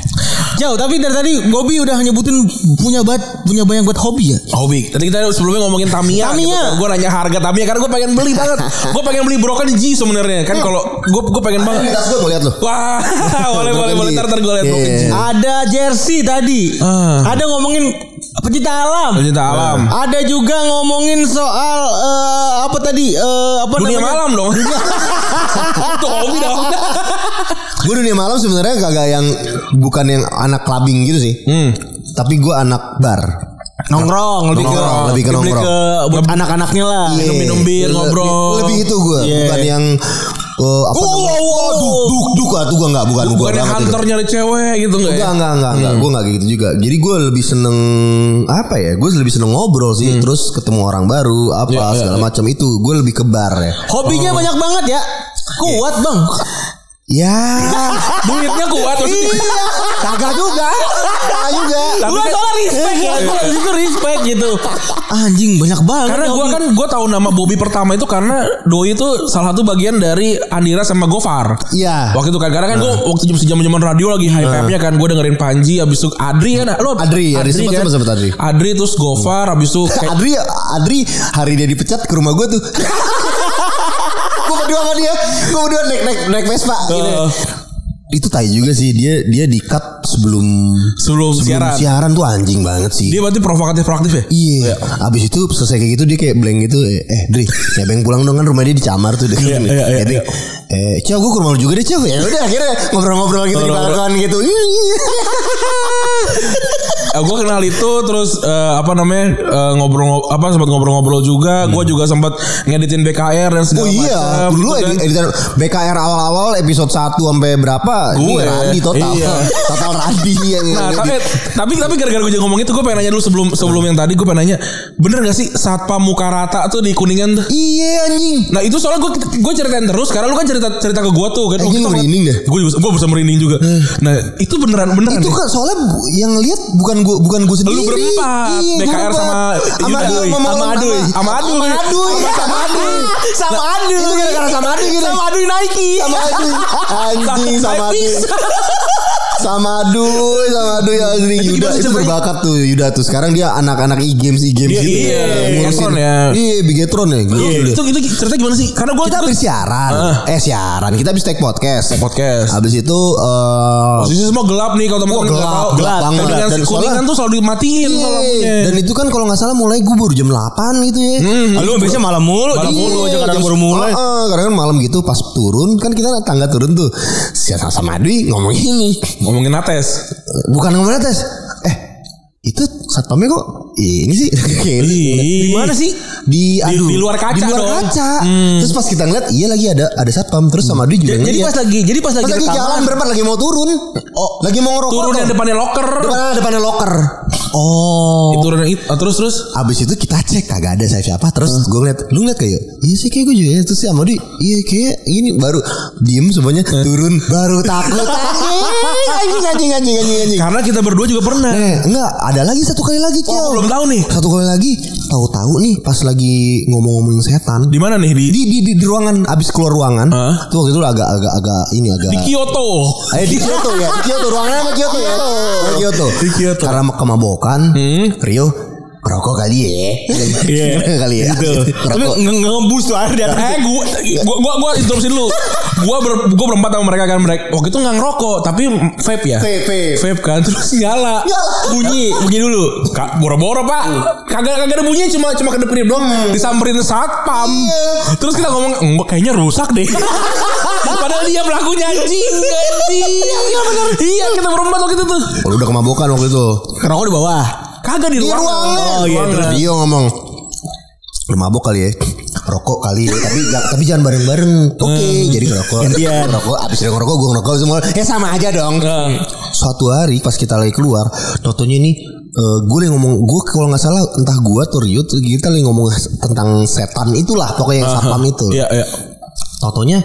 S4: Jauh tapi dari tadi Bobby udah nyebutin punya banget punya banyak buat hobi ya.
S2: Hobi. Tadi kita sebelumnya ngomongin Tamiya.
S4: Tamiya.
S2: Gue nanya harga Tamiya karena gue pengen beli banget. [laughs] gue pengen beli broken G sebenarnya kan kalau gue gue pengen banget.
S3: tas gue mau lihat loh
S2: Wah, [laughs] boleh boleh boleh ntar ntar gue liat
S3: Iya.
S2: broken G.
S4: Ada jersey tadi.
S2: Ah.
S4: Ada ngomongin pecinta alam.
S2: Pecinta alam.
S4: Ada juga ngomongin soal eh, apa tadi? Eh, apa
S2: Dunia
S4: namanya?
S2: malam dong. [laughs] Itu hobi dong. [laughs]
S3: gue dunia malam sebenarnya kagak yang bukan yang anak clubbing gitu sih
S2: Hmm.
S3: tapi gue anak bar
S4: Nongkrong lebih
S3: Nongkrong,
S4: ke
S3: lebih ke
S4: lebih
S3: nongkrong.
S4: ke anak-anaknya lah.
S3: Iya.
S2: Minum-minum bir, ngobrol.
S3: Lebih itu gue,
S4: Iya.
S3: bukan yang uh, apa
S2: Oh,
S3: namanya?
S2: oh, oh.
S3: duk duk duk ah, tuh gue enggak bukan gue
S2: Bukan yang hunter nyari cewek gitu nggak ya?
S3: Enggak, enggak, enggak, enggak. Gue enggak kayak gitu juga. Jadi gue lebih seneng apa ya? Gue lebih seneng ngobrol sih. Terus ketemu orang baru, apa
S2: Iya, iya,
S3: segala
S2: iya.
S3: macam itu. Gue lebih ke bar ya.
S4: Hobinya banyak banget ya. Kuat bang.
S3: Ya,
S2: Duitnya kuat maksudnya.
S3: kagak juga, kagak juga.
S2: Tapi
S4: Gue
S2: kan-
S4: soalnya respect ya. Gue itu respect gitu. Anjing banyak banget.
S2: Karena gue
S4: hobi.
S2: kan gue tahu nama Bobby pertama itu karena Doi itu salah satu bagian dari Andira sama Gofar.
S3: Iya.
S2: Waktu itu kan karena kan gue waktu zaman zaman radio lagi high nya kan gue dengerin Panji abis itu Adri kan lo
S3: Adri, Adri, sempet- sempet- sempet Adri.
S2: Adri terus Gofar abis itu [laughs] kayak
S3: Adri, Adri hari dia dipecat ke rumah gue tuh. [laughs] berdua sama dia, gue berdua naik naik naik Vespa. Gitu. Itu tai juga sih dia dia di cut sebelum
S2: Sebelum siaran.
S3: siaran tuh anjing banget sih.
S2: dia berarti provokatif proaktif ya.
S3: Iya. Abis itu selesai kayak gitu dia kayak blank gitu. Eh, eh Dri, nebeng pulang dong kan rumah dia di Camar tuh.
S2: Iya, iya, iya,
S3: Nebeng, Eh, Cio gue ke rumah lu juga deh Cio. Ya udah akhirnya ngobrol-ngobrol gitu di balkon gitu. [laughs]
S2: gue kenal itu terus eh, apa namanya eh, ngobrol apa sempat ngobrol-ngobrol juga. Gue juga sempat ngeditin BKR dan segala
S3: Oh iya,
S2: macam,
S3: dulu
S2: gitu
S3: edit- editan BKR awal-awal episode 1 sampai berapa?
S2: Gue.
S3: Ini Randi total.
S2: Iya. [laughs]
S3: total Randi yang
S2: Nah, tapi tapi tapi gara-gara gue ngomong itu gue pengen nanya dulu sebelum sebelum yang tadi gue pengen nanya bener gak sih satpam muka rata tuh di kuningan tuh?
S3: Iya anjing.
S2: Nah itu soalnya gue gue ceritain terus karena lu kan cerita cerita ke gue tuh kan.
S3: Eh, ini merinding deh.
S2: Gue juga gue bisa merinding juga. Nah itu beneran beneran.
S3: Itu kan soalnya yang lihat bukan gua bukan gue sendiri.
S2: Lu berempat.
S3: Iya,
S2: BKR sama
S3: sama
S2: Yuda.
S3: sama
S2: Sama
S3: sama
S2: Aduy.
S3: Aduy.
S2: Sama Aduy.
S3: Sama Aduy. Sama Aduy.
S4: sama Adu.
S3: Itu gara-gara sama Aduy gitu.
S4: Sama Adu Nike.
S3: Sama Aduy. Anjing sama Aduy. [laughs] Sama Aduy, sama Aduy anjing
S2: Itu
S3: Yuda itu berbakat tuh Yuda tuh. Sekarang dia anak-anak e-games e-games
S2: Iya,
S3: gitu.
S2: iya,
S3: Ngurusin.
S2: Bigetron ya.
S3: Iya, Bigetron ya. Gila,
S2: Iya, itu itu cerita gimana sih? Karena gue
S3: kita habis siaran. Eh siaran. Kita habis take podcast.
S2: podcast.
S3: Habis itu eh
S2: Posisi semua gelap nih kalau teman-teman nggak
S3: gelap, gelap banget. Dan
S2: kuningan tuh selalu dimatiin
S3: Iya. Dan itu kan kalau nggak salah mulai gue baru jam 8 gitu ya.
S4: Lu biasanya malam mulu.
S2: Malam
S4: Iya,
S2: mulu aja kadang baru mulai.
S3: Oh, oh, karena kan malam gitu pas turun kan kita tangga turun tuh. Sama Dwi ngomong ini.
S2: Ngomongin ates.
S3: Bukan ngomong tes. Eh, itu satpamnya kok ini sih [laughs]
S2: Di
S4: mana sih?
S3: di aduh
S2: di luar kaca
S3: di luar
S2: dong. Hmm.
S3: kaca terus pas kita ngeliat iya lagi ada ada satpam terus sama Dwi juga
S4: Jadi
S3: ngeliat.
S4: pas lagi, jadi pas lagi
S3: pas lagi jalan berempat lagi mau turun oh lagi mau ngerokok
S2: Turun yang depannya locker.
S3: depan depannya locker
S4: Oh.
S2: Itu turun itu terus terus.
S3: Abis itu kita cek kagak ada saya siapa Terus gue ngeliat Lu ngeliat kayak Iya sih kayak gue juga Terus si Amadi Iya kayak ini baru Diem semuanya Turun [laughs] Baru takut anjing. anjing anjing anjing anjing.
S2: Karena kita berdua juga pernah.
S3: Eh, enggak, ada lagi satu kali lagi,
S2: Oh,
S3: Cel.
S2: belum tahu nih.
S3: Satu kali lagi, tahu-tahu nih pas lagi ngomong-ngomongin setan.
S2: Di mana nih di
S3: Di, di, di, di ruangan abis keluar ruangan,
S2: Hah?
S3: tuh waktu itu agak agak agak ini agak
S2: di Kyoto.
S3: Eh di Kyoto ya, di Kyoto ruangannya sama Kyoto ya. Di Kyoto.
S2: Di Kyoto.
S3: Karena kemabokan,
S2: Hmm.
S3: Rio rokok kali ya.
S4: Iya. [laughs]
S3: kali ya.
S4: Gitu. Tapi ngebus tuh air di atas.
S2: Eh gua gua gua, gua interupsi dulu. Gua ber, gua berempat sama mereka kan mereka waktu itu nggak ngerokok tapi vape ya.
S3: Vape, vape.
S2: Vape kan terus nyala. Bunyi, bunyi dulu. Kak boro-boro, Pak. Kagak kagak ada bunyinya cuma cuma kedip-kedip doang. Disamperin satpam. Terus kita ngomong, "Mbak kayaknya rusak deh." [laughs] Padahal dia pelakunya anjing, anjing. Iya benar. Iya, kita berempat waktu itu tuh.
S3: Oh, udah kemabokan waktu itu.
S4: Rokok di bawah.
S2: Kagak di
S3: Di
S2: ruangan.
S3: ruangan.
S2: Oh, iya, terus.
S3: Rio ngomong Lu mabok kali ya Rokok kali ya Tapi ja- tapi jangan bareng-bareng Oke Jadi ngerokok
S4: Gantian. [laughs]
S3: Ngerokok Abis dia ngerokok Gue ngerokok semua Ya sama aja dong
S2: Nah.
S3: Suatu hari Pas kita lagi keluar Totonya nih eh, gue lagi ngomong gue kalau nggak salah entah gue atau Rio kita lagi ngomong tentang setan itulah pokoknya yang satpam itu
S2: Iya, iya.
S3: Totonya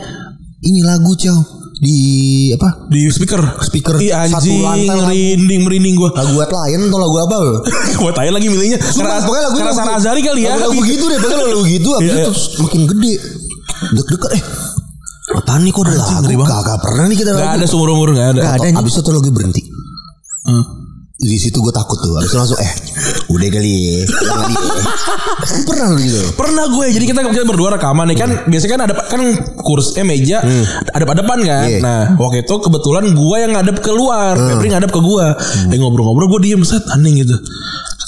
S3: ini lagu cow di apa
S2: Di speaker.
S3: Speaker. Satu
S2: anjing,
S3: lantai lagu.
S2: merinding merinding gua.
S3: lagu Lion atau lagu apa [laughs]
S2: Gua tanya lagi milihnya.
S3: Sumpah, pokoknya lagu
S2: karena Sarah Azari kali ya.
S3: Lagu, lagu gitu deh, pokoknya lagu gitu abis
S2: Iya,
S3: itu
S2: iya.
S3: terus makin gede. Deg-degan eh Apaan nih kok ada lagu? Kagak pernah nih kita
S2: Gak
S3: lagu.
S2: ada seumur umur gak ada.
S3: Gak ada Abis itu lagu berhenti.
S2: Hmm.
S3: Di situ gue takut tuh. Itu langsung eh udah kali ya. Ya. pernah lu gitu.
S2: Pernah gue jadi kita, kita berdua rekaman nih kan biasanya kan ada kan kursi eh meja ada pada depan kan.
S3: Iya.
S2: Nah waktu itu kebetulan gue yang ngadep keluar, Febri ngadep ke gue. Eh ngobrol-ngobrol gue diem set aneh gitu.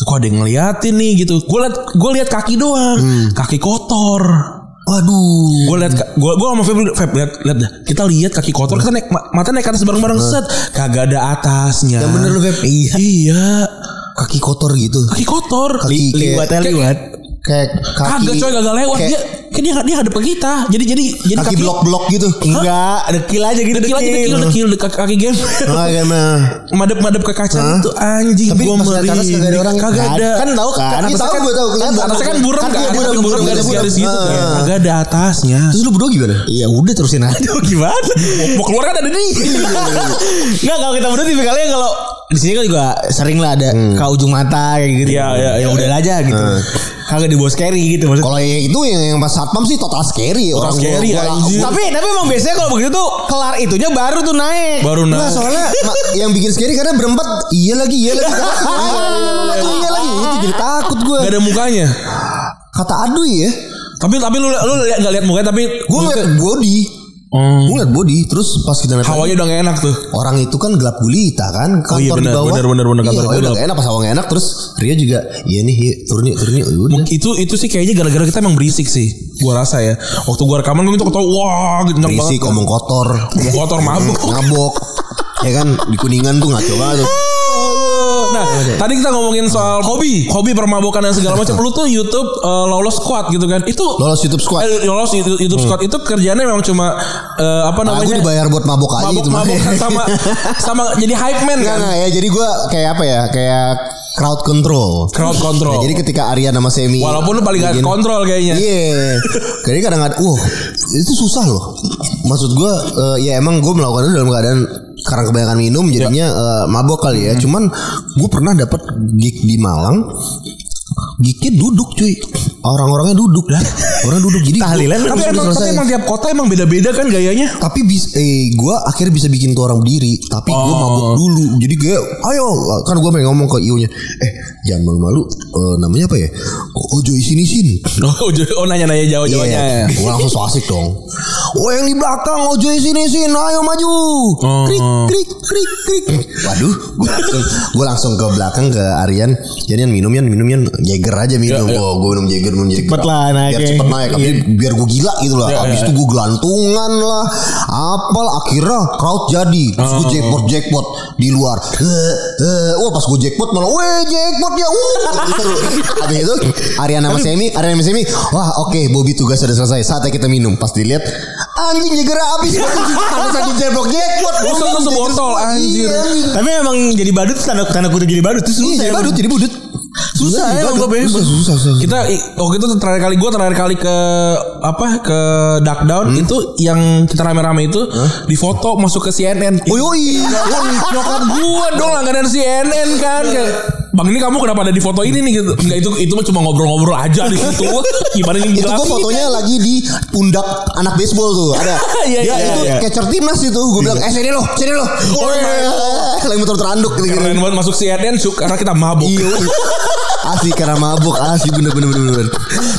S2: Kok ada yang ngeliatin nih gitu. Gue liat gue liat kaki doang, kaki kotor.
S3: Waduh.
S2: Gue liat gue gue sama Febri Feb liat liat dah. Kita lihat kaki kotor kita naik ma- mata naik atas bareng-bareng set. Kagak ada atasnya.
S3: Yang bener lu, Feb.
S2: Iya. Iya.
S3: Kaki kotor gitu.
S2: Kaki kotor.
S3: Kaki
S4: Liwat
S3: kayak,
S4: liwat.
S3: Kayak
S2: Kagak
S3: kaki.
S2: coy kagak lewat
S3: kayak
S2: dia kan dia dia hadap ke kita. Jadi jadi jadi
S3: Kaki blok-blok gitu.
S4: Enggak, dekil aja gitu.
S2: dekil aja dekil dekil dekil kaki game. [laughs]
S3: Oh, kayak mah.
S2: madep madep ke kaca itu anjing
S3: Tapi
S2: gua
S3: atas kagak ada orang.
S2: kagak ada
S3: Kan tahu kan.
S2: atasnya
S3: tahu
S2: kan
S3: gue tahu.
S2: kan atasnya kan buram kan
S3: Kan
S2: buram
S3: buram,
S2: buram
S3: buram,
S2: garis gitu kan
S3: Ah.
S2: kagak ada atasnya
S3: Terus lu berdua gimana?
S4: Ya udah terusin aja [laughs] gimana?
S2: mau keluar kan ada nih [laughs]
S4: Enggak kalau kita berdua tipikalnya kalau di sini kan juga sering lah ada ke ujung mata kayak gitu.
S2: Iya, iya,
S4: ya
S2: iya.
S4: udah aja gitu. Kagak dibawa scary gitu maksudnya.
S3: Kalau yang itu yang, yang pas satpam sih total scary. Orang
S2: scary,
S3: gua, gua,
S4: Tapi tapi emang biasanya kalau begitu tuh kelar itunya baru tuh naik.
S2: baru
S3: Nah
S2: naik.
S3: soalnya ma- yang bikin scary karena berempat iya lagi iya lagi. Iya lagi. Itu jadi takut gue
S2: gak ada mukanya?
S3: Kata aduh ya
S2: tapi tapi lu lu nggak lihat mukanya tapi
S3: gue ngeliat body
S2: Oh.
S3: gue ngeliat body terus pas kita naik
S2: hawanya udah gak enak tuh.
S3: Orang itu kan gelap gulita kan kantor
S2: Oh iya,
S3: di
S2: benar,
S3: bawah.
S2: benar, benar, benar,
S3: iya,
S2: kantor
S3: hawanya udah
S2: gelap.
S3: gak enak pas hawa gak enak terus Ria juga iya nih iya, turun yuk turun yuk. Udah.
S2: Itu itu sih kayaknya gara-gara kita emang berisik sih gua rasa ya. Waktu gua rekaman gua itu ketawa wah gitu
S3: berisik
S2: banget.
S3: ngomong kotor.
S2: Ngomong kotor mabuk.
S3: Ngabok. Ya kan di kuningan tuh ngaco banget tuh
S2: Nah, tadi kita ngomongin soal hobi, hobi permabukan dan segala macam. Lu tuh YouTube eh, lolos squad gitu kan? Itu
S3: lolos YouTube squad
S2: eh, lolos YouTube, YouTube squad itu kerjanya memang cuma eh, apa
S3: Nah,
S2: namanya?
S3: gue dibayar buat mabok aja
S2: mabuk,
S3: itu mah.
S2: mabuk [laughs] sama sama jadi hype man kan?
S3: enggak ya jadi gue kayak apa ya kayak crowd control
S2: Crowd control.
S3: Nah, jadi ketika Arya sama Semi
S2: Walaupun lu paling gak kontrol kayaknya.
S3: Iya. [laughs] Jadi kadang-kadang wah itu susah loh. Maksud gue eh, ya emang gue melakukan itu dalam keadaan karena kebanyakan minum jadinya eh, mabok kali ya. Cuman gue pernah dapat gig di Malang. Gignya duduk cuy Orang-orangnya duduk Orang duduk Jadi gua-
S4: Tahlilan
S2: Tapi emang, tapi
S3: selesai.
S2: emang tiap kota emang beda-beda kan gayanya.
S3: tapi bis, eh gue akhirnya bisa bikin tuh orang berdiri tapi gue
S2: Oh.
S3: mabuk dulu jadi kayak ayo kan gue pengen ngomong ke Iyo nya eh jangan malu-malu Eh, namanya apa ya [laughs] oh, ojo sini sini
S2: Oh, oh nanya-nanya jauh-jauhnya. ya.
S3: gue langsung so asik dong oh yang di belakang ojo sini sini ayo maju
S2: Oh.
S3: krik krik krik krik waduh gue langsung gue langsung ke belakang ke Aryan jadi yang minum yan minum yan Jagger aja minum
S2: Ya, ya.
S3: oh gue minum Minum Jagger
S4: Cepet lah
S3: biar
S4: naiknya.
S3: cepet naik tapi biar gue gila gitu lah.
S2: Ya,
S3: abis
S2: ya.
S3: itu gue gelantungan lah. Apal akhirnya crowd jadi. Terus gue jackpot jackpot di luar. Eh eh wah pas gue jackpot malah weh jackpot ya uh seru. [laughs] Habis itu Ariana sama Semi Ariana sama Semi wah oke Bobby tugas sudah selesai. Saatnya kita minum. Pas dilihat anjing Jagger habis. [laughs] Habis lagi jackpot jackpot.
S2: Tuh sebotol, anjir.
S3: Iya.
S4: Tapi emang jadi badut tanda tanda kutip jadi badut tuh
S3: Iya jadi badut jadi badut
S2: Susah
S3: Enggak,
S2: emang
S3: enggak,
S2: Bob ya.
S3: susah, susah, susah.
S2: Kita waktu itu terakhir kali gue terakhir kali ke apa ke Duck Down
S3: Hmm?
S2: itu yang kita rame-rame itu di foto masuk ke CNN.
S3: Oh yoi.
S2: Nyokap gue dong langganan CNN kan.
S3: Iya.
S2: Kayak, Bang ini kamu kenapa ada di foto ini nih gitu. Enggak itu itu mah cuma ngobrol-ngobrol aja di situ. [laughs] Gimana ini
S3: Itu gua fotonya lagi di pundak anak baseball tuh ada. [laughs]
S2: Iya,
S3: ya
S2: iya,
S3: itu
S2: iya.
S3: catcher timnas itu. Gue bilang, eh sini lo, sini lo. Oh, [laughs] lagi motor teranduk gitu.
S2: Keren banget masuk CNN su- karena kita mabuk.
S3: Iya. Asli karena mabuk asli bener bener bener bener.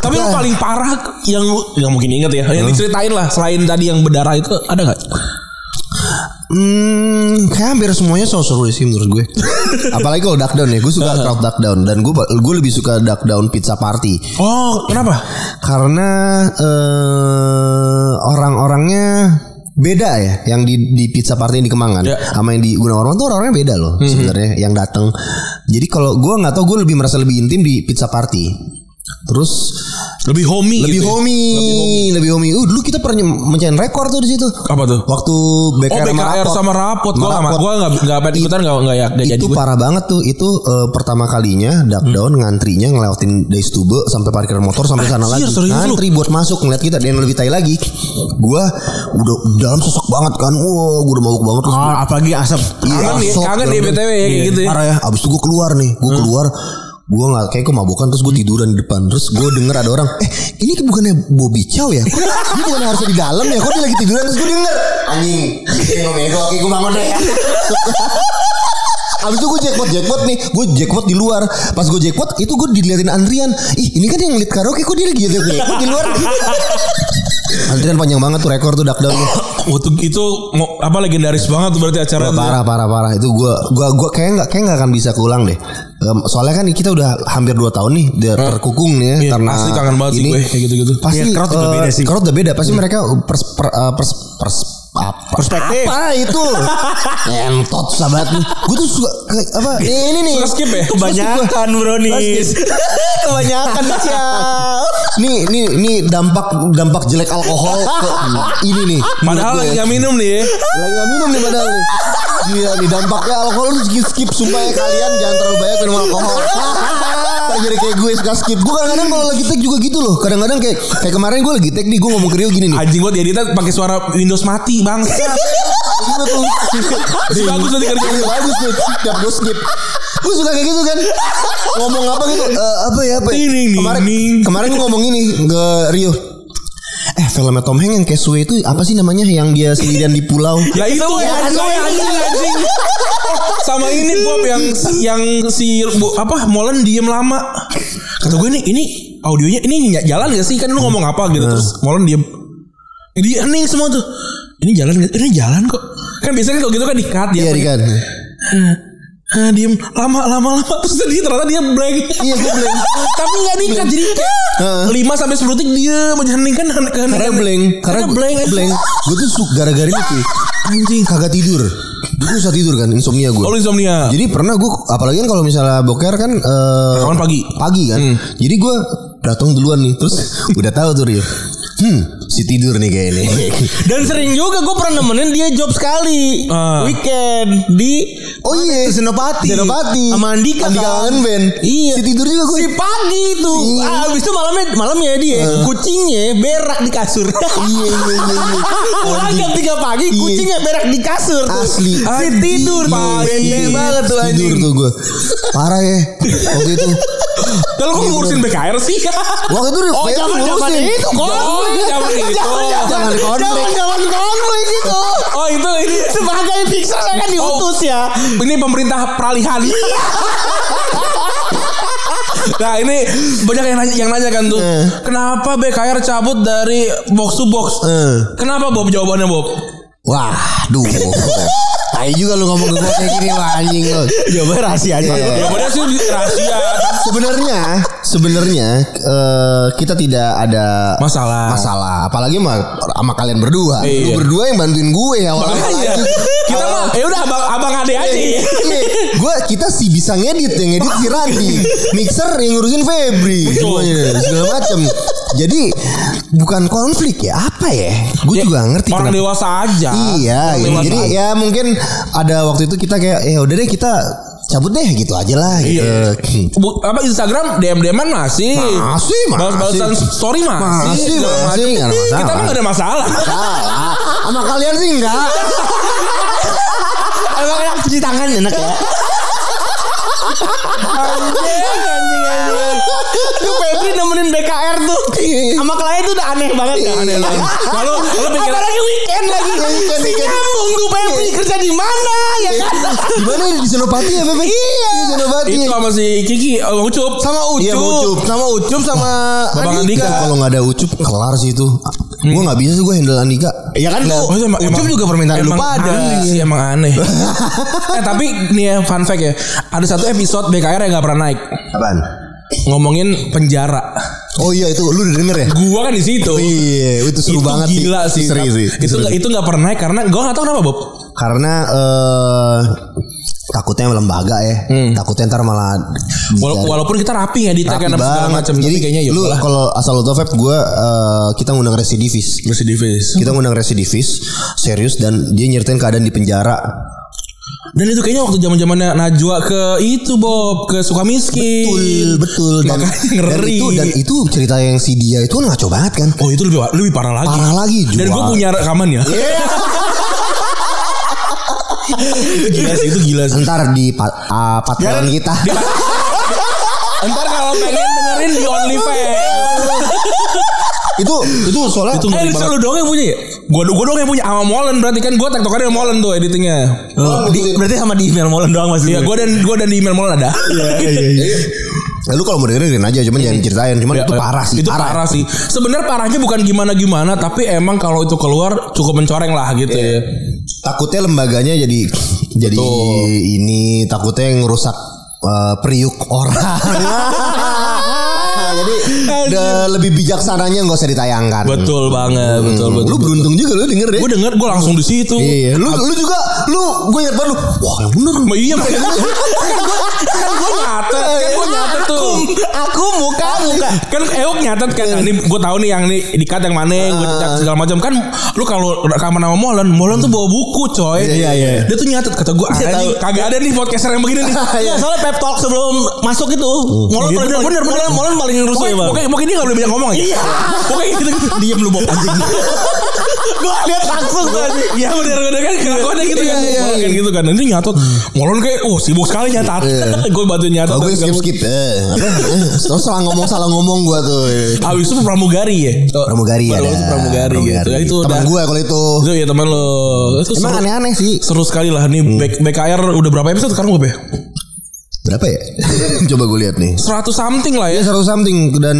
S2: Tapi yang paling parah yang yang mungkin inget ya, yang diceritain lah selain tadi yang berdarah itu ada nggak?
S3: Hmm, kayak hampir semuanya seru-seru sih menurut gue. [laughs] Apalagi kalau duck down ya, gue suka crowd duck down dan gue gue lebih suka duck down pizza party
S2: Oh, kenapa?
S3: karena eh orang-orangnya beda ya yang di di pizza party di Kemang kan
S2: Ya.
S3: sama yang di Gunawarman tuh orang-orangnya beda loh sebenarnya yang datang. Jadi kalau gue nggak tahu gue lebih merasa lebih intim di pizza party. Terus
S2: Lebih homey
S3: lebih
S2: gitu ya?
S3: homey, lebih homey. Uh, dulu kita pernah mencain rekor tuh di situ.
S2: Apa tuh?
S3: Waktu
S2: Oh
S3: BKR,
S2: BKR sama rapot Gue gak,
S3: Rapot.
S2: gua gak, gak pengen ikutan gak, gak, ya, gak jadi
S3: itu
S2: gue
S3: parah banget tuh itu eh, pertama kalinya duck down ngantrinya ngelewatin dari Stube sampai parkiran motor sampai sana lagi
S2: serius lu?
S3: ngantri buat masuk ngeliat kita dan lebih tai lagi gua udah dalam sesek banget kan wah gua udah mabuk banget
S4: Oh, apalagi asap.
S2: Kangen nih,
S3: asap,
S2: kangen nih BTW ya kayak gitu ya
S3: parah ya abis itu gua keluar nih gua keluar Gua nggak kayak kemabukan terus gue tiduran di depan terus gue denger ada orang eh ini bukannya Bobby Chow ya? Kok dia bukannya harusnya di dalam ya? Kok dia lagi tiduran? Terus gue denger anjing ini ngomong oke gue bangun deh [laughs] Abis itu gue jackpot jackpot nih. Gue jackpot di luar. Pas gue jackpot Itu gue diliatin antrian Ih ini kan yang lead karaoke Kok dia lagi jackpot di luar. [laughs] Antrian panjang banget tuh rekor tuh duck down
S2: Waktu itu mau, apa legendaris banget tuh berarti acara
S3: Wah,
S2: itu ya?
S3: parah parah parah. Itu gue gua gua kayak nggak kayak nggak akan bisa keulang deh. Soalnya kan kita udah hampir 2 tahun nih dia terkukung nih ya
S2: Iya,
S3: karena
S2: asli kangen banget sih
S3: ini.
S2: gue kayak gitu-gitu.
S3: pasti
S4: Iya, crowd juga
S3: eh,
S4: beda sih.
S3: crowd udah beda. Pasti mereka pers, per, eh, pers, pers, apa,
S4: Perspektif.
S3: apa itu? Entot sahabat. Gue tuh suka kayak apa? Ini nih.
S2: Suka skip ya?
S4: Kebanyakan bro nih. [laughs]
S3: kebanyakan sial nih nih nih dampak dampak jelek alkohol ke ini nih.
S2: Padahal lagi gak minum nih. Ya
S3: lagi gak minum nih padahal nih. Gila nih dampaknya alkohol lu skip skip Sumpah ya kalian jangan terlalu banyak minum alkohol jadi kayak gue suka skip. Gue kadang-kadang kalau lagi take juga gitu loh. Kadang-kadang kayak Kayak kemarin gue lagi take nih Gue ngomong ke Rio gini nih.
S2: Anjing gue dieditnya pakai suara Windows mati bang.
S3: Tuh.
S2: Bagus nanti kerjaan
S3: Iya, Bagus tuh. Tiap gue skip. Gue suka kayak gitu kan. Ngomong apa gitu? Eh, Apa ya apa ya? Kemarin. Kemarin gue ngomong ini Ke Rio Eh filmnya Tom Hanks yang Castaway itu apa sih namanya yang dia sendirian di pulau? [laughs]
S2: Ya itu ya anjing Sama ini Bob yang yang si bu, apa Molen diem lama. Kata gue nih ini audionya ini jalan gak sih kan lu ngomong apa gitu terus Molen diem. Dia hening semua tuh. Ini jalan? Ini jalan kok. Kan biasanya kalau gitu kan di-cut dia.
S3: Iya
S2: apa
S3: di kan.
S2: Ah, diem. Lama lama lama. Terus tadi ternyata dia blank.
S3: Iya gue blank. [laughs]
S2: Tapi nggak di-cut jadi kayak 5 sampai 10 detik dia aja hening kan kan
S3: Karena blank.
S2: Karena blank.
S3: blank. Gue tuh su- gara-gara ini tuh Anjing kagak tidur. Gue susah tidur kan Insomnia gue
S2: Oh insomnia.
S3: Jadi pernah gue Apalagi kan kalau misalnya boker kan eh,
S2: Rekaman pagi.
S3: Pagi kan. Jadi gue datang duluan nih. Terus [laughs] udah tahu tuh Rio. Hmm si tidur nih kayak ini [laughs]
S4: Dan sering juga gue pernah nemenin dia job sekali
S2: Ah.
S4: weekend di
S3: Oh iya
S4: Senopati.
S3: Senopati
S4: Sama Andika
S3: Andika
S4: kan.
S3: kangen band
S4: Iya.
S3: Si tidur juga gue
S4: Si pagi itu.
S3: Iya.
S4: Ah, Abis itu malamnya malamnya dia kucingnya berak di kasur.
S3: Iya iya iya iya.
S4: Pulang jam 3 pagi
S3: Iya.
S4: kucingnya berak di kasur tuh.
S3: Asli
S4: Si tidur. Bete banget tuh
S3: Tidur
S4: anjing.
S3: tuh gue Parah ya Waktu itu
S2: Kalau kok ngurusin BKR sih?
S3: Waktu itu
S4: Oh jangan-jangan
S3: ngurusin.
S4: itu konflik.
S2: Jangan itu.
S3: Jangan konflik.
S4: Jangan-jangan konflik itu.
S2: Oh itu ini
S4: Sebagai saya kan diutus ya.
S2: ini pemerintah peralihan. [laughs] nah ini banyak yang nanya, yang nanya kan tuh. Kenapa BKR cabut dari box to box?
S3: Eh.
S2: Kenapa Bob jawabannya Bob?
S3: Wah, duh. Tai juga lu ngomong ke gue kayak gini wah anjing lu.
S4: Jawabannya rahasia aja.
S3: Iya.
S2: Jawabannya sih rahasia.
S3: Sebenarnya, sebenarnya eh, kita tidak ada
S2: Masalah.
S3: masalah. Apalagi sama, sama kalian berdua.
S2: Iya.
S3: Lu berdua yang bantuin gue ya.
S2: Makanya kita mah ya udah abang abang ade aja.
S3: Iya, gue kita sih bisa ngedit yang ngedit si Randi, [laughs] mixer yang ngurusin Febri, semuanya segala macam. Jadi bukan konflik ya apa ya? Gue
S2: Ya,
S3: juga ngerti.
S2: Orang
S3: kenapa.
S2: dewasa aja.
S3: Iya, iya.
S2: dewasa
S3: jadi
S2: aja.
S3: ya mungkin ada waktu itu kita kayak ya udah deh kita cabut deh gitu aja lah gitu.
S2: Iya. Bu- apa Instagram DM DM masih.
S3: Masih, masih.
S2: Balas-balasan story masih.
S3: Masih, masih,
S2: macam.
S3: nggak ada
S2: Ih, Kita
S3: masalah.
S2: mah gak ada masalah.
S3: Salah. Sama kalian sih enggak. [laughs] Emang enak cuci tangan enak ya.
S2: Anjing, anjing, anjing.
S4: Tuh Febri nemenin BKR tuh. Sama klien tuh udah aneh banget kan.
S2: Aneh banget. Kalau kalau pikir
S4: Apalagi weekend lagi.
S3: Weekend,
S4: Si nyambung tuh Febri kerja di mana ya kan?
S3: Di mana di Senopati ya, Bebe? Iya, di Senopati.
S2: itu sama si Kiki Ucup
S4: Sama Ucup.
S3: Iya, sama Ucup.
S4: Sama Ucup sama
S2: Babang Andika.
S3: Kalau nggak ada Ucup kelar sih itu. Gue nggak bisa sih gue handle Andika.
S4: Ya kan tuh.
S2: Oh, itu emang-
S4: Ucup juga permintaan lu
S2: emang
S4: pada.
S2: aneh sih emang aneh. [laughs] eh tapi nih ya fun fact ya. Ada satu episode BKR yang gak pernah naik.
S3: Apaan?
S2: Ngomongin penjara.
S3: Oh iya itu lu udah denger ya?
S2: Gua kan di situ.
S3: Iya, itu seru
S2: itu
S3: banget
S2: gila sih.
S3: Seri sih.
S2: Itu
S3: Seru
S2: nggak itu nggak pernah naik karena gua nggak tahu kenapa Bob.
S3: Karena eh takutnya lembaga ya. Takutnya ntar malah
S2: Wala- walaupun kita rapi ya di tag segala
S3: banget.
S2: macam.
S3: Jadi
S2: kayaknya ya
S3: lu kalau asal lu tau Feb gue kita ngundang residivis.
S2: residivis.
S3: Kita ngundang residivis serius dan dia nyeritain keadaan di penjara.
S2: Dan itu kayaknya waktu zaman zamannya Najwa ke itu Bob ke Sukamiskin.
S3: Betul, betul. Dan,
S2: Makanya
S3: dan
S2: ngeri.
S3: itu dan itu cerita yang si dia itu ngaco banget kan.
S2: Oh itu lebih lebih parah lagi.
S3: Parah lagi
S2: Dan gue punya rekamannya. [laughs] itu gila sih, itu gila sih.
S3: Ntar di pa- ah, Patreon kita. [laughs]
S2: Ntar kalau pengen dengerin di OnlyFans.
S3: itu itu soalnya
S2: Itu
S4: Eh, itu lu doang yang punya ya?
S2: Gue gue dong yang punya sama Molen berarti kan gue tektokannya sama Molen tuh editingnya.
S4: Oh, di, berarti sama di email Molen doang mas.
S2: Iya gue dan gue dan di email Molen ada. [laughs]
S3: Ya, lu kalau mau dengerin aja cuman jangan ceritain cuman
S2: Ya,
S3: itu
S2: ya.
S3: parah sih
S2: Itu parah, sih. Sebenarnya parahnya bukan gimana gimana tapi emang kalau itu keluar cukup mencoreng lah gitu ya.
S3: Takutnya lembaganya jadi jadi
S2: Betul.
S3: ini takutnya yang ngerusak eh, periuk orang [laughs] jadi udah lebih bijaksananya nggak usah ditayangkan.
S2: Betul banget, betul betul.
S3: lu beruntung juga lu denger ya
S2: Gue denger gue langsung di situ.
S3: iya lu lu juga lu gue ingat banget lu wah yang bener.
S2: Ma, Iya [laughs] kan gue kan gue nyatet kan gue nyatet tuh.
S4: Aku muka muka.
S2: Kan Eok nyatet kan ini gue tahu nih yang nih di cut yang mana gue cetak segala macam. Kan lu kalau rekaman sama Molen Molen tuh bawa buku coy.
S3: Iya, iya.
S2: dia tuh nyatet kata gue kagak ada nih podcaster yang begini nih. [laughs]
S4: Iya, soalnya pep talk sebelum masuk itu. Molen
S2: Iya,
S4: paling
S2: bener, bener,
S4: Molen,
S2: bener.
S4: Paling rusuh ya, Bang.
S2: pokoknya, pokoknya dia gak boleh banyak ngomong ya? Iya. Pokoknya gitu Diam lu Bob anjing. [laughs]
S4: Gua lihat langsung tuh anjing.
S2: Iya bener bener kan? Kelakuannya gitu kan?
S3: Iya, iya,
S2: Molen kan gitu kan? Nanti nyatet. Molon kayak Oh sibuk sekali nyatat [laughs] Gue bantuin nyatet.
S3: Oh, gue skip skip. Eh? Eh, terus salah ngomong salah ngomong gue tuh.
S2: Abis itu pramugari ya?
S3: Pramugari
S2: Baru
S3: ada.
S2: itu pramugari. Gitu Ya, Itu
S3: teman gue kalau itu.
S2: Itu ya teman lo.
S3: Emang aneh-aneh sih.
S2: Seru sekali lah. Nih B- BKR udah berapa episode sekarang gue
S3: berapa ya? [laughs] Coba gue lihat nih.
S2: 100 something lah ya.
S3: Ya satu something dan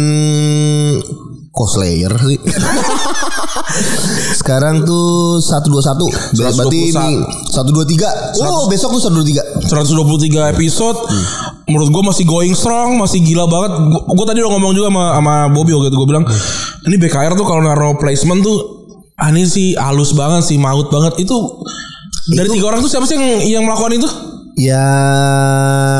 S3: cosplayer sih. [laughs] Sekarang tuh 121. Ber- Berarti ini 123. Oh, besok tuh 123.
S2: 123 episode. Menurut gue masih going strong masih gila banget. Gue tadi udah ngomong juga sama, sama Bobby waktu itu gue bilang ini BKR tuh kalau naruh placement tuh ah, ini sih halus banget sih maut banget. Itu dari tiga orang tuh siapa sih yang yang melakukan itu
S3: Ya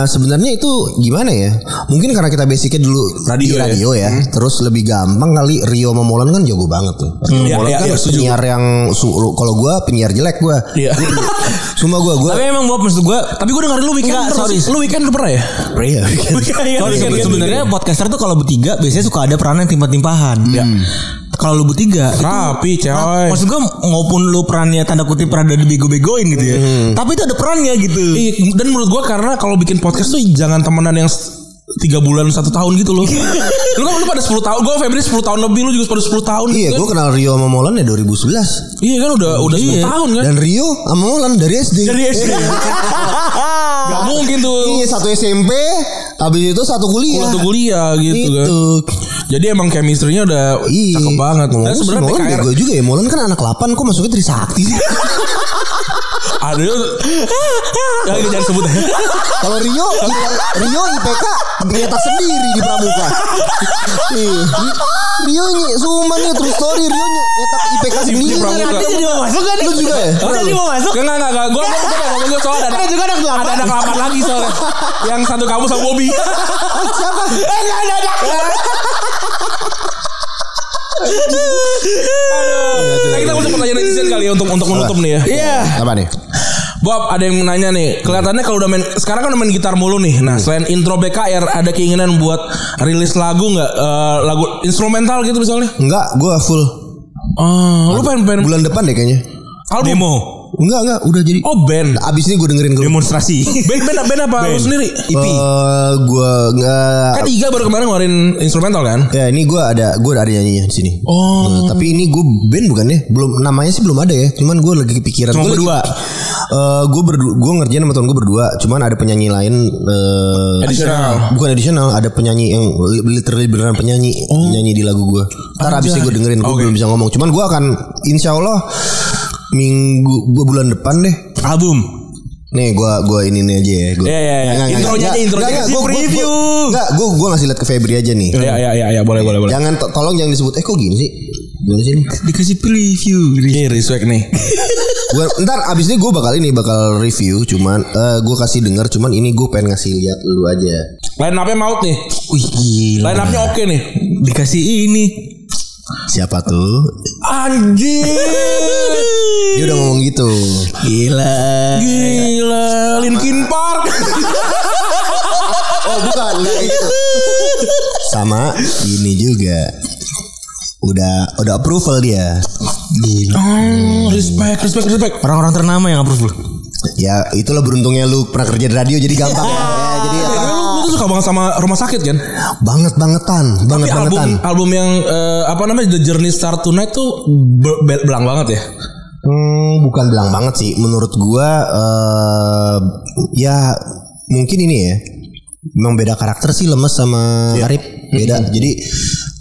S3: sebenarnya itu gimana ya? Mungkin karena kita basicnya dulu
S2: Radio
S3: di
S2: ya?
S3: radio ya, terus lebih gampang kali Rio sama Molan kan jago banget tuh. Rio
S2: Iya,
S3: Molan
S2: iya,
S3: kan
S2: iya, setuju.
S3: penyiar yang su- kalau gua penyiar jelek gua.
S2: Iya. [laughs]
S3: Cuma gua gua
S4: Tapi emang Bob maksud gua
S2: tapi gue dengerin lu weekend
S4: Enggak, sorry.
S2: lu weekend lu pernah ya
S3: Iya,
S4: Sorry,
S2: Sorry,
S4: sorry. sebenarnya podcaster tuh kalau bertiga biasanya suka ada peran yang timpah-timpahan. Ya. Kalau lu bertiga itu-
S2: rapi coy
S4: Maksud gue maupun lu perannya tanda kutip pernah ada dibego-begoin gitu ya. Tapi itu ada perannya gitu.
S2: Iya, dan menurut gue karena kalau bikin podcast tuh jangan temenan yang tiga bulan satu tahun gitu loh. [laughs] lu kan lu pada 10 tahun, gue Febri 10 tahun lebih, lu juga pada 10 tahun.
S3: Iya,
S2: gitu
S3: gua
S2: kan.
S3: kenal Rio sama Molan ya 2011.
S2: Iya kan udah udah 10 tahun kan.
S3: Dan Rio sama Molan dari SD.
S2: Dari SD. [laughs] Gak mungkin tuh.
S3: Iya satu SMP, habis itu satu kuliah.
S2: Waktu kuliah gitu kan.
S3: Itu.
S2: Jadi emang chemistry-nya udah
S3: Iya.
S2: cakep banget.
S3: Ngomong
S2: Dan sebenarnya
S3: Molan
S2: PKR
S3: bego juga ya. Molan kan anak 8 kok masuknya Trisakti sih. [laughs]
S2: ada ya jangan sebut ya. [laughs]
S3: Kalau Rio, Rio IPK nyetak sendiri di Pramuka. Rio ini sumpah nih true story Rio nyetak IPK sendiri.
S2: Pramuka.
S4: Nanti jadi mau masuk kan?
S3: Lu juga ya?
S4: Nanti jadi mau masuk.
S2: Enggak enggak enggak. Gue gue gue ngomong gue soalnya ada
S4: Ada juga anak delapan.
S2: ada anak delapan lagi soalnya. Yang satu kamu sama Bobby.
S3: Siapa?
S4: Eh enggak ada ada.
S2: Aduh. Nah, kita masuk pertanyaan netizen kali ya untuk untuk menutup nih ya.
S4: Iya.
S3: Apa nih?
S2: Bob ada yang nanya nih Kelihatannya kalau udah main Sekarang kan udah main gitar mulu nih Nah selain intro BKR Ada keinginan buat Rilis lagu nggak Eh, Lagu instrumental gitu misalnya
S3: Enggak, gue full.
S2: Oh, lu pengen pengen
S3: Bulan depan deh kayaknya.
S2: album?
S4: Demo.
S3: Enggak, enggak, udah jadi.
S2: Oh band.
S3: Abis ini gue dengerin ke
S4: Demonstrasi. [laughs]
S2: Band band, band apa? Lu sendiri?
S4: EP.
S3: Eh, gue enggak
S2: Kan Iga baru kemarin ngeluarin instrumental kan?
S3: Ya ini gue ada gue ada nyanyinya di sini.
S2: Oh.
S3: Nah, tapi ini gue band bukan ya? Belum namanya sih belum ada ya. Cuman gue lagi kepikiran.
S4: Cuma
S3: Gua
S4: berdua?
S3: Eh gue berdua, gue ngerjain sama temen gue berdua. Cuman ada penyanyi lain. eh
S2: Additional.
S3: Bukan additional, ada penyanyi yang literally beneran penyanyi nyanyi di lagu gue. Ntar abis ini gue dengerin, gue belum bisa ngomong. Cuman gue akan, insya Allah minggu gua bulan depan deh.
S4: Album.
S3: Nih gua gua ini nih aja ya. Gua,
S2: Iya, iya, iya.
S3: Nggak, nggak,
S2: Intronya aja, intronya
S3: nggak,
S2: kasih
S3: gua- gua-
S4: preview.
S3: gua- Enggak, gua gua ngasih lihat ke Febri aja nih.
S2: Iya iya iya iya boleh boleh boleh.
S3: Jangan to- tolong jangan disebut eh kok gini sih? Gimana sih?
S4: Dikasih preview.
S2: Oke, respect nih. [laughs]
S3: Gua, ntar abis ini gue bakal ini bakal review cuman eh gue kasih denger cuman ini gue pengen ngasih lihat lu aja
S2: Line up-nya maut nih.
S4: Wih gila.
S2: Line up-nya oke nih.
S4: Dikasih ini.
S3: siapa tuh
S2: Anjir.
S3: dia udah ngomong gitu
S4: Gila.
S2: Gila, Linkin Park.
S3: oh bukan enggak gitu sama ini juga udah udah approval dia
S4: Gila.
S2: Oh, respect, respect, respect.
S4: Orang-orang ternama yang approve lu.
S3: ya itulah beruntungnya lu pernah kerja di radio jadi gampang ya, ya jadi apa
S2: lu, tuh suka banget sama rumah sakit kan?
S3: banget bangetan banget
S2: Tapi album
S3: bangetan
S2: album yang eh, apa namanya The Journey Start Tonight tuh be- be- belang banget ya.
S3: Hmm, bukan bilang banget sih. Menurut gua eh ya mungkin ini ya. Memang beda karakter sih lemes sama Arif. Beda. Jadi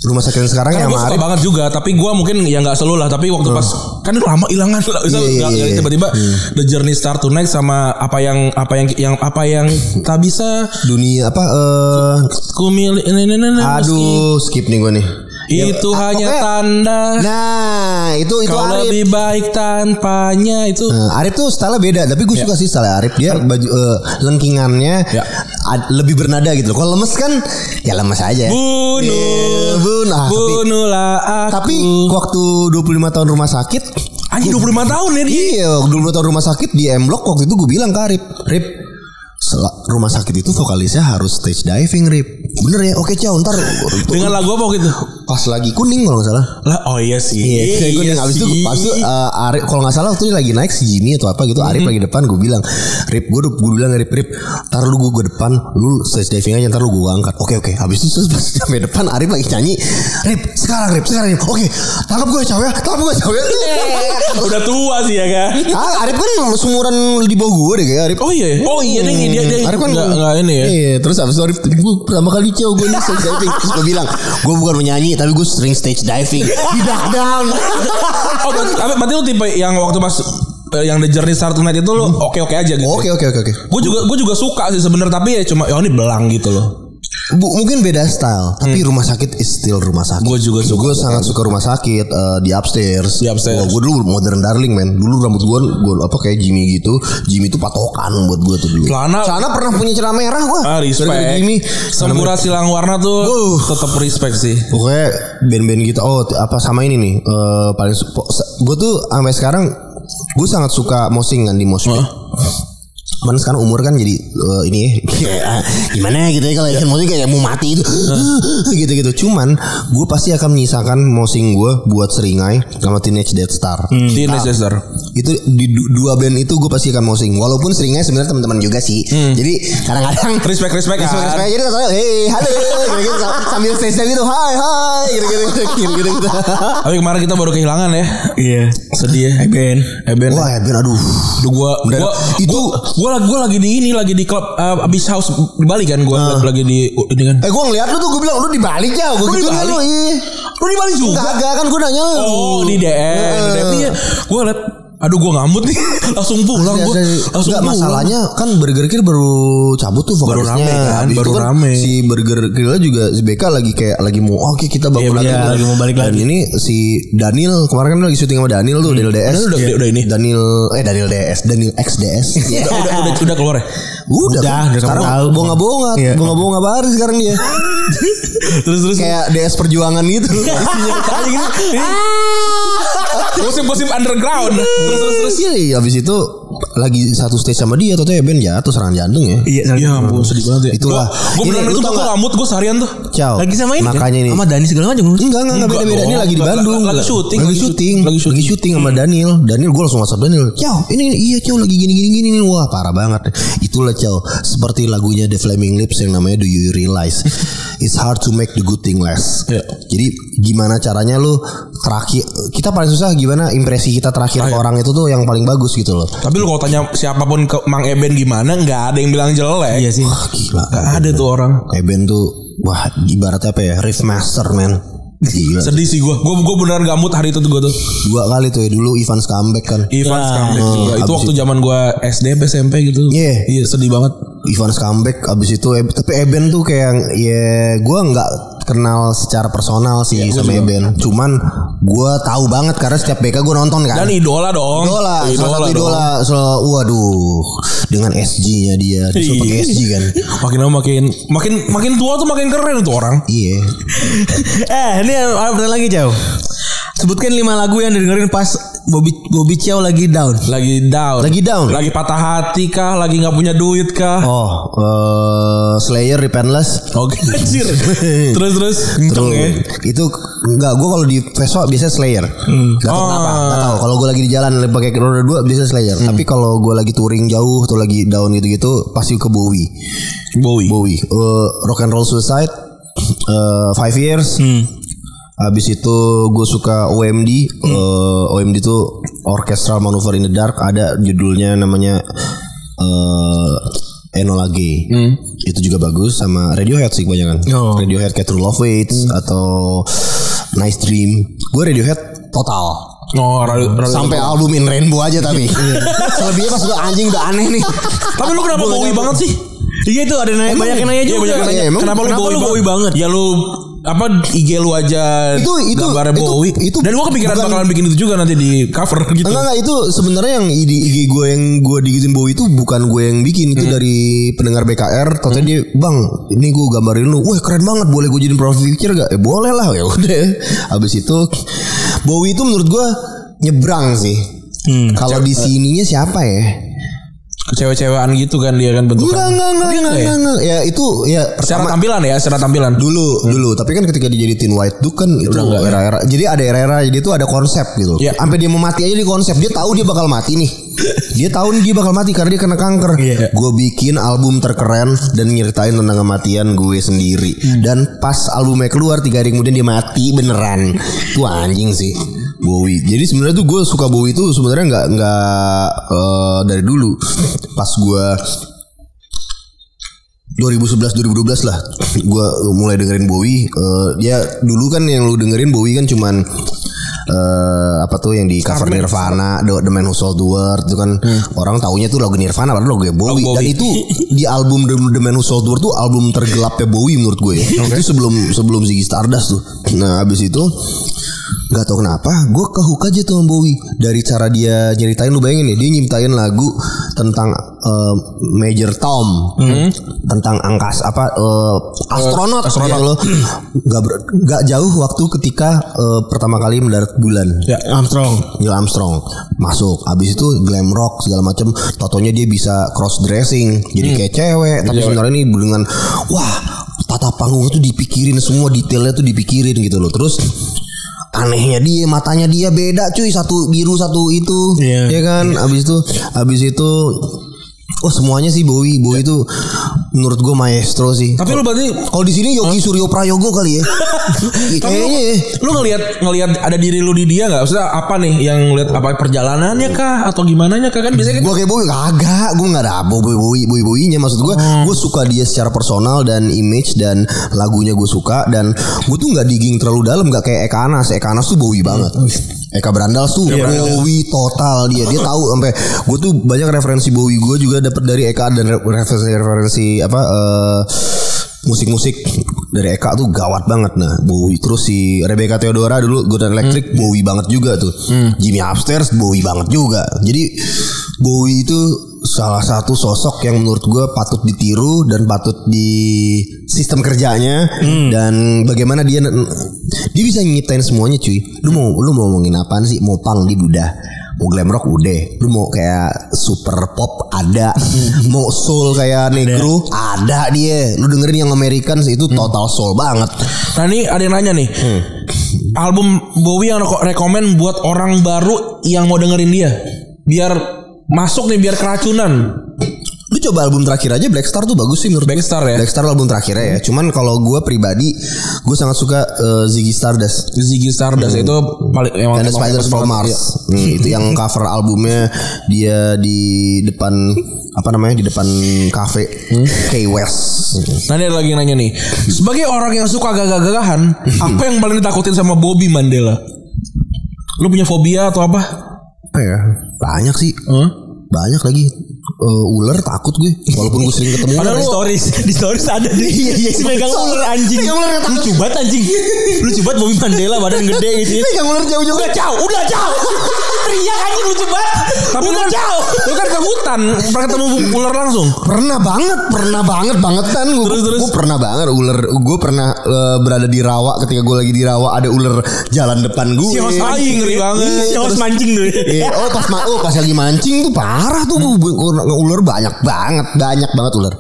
S3: rumah sakit yang sekarang ya
S2: gue suka banget juga, tapi gua mungkin ya nggak selalu lah. Tapi waktu pas kan itu lama hilangan [laughs] lah. Misal
S3: Iya, iya,
S2: nggak-
S3: iya, iya.
S2: tiba-tiba The Journey Start Tonight sama apa yang apa yang yang apa yang [laughs] tak bisa
S3: Dunia apa eh
S2: ku milih ini ini ini
S3: aduh skip nih gua nih.
S2: Itu
S3: ah,
S2: hanya
S3: pokoknya-
S2: tanda
S3: Nah, itu itu
S2: kau
S3: Arif.
S2: lebih baik tanpanya itu
S3: Nah, Arif tuh style beda, tapi gue suka sih style Arif. Dia baju eh, lengkingannya
S2: Ya.
S3: ad- lebih bernada gitu. loh. Kalau lemes kan ya lemes aja.
S2: bunuh
S3: Iya, bun. Ah, tapi,
S2: bunuhlah aku
S3: tapi waktu 25 tahun rumah sakit
S2: anjing 25 tahun ya dia
S3: Iya, dulu tahun rumah sakit di M Block waktu itu gue bilang ke Arif, Rip, rumah sakit itu vokalisnya harus stage diving, Rip. Bener ya? Oke, Ciao, ntar
S2: dengan lagu apa gitu
S3: pas lagi kuning kalau nggak salah.
S2: lah oh iya sih.
S3: Iya, kayak gue abis itu
S2: sih.
S3: pas itu uh, Arif kalau nggak salah waktu itu lagi naik si Jimmy atau apa gitu Arif lagi depan gue bilang Rip gue gue bilang Rip Rip tar lu gue gue depan lu stage diving aja ntar lu gue angkat. Oke oke. Habis itu terus pas [laughs] sampai depan Arif lagi nyanyi Rip sekarang Rip sekarang Rip. Oke tangkap gue cawe ya. Tangkap gue cawe [laughs]
S2: udah tua sih ya kan?
S3: Ah Arif kan seumuran di bawah gue deh kayak Arif.
S2: Oh iya oh iya dia dia dia
S3: Arif kan
S2: nggak nggak ini ya?
S3: Iya, terus abis itu Arif gue pertama kali cewek gue nih stage diving. Terus gue bilang gue bukan menyanyi tapi gue sering stage diving [laughs] di duck down.
S2: oh berarti, tapi berarti lu tipe yang waktu pas eh, yang The Journey Start Tonight itu lu oke oke aja gitu
S3: Oke oke oke oke.
S2: gue juga gue juga suka sih sebenarnya tapi ya cuma ya ini belang gitu loh
S3: Bu, mungkin beda style, tapi rumah sakit is still rumah sakit.
S2: Gua juga suka.
S3: Gue sangat suka rumah sakit eh, di upstairs.
S2: Di upstairs.
S3: gue dulu modern darling man. Dulu rambut gue gue apa kayak Jimmy gitu. Jimmy itu patokan buat gue tuh dulu.
S2: Celana-
S3: Celana pernah punya celana merah gue.
S2: ah respect
S3: Jimmy.
S2: Sempura silang warna tuh
S3: Uh.
S2: tetap respect sih
S3: Pokoknya band-band gitu. Oh apa sama ini nih. eh, paling gue tuh sampai sekarang gue sangat suka mosing kan di moshpit. Cuman sekarang umur kan jadi eh, ini ya [laughs] kayak, gimana gitu ya kalau ikan mosing kayak mau mati itu [laughs] gitu-gitu. Cuman gue pasti akan menyisakan mosing gue buat seringai sama Teenage Death Star.
S2: di Leicester
S3: Itu di du- dua band itu gue pasti akan mosing. Walaupun seringai sebenarnya teman-teman juga sih. Jadi kadang-kadang
S2: respect respect
S3: Respect,
S2: kan
S3: respect. Jadi katanya, hey, halo, sambil stage gitu, hai, hai, gitu-gitu, gitu-gitu. gitu.
S2: tapi kemarin kita baru kehilangan ya
S4: Iya.
S2: sedih ya
S4: Eben.
S2: Eben
S3: Wah, Eben, aduh.
S2: Duh, gua,
S3: Udah,
S2: gua,
S3: itu-
S2: gua, gua, lagi- gua lagi di ini lagi di klub uh, Abyss House di Bali kan gua lagi di ini kan
S3: Eh, gue ngeliat lu tuh, gue bilang, lu di Bali aja. Gue
S2: Lu di
S3: gitu
S2: Bali?
S3: lu, iya.
S2: lu di Bali juga
S3: Kagak kan, gue nanya lu.
S2: oh di DM di DM iya gua liat aduh gua ngamut nih [laughs] langsung pulang gua langsung pulang.
S3: masalahnya kan Burger Kill baru cabut tuh
S2: Baru rame kan,
S3: Habis
S2: baru
S3: itu
S2: rame.
S3: Si Burger Kill juga si BK lagi kayak lagi mau oke kita bangun
S2: Iya,
S3: lagi.
S2: bener.
S4: lagi mau balik
S3: Dan
S4: lagi.
S3: ini si Daniel kemarin kan lagi syuting sama Daniel tuh Daniel DS.
S2: Daniel udah- udah ini?
S3: Daniel eh Daniel DS, Daniel XDS. [laughs]
S2: udah, udah, udah, udah keluar ya
S3: Udah,
S4: Udah,
S3: kan?
S4: udah
S3: sekarang
S4: kamu tahu.
S3: bonga-bonga,
S4: Iya.
S3: bonga-bonga baru sekarang dia. [laughs]
S2: terus terus
S3: Kayak DS perjuangan gitu.
S2: isinya gitu gosip-gosip underground. Terus terus terus
S3: iya, habis itu lagi satu stage sama dia Toto ya Ben jatuh serangan jantung ya
S4: Iya,
S2: Ya ampun sedih banget ya.
S3: Itulah.
S2: Gue
S3: Ini,
S2: beneran itu
S3: nggak?
S2: ngamut gue seharian tuh.
S3: Ciao
S4: Lagi sama ini
S3: Makanya ini
S4: Sama Dani segala macam
S3: Enggak, enggak, enggak
S2: Enggak
S3: beda-beda. Ini lagi di Bandung.
S2: lagi syuting,
S3: Lagi
S2: lagi
S3: syuting. Lagi syuting sama Daniel. Daniel gue langsung WhatsApp Daniel. Ciao, ini, iya Ciao lagi gini gini gini nih. Wah, parah banget. Itulah Ciao. Seperti lagunya The Flaming Lips yang namanya Do You Realize. [laughs] It's hard to make the good thing last.
S2: Iya.
S3: Jadi gimana caranya lu terakhir kita paling susah gimana impresi kita terakhir ke orang itu tuh yang paling bagus gitu loh.
S2: Tapi lu kalau tanya siapa pun ke Mang Eben gimana nggak ada yang bilang jelek.
S4: Iya sih.
S3: Wah, gila.
S2: Nggak ada tuh orang.
S3: Eben tuh wah ibaratnya apa ya? Riff master man. Gila.
S2: Sedih sih gue. Gue gue beneran gamut hari itu tuh gue tuh.
S3: Dua kali tuh ya dulu Ivan comeback kan.
S2: Ivan comeback
S3: Oh,
S2: juga. Itu waktu zaman gue SD SMP gitu.
S3: Iya.
S2: Iya sedih banget.
S3: Ivan comeback abis itu tapi Eben tuh kayak ya gue nggak kenal secara personal sih
S2: Iya,
S3: sama Eben cuman gue tahu banget karena setiap BK gue nonton kan
S2: Dan idola dong.
S3: idola salah satu idola so, waduh dengan SG nya dia dia suka pakai. SG kan
S2: Makin lama makin makin makin tua tuh makin keren tuh orang.
S3: iya [laughs]
S4: Eh, ini ada lagi jauh. Sebutkan lima lagu yang didengerin pas Bobby Bobby Chow lagi down.
S2: Lagi down.
S3: Lagi down?
S2: Lagi patah hati kah? Lagi nggak punya duit kah?
S3: Oh eh, Slayer Repentless
S2: Oke [laughs] anjir. [laughs] terus terus kenceng ya.
S3: itu enggak gue kalau di Vespa biasanya Slayer. Gak tau
S2: Oh.
S3: kenapa, gak tau. Kalau gue lagi di jalan pakai roda dua biasanya Slayer. Tapi kalau gue lagi touring jauh atau lagi down gitu-gitu pasti ke Bowie.
S2: Bowie.
S3: Bowie. Eh, rock and Roll Suicide, [sniffs] eh, Five Years. Habis itu gue suka OMD. Eh, OMD itu Orchestral Maneuver in the Dark. Ada judulnya namanya eh Enola Gay. Itu juga bagus sama Radiohead sih kebanyakan.
S4: Oh.
S3: Radiohead kayak True Love Waits atau Nice Dream. Gue Radiohead total.
S2: Oh.
S3: Sampai album In Rainbow aja tapi. [laughs] Selebihnya pas gue anjing udah aneh nih.
S2: Tapi lu kenapa Bowie banget sih?
S4: Iya itu ada nanya banyak yang nanya
S2: Iya
S4: juga.
S2: banyak yang nanya.
S3: Iya, emang
S2: kenapa,
S4: kenapa
S2: lu Bowie
S4: banget?
S2: Ya lu apa IG lu aja
S3: Itu- itu-
S2: gambarnya
S3: itu-
S2: Bowie.
S3: itu
S2: Dan gua kepikiran
S3: bukan-
S2: bakalan bikin itu juga nanti di cover [laughs] gitu.
S3: Enggak enggak itu sebenarnya yang di IG gue yang gue digituin Bowie itu bukan gue yang bikin itu dari pendengar BKR Ternyata dia bang ini gue gambarin lu wah keren banget boleh gue jadiin profile picture gak? Eh boleh lah [laughs] ya udah. Habis itu Bowie itu menurut gue nyebrang sih. Kalau di sininya siapa ya?
S2: Cewek-cewekan gitu kan dia kan bentukan.
S3: Enggak enggak enggak enggak,
S2: ya?
S3: enggak, enggak. Ya itu ya
S2: Secara tampilan ya, secara tampilan.
S3: dulu dulu tapi kan ketika dia jadi Teen White Duke kan itu
S2: enggak, ya?
S3: era-era jadi ada era-era jadi itu ada konsep gitu
S2: Iya.
S3: sampai dia mau mati aja di konsep dia tahu dia bakal mati nih [laughs] dia tahu nih dia bakal mati karena dia kena kanker
S2: Iya.
S3: gue bikin album terkeren dan nyeritain tentang kematian gue sendiri
S2: Hmm.
S3: dan pas albumnya keluar tiga hari kemudian dia mati beneran [laughs] itu anjing sih Bowie. Jadi sebenarnya tuh gue suka Bowie itu sebenarnya nggak nggak eh, dari dulu. Pas gue 2011 2012 lah gua mulai dengerin Bowie. Eh, dia dulu kan yang lu dengerin Bowie kan cuman eh apa tuh yang di cover Nirvana The, The Man Who Sold the World itu kan. Orang taunya tuh lagu Nirvana padahal lagu Bowie.
S2: Lagu
S3: dan
S2: Bowie.
S3: itu di album The, The Man Who Sold the World tuh album tergelapnya Bowie menurut gue ya. [laughs] Itu sebelum sebelum Ziggy Stardust tuh. Nah habis itu Gak tau kenapa Gue kehook aja tuh sama Bowie. Dari cara dia nyeritain Lu bayangin nih Dia nyiptain lagu Tentang eh, Major Tom. Tentang angkas Apa eh, Astronot
S2: astronot.
S3: gitu loh. Gak, ber- gak jauh waktu ketika eh, Pertama kali mendarat bulan.
S2: Ya.
S4: Armstrong.
S3: Neil Armstrong. Masuk. Habis itu glam rock segala macam totonya dia bisa cross dressing jadi kayak cewek. Tapi sebenarnya ini dengan wah tata panggung itu dipikirin semua detailnya tuh dipikirin gitu loh. Terus anehnya dia matanya dia beda cuy. Satu biru satu itu.
S4: Iya.
S3: ya kan? Habis itu habis itu Oh semuanya sih Bowie. Bowie itu menurut gue maestro sih.
S2: Tapi lu berarti
S3: Kalau di sini Yogi Suryo Prayogo kali ya. Iya, [laughs]
S2: Tapi lu,
S3: Kayaknya ya.
S2: lu ngelihat ngelihat ada diri lu di dia nggak? Maksudnya apa nih yang ngelihat apa? Perjalanannya kah? Atau gimana nya kah? Kan biasanya kan
S3: Gue kayak Bowie kagak. Gue gak ada Bowie Bowie Bowie Bowie Maksud gue Gue suka dia secara personal Dan image Dan lagunya gue suka. Dan gue tuh gak digging terlalu dalam Gak kayak Eka Anas Eka Anas tuh Bowie banget Eka Brandals tuh Bowie total dia. Dia tahu sampai Gue tuh banyak referensi Bowie. Gue juga dapat dari Eka Dan referensi-referensi Apa eh, musik-musik dari Eka tuh gawat banget. Nah Bowie. Terus si Rebecca Theodora dulu Golden Electric Bowie banget juga tuh. Jimmy Upstairs Bowie banget juga. Jadi Bowie itu salah satu sosok yang menurut gue patut ditiru dan patut di sistem kerjanya. Dan bagaimana dia dia bisa nyiptain semuanya cuy. Lu mau lu mau ngomongin apaan sih? Mau pang di udah mau glam rock udah lu mau kayak super pop ada mau soul kayak negro ada dia lu dengerin yang American itu total soul banget
S2: Nah ini ada yang nanya nih.
S3: Hmm.
S2: Album Bowie yang reko- rekomen buat orang baru yang mau dengerin dia. Biar masuk nih biar keracunan.
S3: Lu coba album terakhir aja Black Star tuh bagus sih menurut.
S2: Black Star ya.
S3: Black Star album terakhirnya ya cuman kalau gue pribadi gue sangat suka eh, Ziggy Stardust
S2: Ziggy Stardust itu paling emang emang
S3: Spiders from. Mars.
S2: Iya.
S3: Hmm, itu yang cover albumnya dia di depan apa namanya di depan cafe Key West.
S2: Nah ada lagi yang nanya nih. Sebagai orang yang suka gagah-gagahan, apa yang paling ditakutin sama Bobby Mandela? Lu punya fobia atau apa?
S3: Apa ya? Banyak sih. Banyak lagi. Eh, ular takut gue walaupun gue sering ketemu
S4: Padahal
S3: ular.
S4: di stories di stories ada nih.
S3: Iya, iya,
S4: Si megang ular anjing.
S3: Megang ular.
S4: Lucu banget anjing. Lucu banget Bobby Mandela badan gede gitu.
S3: Megang ular jauh-jauh.
S4: Udah jauh, udah jauh. Teriak anjing lucu banget.
S2: Tapi
S4: udah
S2: kan,
S4: jauh.
S2: lu kan ke hutan, pernah ketemu [laughs] ular langsung.
S3: Pernah banget, pernah banget banget kan gue.
S2: Terus, terus.
S3: Gue pernah banget ular. Gue pernah eh, berada di rawa ketika gue lagi di rawa ada ular jalan depan gue.
S2: Si Hos Aing ngeri banget.
S4: Si host mancing dulu.
S3: Iya, oh pas ma oh pas lagi mancing tuh parah tuh gua- ular banyak banget banyak banget ular.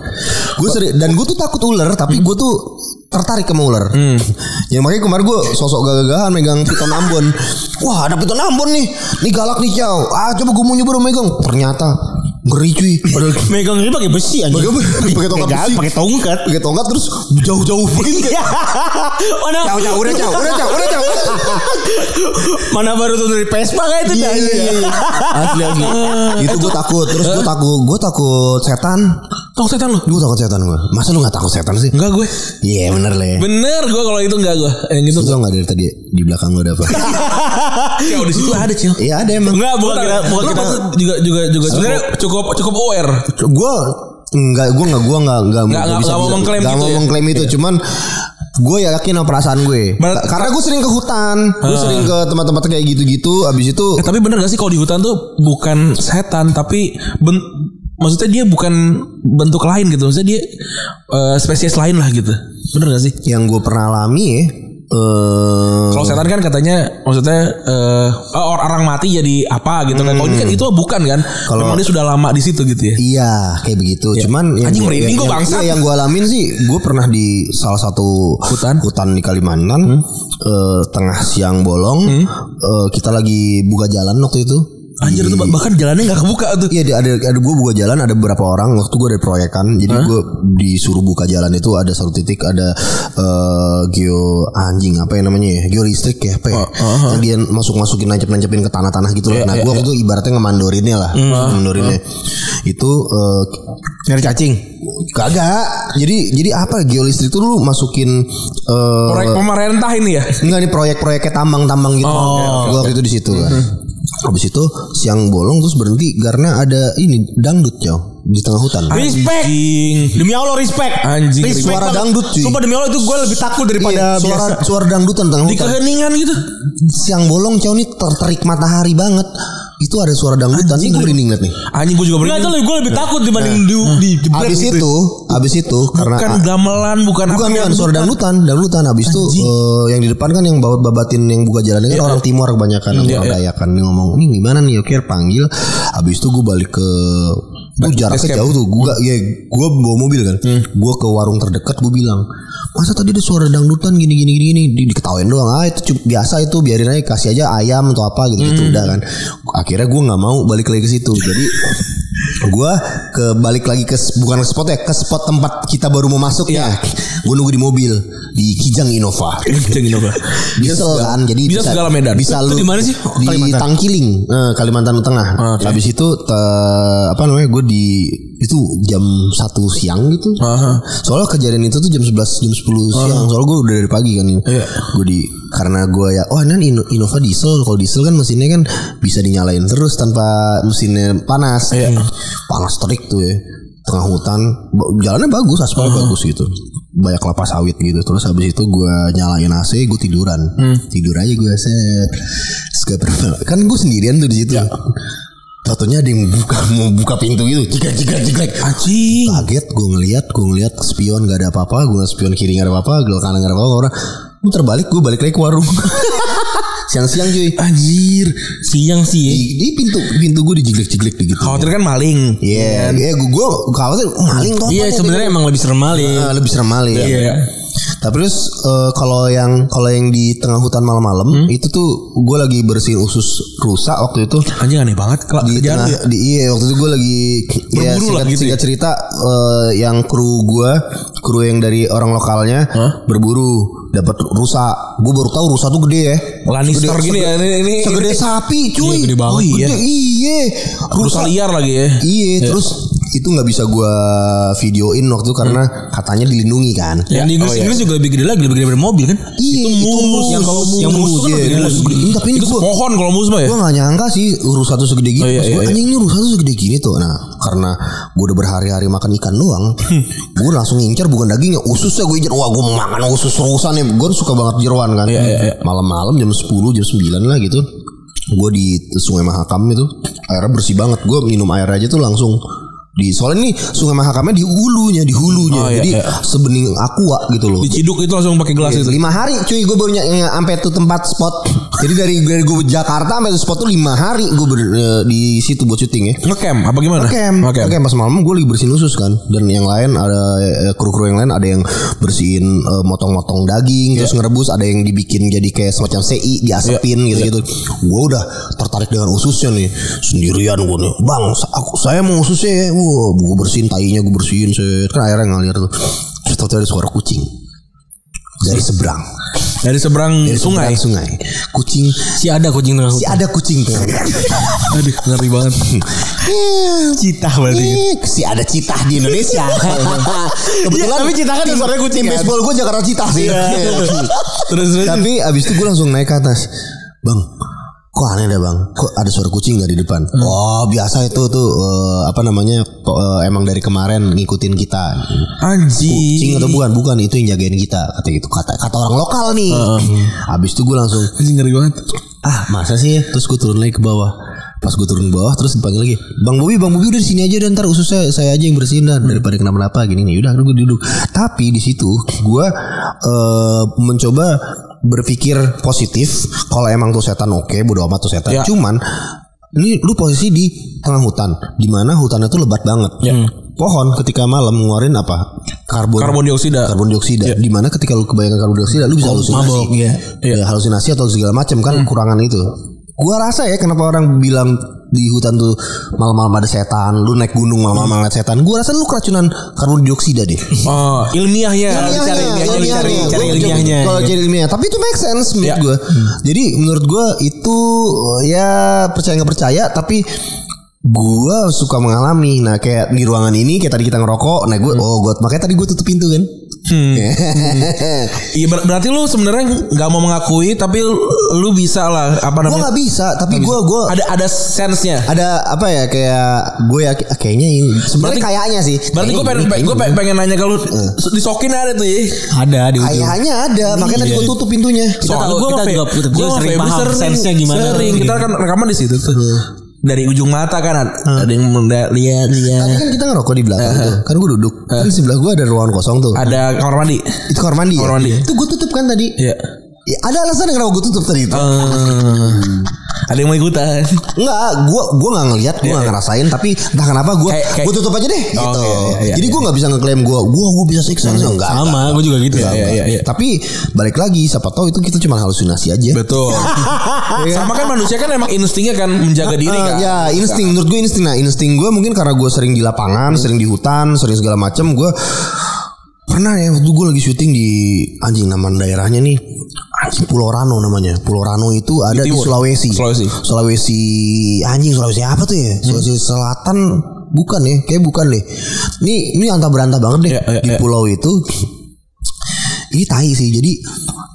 S3: Gue sering dan gue tuh takut ular tapi gue tuh tertarik sama ular. Ya makanya kemarin gue sosok gagah-gagahan megang piton Ambon. Wah ada piton Ambon nih, nih galak nih cow. Ah coba gue mau nyoba dong megang. Ternyata ngeri cuy. Padahal [laughs]
S4: Megang ini pakai besi anjing.
S3: Pakai- [laughs] pakai tongkat
S4: Pegang,
S3: besi.
S4: pakai tongkat.
S3: pakai tongkat terus jauh-jauh begini. [laughs]
S4: Iya. Mana
S3: Jauh jauh udah jauh udah jauh udah jauh.
S4: mana baru tuh dari Vespa kayak itu
S3: Iya
S4: dah.
S3: iya iya. Asli asli. Itu gue takut. Terus gue takut. Gue takut setan.
S2: Tau setan lu?
S3: Gue takut setan gue. Masa lu gak takut setan sih?
S2: Enggak gue.
S3: Iya bener lah ya.
S2: Bener gue kalau itu enggak gue. Yang itu
S3: tau gak dari tadi di belakang lu ada apa?
S2: Cil, di situ ada cil.
S3: Iya ada emang.
S4: Enggak, bukan kita bukan kita
S2: juga juga juga sebenarnya cukup cukup aware.
S3: Gue enggak gue enggak gue enggak enggak
S2: Nggak- nggak- nggak mau mengklaim
S3: nggak
S2: gitu
S3: mau
S2: ya?
S3: mengklaim itu cuman gue yakin sama perasaan gue
S2: Berat-
S3: karena gue sering ke hutan gue sering ke tempat-tempat kayak gitu-gitu abis itu
S2: Eh, tapi bener gak sih kalau di hutan tuh bukan setan tapi ben- maksudnya dia bukan bentuk lain gitu. Maksudnya dia eh, spesies lain lah gitu. Bener gak sih?
S3: yang gue pernah alami ya eh
S2: Kalau setan kan katanya maksudnya eh oh, orang mati jadi apa gitu kan. Kalau ini kan itu bukan kan.
S3: Kalau-
S2: Memang dia sudah lama di situ gitu ya.
S3: Iya kayak begitu. Cuman yang
S2: Anjing merinding
S3: yang,
S2: gua
S3: yang-
S2: bangsat.
S3: iya, yang gue alamin sih, gue pernah di salah satu
S2: Hutan? Hmm.
S3: hutan di Kalimantan, eh, tengah siang bolong, eh, kita lagi buka jalan waktu itu.
S2: Anjir itu bahkan jalannya nggak kebuka tuh.
S3: Iya ada ada gue buka jalan ada beberapa orang waktu gue ada proyekan. Jadi gue disuruh buka jalan itu ada satu titik ada eh, geo anjing apa yang namanya ya? Geo listrik ya apa ya? Yang dia masuk masukin nancep nancepin ke tanah-tanah gitu loh. nah gue waktu itu ibaratnya ngemandorinnya lah. Ngemandorinnya. itu eh,
S4: Nyari cacing.
S3: kagak. Jadi jadi apa? Geo listrik itu lu masukin eh
S2: Proyek pemerintah ini ya.
S3: Enggak nih proyek-proyeknya tambang-tambang gitu. Gua waktu itu di situ kan. Habis itu siang bolong terus berhenti karena ada ini dangdut jauh di tengah hutan.
S4: Respect.
S2: Anjing.
S4: Demi Allah respect.
S2: Anjing.
S4: Respect
S3: Suara
S4: banget.
S3: dangdut, cuy.
S4: Sumpah demi Allah itu gue lebih takut
S3: Iya,
S4: daripada
S3: suara
S4: biasa.
S3: suara dangdutan tengah
S2: Di
S3: hutan.
S2: keheningan gitu.
S3: Siang bolong jauh nih terterik matahari banget. Itu ada suara dangdutan. Ini gue merinding liat nih.
S2: Anjing gue juga
S4: Enggak itu gue lebih takut dibanding di di jebret
S3: Habis
S4: gitu.
S3: itu, habis itu karena
S2: Bukan gamelan, bukan,
S3: Bukan
S2: apa
S3: bukan suara dangdutan, dangdutan habis itu eh, yang di depan kan yang bawa babatin yang buka jalan ini kan orang timur kebanyakan orang
S2: iya.
S3: Dayak kan ngomong ini gimana nih oke panggil habis itu gue balik ke Gue jaraknya jauh tuh. Gue ya gue bawa mobil kan. Gue ke warung terdekat Gue bilang Masa tadi ada suara dangdutan gini gini gini gini? Di, diketawain doang. Ah itu biasa itu Biarin aja kasih aja ayam atau apa gitu gitu udah kan. Akhirnya gue nggak mau balik lagi ke situ. Jadi gue ke balik lagi ke bukan ke spot ya ke spot tempat kita baru mau masuk ya gue nunggu di mobil di Kijang Innova [laughs]
S2: Kijang Innova.
S3: diesel kan jadi
S2: bisa segala medan.
S3: bisa
S2: Itu
S3: lu
S2: di mana sih?
S3: di
S2: Kalimantan.
S3: Tangkiling eh, Kalimantan Tengah
S2: Oke.
S3: habis itu te- apa namanya gue di itu jam satu siang gitu
S2: Aha.
S3: soalnya kejadian itu tuh jam 11 jam 10 siang soalnya gue udah dari pagi kan
S2: Iya.
S3: gue di karena gue ya oh ini Inno- Innova diesel kalau diesel kan mesinnya kan bisa dinyalain terus tanpa mesinnya panas
S2: Iya.
S3: Panas terik tuh ya. Tengah hutan jalannya bagus aspal bagus gitu. Banyak kelapa sawit gitu. Terus habis itu gue nyalain AC gue tiduran. Tidur aja gue set. [laughs] Kan gue sendirian tuh di situ. Tatonya ada yang buka mau buka pintu gitu. Jigrek jigrek jigrek.
S2: Anjing.
S3: kaget gue ngeliat gue ngeliat spion gak ada apa-apa gue spion kiri gak ada apa-apa gue kanan gak ada apa-apa orang Muter balik gue balik lagi ke warung. [laughs] Siang-siang cuy.
S2: Anjir.
S4: Siang sih ya.
S3: Di, di pintu pintu gue dijeglek-jeglek gitu.
S2: Khawatir kan maling.
S3: Iya, iya gue gue khawatir oh, maling tuh.
S4: Iya sebenarnya emang lebih serem maling.
S3: Ah, lebih serem maling.
S2: Iya.
S3: Tapi terus eh, kalau yang kalau yang di tengah hutan malam-malam itu tuh gue lagi bersihin usus rusak waktu itu
S2: Anjing aneh banget kalau
S3: di tengah
S2: ya.
S3: di iya waktu itu gue lagi ya,
S2: Berburu lah
S3: singkat,
S2: gitu ya?
S3: singkat cerita eh, yang kru gue kru yang dari orang lokalnya berburu dapat rusa gue baru tahu rusa tuh gede ya
S2: Lannister
S3: Gede,
S2: gini ya ini ini
S3: segede sapi cuy
S2: Iya, gede banget.
S3: oh,
S2: iya.
S3: gede, iya
S2: rusa liar lagi ya.
S3: iya terus itu nggak bisa gue videoin waktu itu karena katanya dilindungi kan
S4: Yang di Inggris,
S2: Oh, iya.
S4: Inggris juga lebih gede lagi, lebih gede dari mobil kan?
S3: Iya, itu mus.
S4: Yang kalau yang
S3: mus,
S4: mus kan
S3: iya,
S4: gede
S3: mus.
S4: lagi.
S3: Ini, tapi ini
S2: Itu
S3: gue
S2: pohon kalau mus mah ya.
S3: gue gak nyangka sih rusa tuh segede gini.
S2: Oh, iya,
S3: Pas gua,
S2: iya, iya.
S3: anjing ini rusa tuh segede gini tuh. Nah karena gue udah berhari-hari makan ikan doang, [laughs] gue langsung ngincer bukan dagingnya, ususnya gue incer. Wah gue makan usus rusa nih. Gue suka banget jeruan kan.
S2: Iya, iya, iya.
S3: Malam-malam jam 10 jam 9 lah gitu. Gue di Sungai Mahakam itu airnya bersih banget. Gue minum air aja tuh langsung di soalnya nih Sungai Mahakamnya di hulunya di hulunya.
S2: Oh, iya,
S3: jadi
S2: iya.
S3: sebening aqua gitu loh.
S2: Diciduk itu langsung pakai gelas itu.
S3: lima hari cuy. Gue baru sampai tuh tempat spot. Jadi dari dari gue Jakarta sampai tuh spot tuh lima hari gue ber- eh, di situ buat syuting ya.
S2: Ngecamp apa gimana?
S3: Ngecamp,
S2: Oke.
S3: Ngecamp. Pas malam gue lagi bersihin usus kan. Dan yang lain ada eh, kru-kru yang lain ada yang bersihin eh, motong-motong daging terus ngerebus ada yang dibikin jadi kayak semacam CI diasepin gitu-gitu. Gue udah tertarik dengan ususnya nih. Sendirian gue nih. Bang aku, saya mau ususnya ya wah gue bersihin tainya gue bersihin set kan airnya ngalir tuh terus tahu ada suara kucing dari seberang
S2: Dari seberang
S3: dari
S2: sungai.
S3: seberang sungai kucing
S4: Si ada kucing tengah
S3: si ada kucing tuh
S2: Aduh, ngeri banget. [laughs]
S4: Citah berarti.
S3: Si ada citah di Indonesia. [laughs] Kebetulan
S4: tapi citah kan suaranya kucing
S3: tim
S4: kan?
S3: baseball gue Jakarta Citah sih. [laughs]
S2: Terus terus.
S3: tapi abis itu gue langsung naik ke atas. Bang, kok aneh deh bang? Kok ada suara kucing dari depan? Oh biasa itu tuh eh, apa namanya? eh, emang dari kemarin ngikutin kita. Kucing
S2: Anjing.
S3: atau bukan? Bukan itu yang jagain kita. Kata gitu. Kata kata orang lokal nih. Abis itu gue langsung
S2: Anjing ngeri banget.
S3: ah masa sih terus gue turun lagi ke bawah pas gue turun bawah terus dipanggil lagi bang Bobi bang Bobi udah di sini aja dan ntar ususnya saya aja yang bersihin dan daripada kenapa-napa gini nih udah gue duduk. Tapi di situ gue eh, mencoba berpikir positif kalau emang tuh setan oke bodo amat tuh setan.
S2: Ya.
S3: cuman ini lu posisi di tengah hutan di mana hutannya tuh lebat banget. Pohon ketika malam ngeluarin apa? Karbon.
S2: Karbon dioksida.
S3: karbon dioksida. Di mana ketika lu kebayangkan karbon dioksida lu bisa halusinasi.
S4: mabok, iya.
S3: Ya, halusinasi atau segala macam kan kurangan itu gua rasa ya kenapa orang bilang di hutan tuh malam-malam ada setan lu naik gunung malam-malam ngeliat setan gua rasa lu keracunan karbon dioksida deh
S2: Oh, ilmiahnya.
S3: Ilmiahnya,
S2: Cari ilmiahnya,
S3: ilmiahnya.
S2: cari
S3: Gua
S2: ilmiahnya.
S3: Kalau cari ilmiahnya, tapi itu make sense menurut
S2: Ya.
S3: gue. Jadi menurut gue itu ya percaya nggak percaya, tapi gue suka mengalami. Nah kayak di ruangan ini kayak tadi kita ngerokok, nah gue oh gue makanya tadi gue tutup pintu kan. [laughs]
S2: Iya ber- berarti lu sebenarnya nggak mau mengakui tapi lu, lu bisa lah apa
S3: gue
S2: namanya?
S3: nggak bisa, tapi gue gue
S2: Ada ada sense-nya.
S3: ada apa ya kayak gue ya kayaknya ini sebenarnya
S2: Berarti-
S3: kayaknya sih.
S2: Berarti gue pengen gue
S3: ini.
S2: pengen nanya kalau disokin ada tuh ya.
S4: Ada di ujung.
S3: Kayaknya ada, makanya tadi gue tutup pintunya.
S4: Kita tahu,
S2: gua
S4: kita juga,
S2: Feb-
S4: kita
S2: gua
S4: sering paham sense-nya gimana.
S2: Sering kita kan rekaman di situ tuh. Dari ujung mata kan ada, ada yang menda- lihat
S3: Tadi
S2: lihat.
S3: kan kita ngerokok di belakang tuh, kan gue duduk, kan di sebelah gue ada ruangan kosong tuh.
S2: Ada kamar mandi.
S3: Itu kamar mandi.
S2: Kamar
S3: ya?
S2: mandi.
S3: Itu gue tutup kan tadi.
S2: Iya.
S3: Ya, ada alasan kenapa gue tutup tadi itu.
S2: Eh, ada yang mau ikutan.
S3: Enggak, gue gue nggak ngeliat, gue nggak ngerasain, tapi entah kenapa gue
S2: Kayak- kayak-
S3: gue tutup aja deh.
S2: Oh,
S3: gitu.
S2: iya, iya, iya,
S3: Jadi gue nggak bisa ngeklaim gue, gue gue bisa siksa enggak. enggak.
S4: Sama, gue juga gitu.
S3: Enggak,
S2: Iya,
S3: enggak.
S2: iya, iya.
S3: Tapi balik lagi, siapa tahu itu kita cuma halusinasi aja.
S2: Betul. [laughs] Sama kan manusia kan emang instingnya kan menjaga diri kan.
S3: ya insting menurut gue insting nah insting gue mungkin karena gue sering di lapangan sering di hutan sering segala macam gue pernah ya waktu gue lagi syuting di anjing nama daerahnya nih anjing Pulau Rano namanya Pulau Rano itu ada di,
S2: timur.
S3: Sulawesi
S2: Sulawesi.
S3: Sulawesi anjing Sulawesi apa tuh ya Sulawesi Selatan bukan ya kayak bukan deh ini ini antah berantah banget deh
S2: Iya, iya,
S3: di
S2: iya.
S3: pulau itu ini tai sih jadi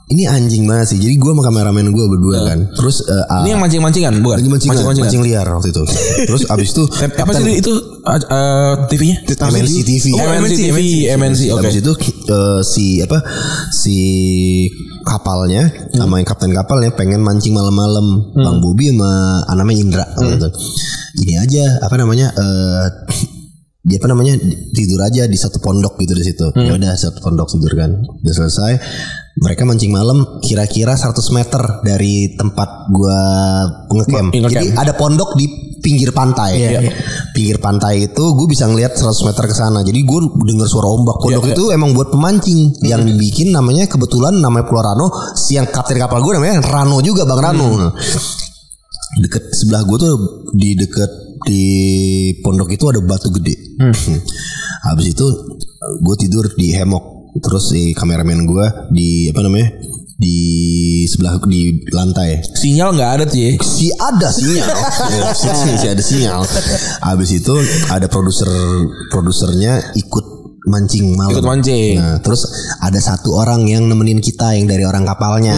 S3: ini anjing banget sih jadi gue sama kameramen gue berdua kan terus ah,
S2: Ini yang mancing-mancingan bukan?
S3: mancing,
S2: Mancing-mancingan.
S3: mancing liar waktu itu. Terus abis itu
S2: Eh, Apa sih itu eh, TV-nya?
S3: MNC TV.
S2: Oh, MNC TV, MNC. Oke.
S3: Abis itu eh, si apa si kapalnya sama yang kapten kapalnya pengen mancing malam-malam. Bang Bobi sama anaknya Indra gitu. Ini aja apa namanya eh dia apa namanya tidur aja di satu pondok gitu di situ. Ya udah satu pondok tidur kan. Udah selesai. Mereka mancing malam kira-kira 100 meter dari tempat gua ngecamp. Jadi ada pondok di pinggir pantai.
S4: Iya, iya.
S3: Pinggir pantai itu gue bisa ngelihat 100 meter ke sana. Jadi gue dengar suara ombak. Pondok
S2: Iya,
S3: itu emang buat pemancing. Yang dibikin namanya kebetulan namanya Pulau Rano. Yang kapten kapal gue namanya Rano juga Bang Rano. Deket sebelah gue tuh di deket di pondok itu ada batu gede. [laughs] Habis itu gue tidur di hemok. Terus si kameramen gue di apa namanya di sebelah di lantai.
S2: Sinyal nggak ada tuh ya.
S3: si ada sinyal. [laughs] Ya, si, si- si ada sinyal. Habis itu ada produser produsernya ikut mancing malam.
S2: Ikut mancing.
S3: nah, terus ada satu orang yang nemenin kita yang dari orang kapalnya.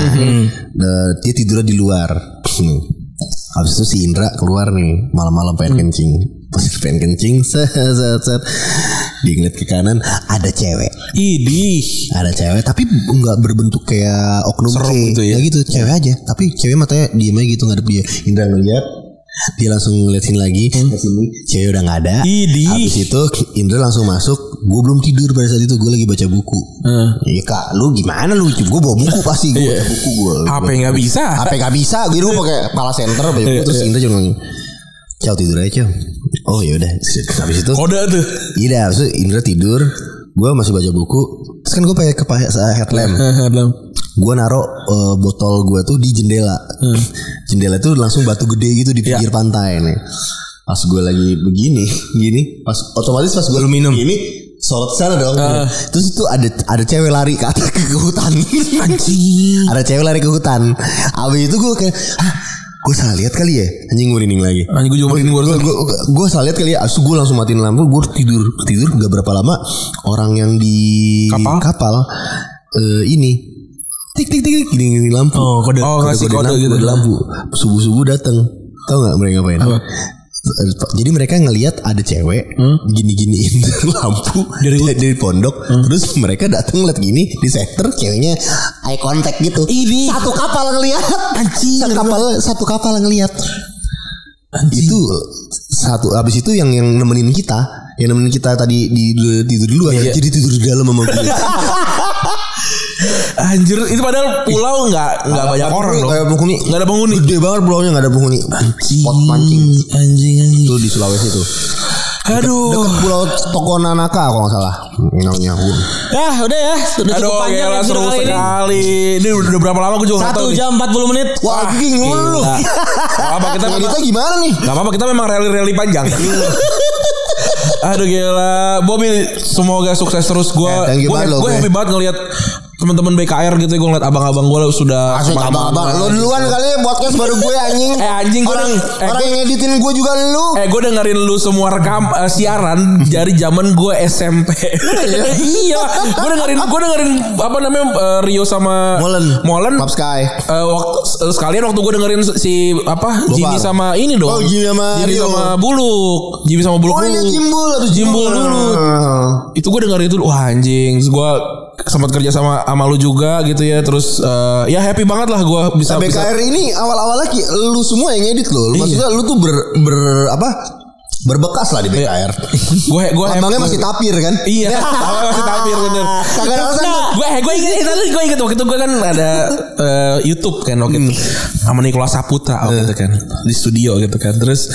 S3: Eh, dia tidurnya di luar. Hmm. [clears throat] habis itu si Indra keluar nih malam-malam pengen kencing pas pengen kencing [laughs] set set set. Dia ngeliat ke kanan ada cewek.
S2: Idih.
S3: ada cewek tapi nggak berbentuk kayak oknum
S2: Serem
S3: C.
S2: gitu ya?
S3: ya gitu cewek aja. Tapi cewek matanya diem aja gitu ngadep dia. Indra ngeliat dia langsung ngeliatin lagi. Sini cewek udah nggak ada.
S2: Idih.
S3: habis itu Indra langsung masuk. Gue belum tidur pada saat itu gue lagi baca buku.
S2: Heeh.
S3: Iya kak lu gimana lu? Gue bawa buku [laughs] pasti gue baca buku gue
S2: HP nggak bisa.
S3: HP gak bisa? Gue gue pakai kepala center baca buku terus Indra cuma Ciao tidur aja. Ciao Oh yaudah Habis itu
S2: Kode tuh.
S3: Iya dah, Habis itu Indra tidur. Gue masih baca buku. Terus kan gue pakai kepala headlamp. [laughs] Gue naro eh, botol gue tuh di jendela. Jendela tuh langsung batu gede gitu di pinggir pantai nih. Pas gue lagi begini Gini Pas otomatis pas gue minum. Gini Sorot sana dong. Terus itu ada ada cewek lari ke atas ke, ke hutan. Anjing. [laughs] Ada cewek lari ke hutan. Abis itu gue kayak Hah Gue salah lihat kali ya? Anjing gue merinding lagi.
S2: Anjing gue juga merinding gue
S3: gue gue salah lihat kali ya. Asu gue langsung matiin lampu gue tidur. Tidur nggak berapa lama orang yang di
S2: Kapal?
S3: eh, ini tik tik tik tik gini gini lampu.
S4: Oh, kode.
S2: Oh, ngasih kode
S3: lampu,
S2: gitu.
S3: lampu. Subuh subuh datang tahu nggak mereka ngapain jadi mereka ngelihat ada cewek gini giniin [laughs] lampu dari dari pondok. Terus mereka datang ngeliat gini di center ceweknya eye contact gitu.
S2: Ini.
S3: satu kapal ngelihat satu kapal satu kapal ngelihat itu satu habis itu yang yang nemenin kita yang nemenin kita tadi di, tidur di luar jadi tidur di dalam sama gue [laughs]
S2: Anjir, itu padahal pulau nggak nggak banyak orang dong.
S3: Gak ada penghuni
S2: Nggak ada penghuni.
S3: Gede banget pulaunya gak ada penghuni Spot mancing
S2: Anjing anjing.
S3: Itu di Sulawesi tuh
S2: Aduh.
S3: Dekat pulau Tokonanaka kalau gak salah Namanya
S4: Ya udah ya Sudah
S2: Aduh,
S4: cukup panjang episode
S2: seru
S4: kali ini.
S2: sekali. Ini udah berapa lama gue juga nggak
S4: Satu jam 40 menit
S3: Wah anjing gimana lu
S2: apa kita
S3: Editnya gimana nih
S2: gak apa kita memang rally-rally panjang. [laughs] Aduh gila Bobby semoga sukses terus Gue
S3: Eh,
S2: gue. happy banget ngeliat teman-teman BKR gitu Gue ngeliat abang-abang gue sudah
S3: Asik abang-abang Lu duluan kali ya podcast baru gue anjing [laughs]
S2: Eh, anjing, gue
S3: Orang,
S2: eh,
S3: orang
S2: gue-
S3: yang ngeditin gue juga lu
S2: Eh gue dengerin lu semua rekam eh, siaran dari zaman gue SMP. iya, [laughs] gue dengerin gue dengerin apa namanya eh, Rio sama
S3: Molen
S2: Molen.
S3: Pop Sky
S2: Eh, waktu sekalian waktu gue dengerin si apa. Jimmy sama ini dong.
S3: Oh, Jimmy sama
S2: Jimmy
S3: Rio.
S2: sama Buluk. Jimmy sama Buluk.
S3: Oh iya
S2: dulu.
S3: Jimbul
S2: Jimbul dulu. Itu gue dengerin itu wah anjing. Terus Gue sempat kerja sama sama lu juga gitu ya. Terus eh, ya happy banget lah gue bisa bisa
S3: BKR ini awal-awalnya lu semua yang ngedit loh. Maksudnya lu tuh ber, ber apa? Berbekas lah di BKR.
S2: gue gue
S3: Lambangnya masih tapir kan?
S2: Iya, [laughs] awalnya masih tampil bener.
S3: Kagak ada alasan.
S2: gue gue inget tadi gue inget waktu itu gue kan ada eh, YouTube kan waktu itu. Sama Nicholas Saputra waktu itu kan di studio gitu kan. Terus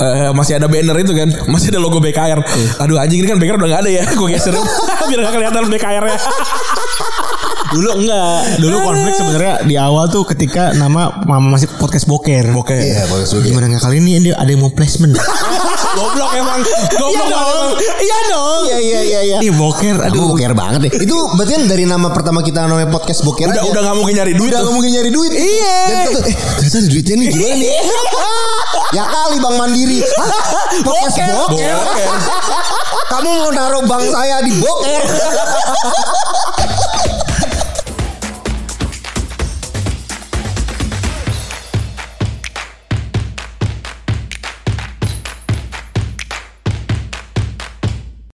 S2: eh, masih ada banner itu kan masih ada logo BKR aduh anjing ini kan BKR udah gak ada ya gue geser. [laughs] [laughs] Biar gak kelihatan BKR nya.
S4: Dulu enggak Dulu konflik sebenarnya di awal tuh ketika nama mama masih podcast boker.
S2: Oke
S3: Iya, podcast boker.
S4: Gimana nggak kali ini ada yang mau placement
S2: goblok emang goblok emang
S4: Iya dong
S3: Iya iya iya iya.
S4: Ih boker
S3: Aduh boker banget deh. Itu berarti kan dari nama pertama kita namanya podcast boker
S2: udah
S3: aja.
S2: udah gak mungkin nyari duit
S3: udah
S2: tuh.
S3: nggak mungkin nyari duit. Iya. Dan eh ternyata ada duitnya nih gimana nih? [laughs] ya kali Bang Mandiri. Podcast boker.
S2: Boker.
S3: Kamu mau naruh bank saya di boker. [laughs]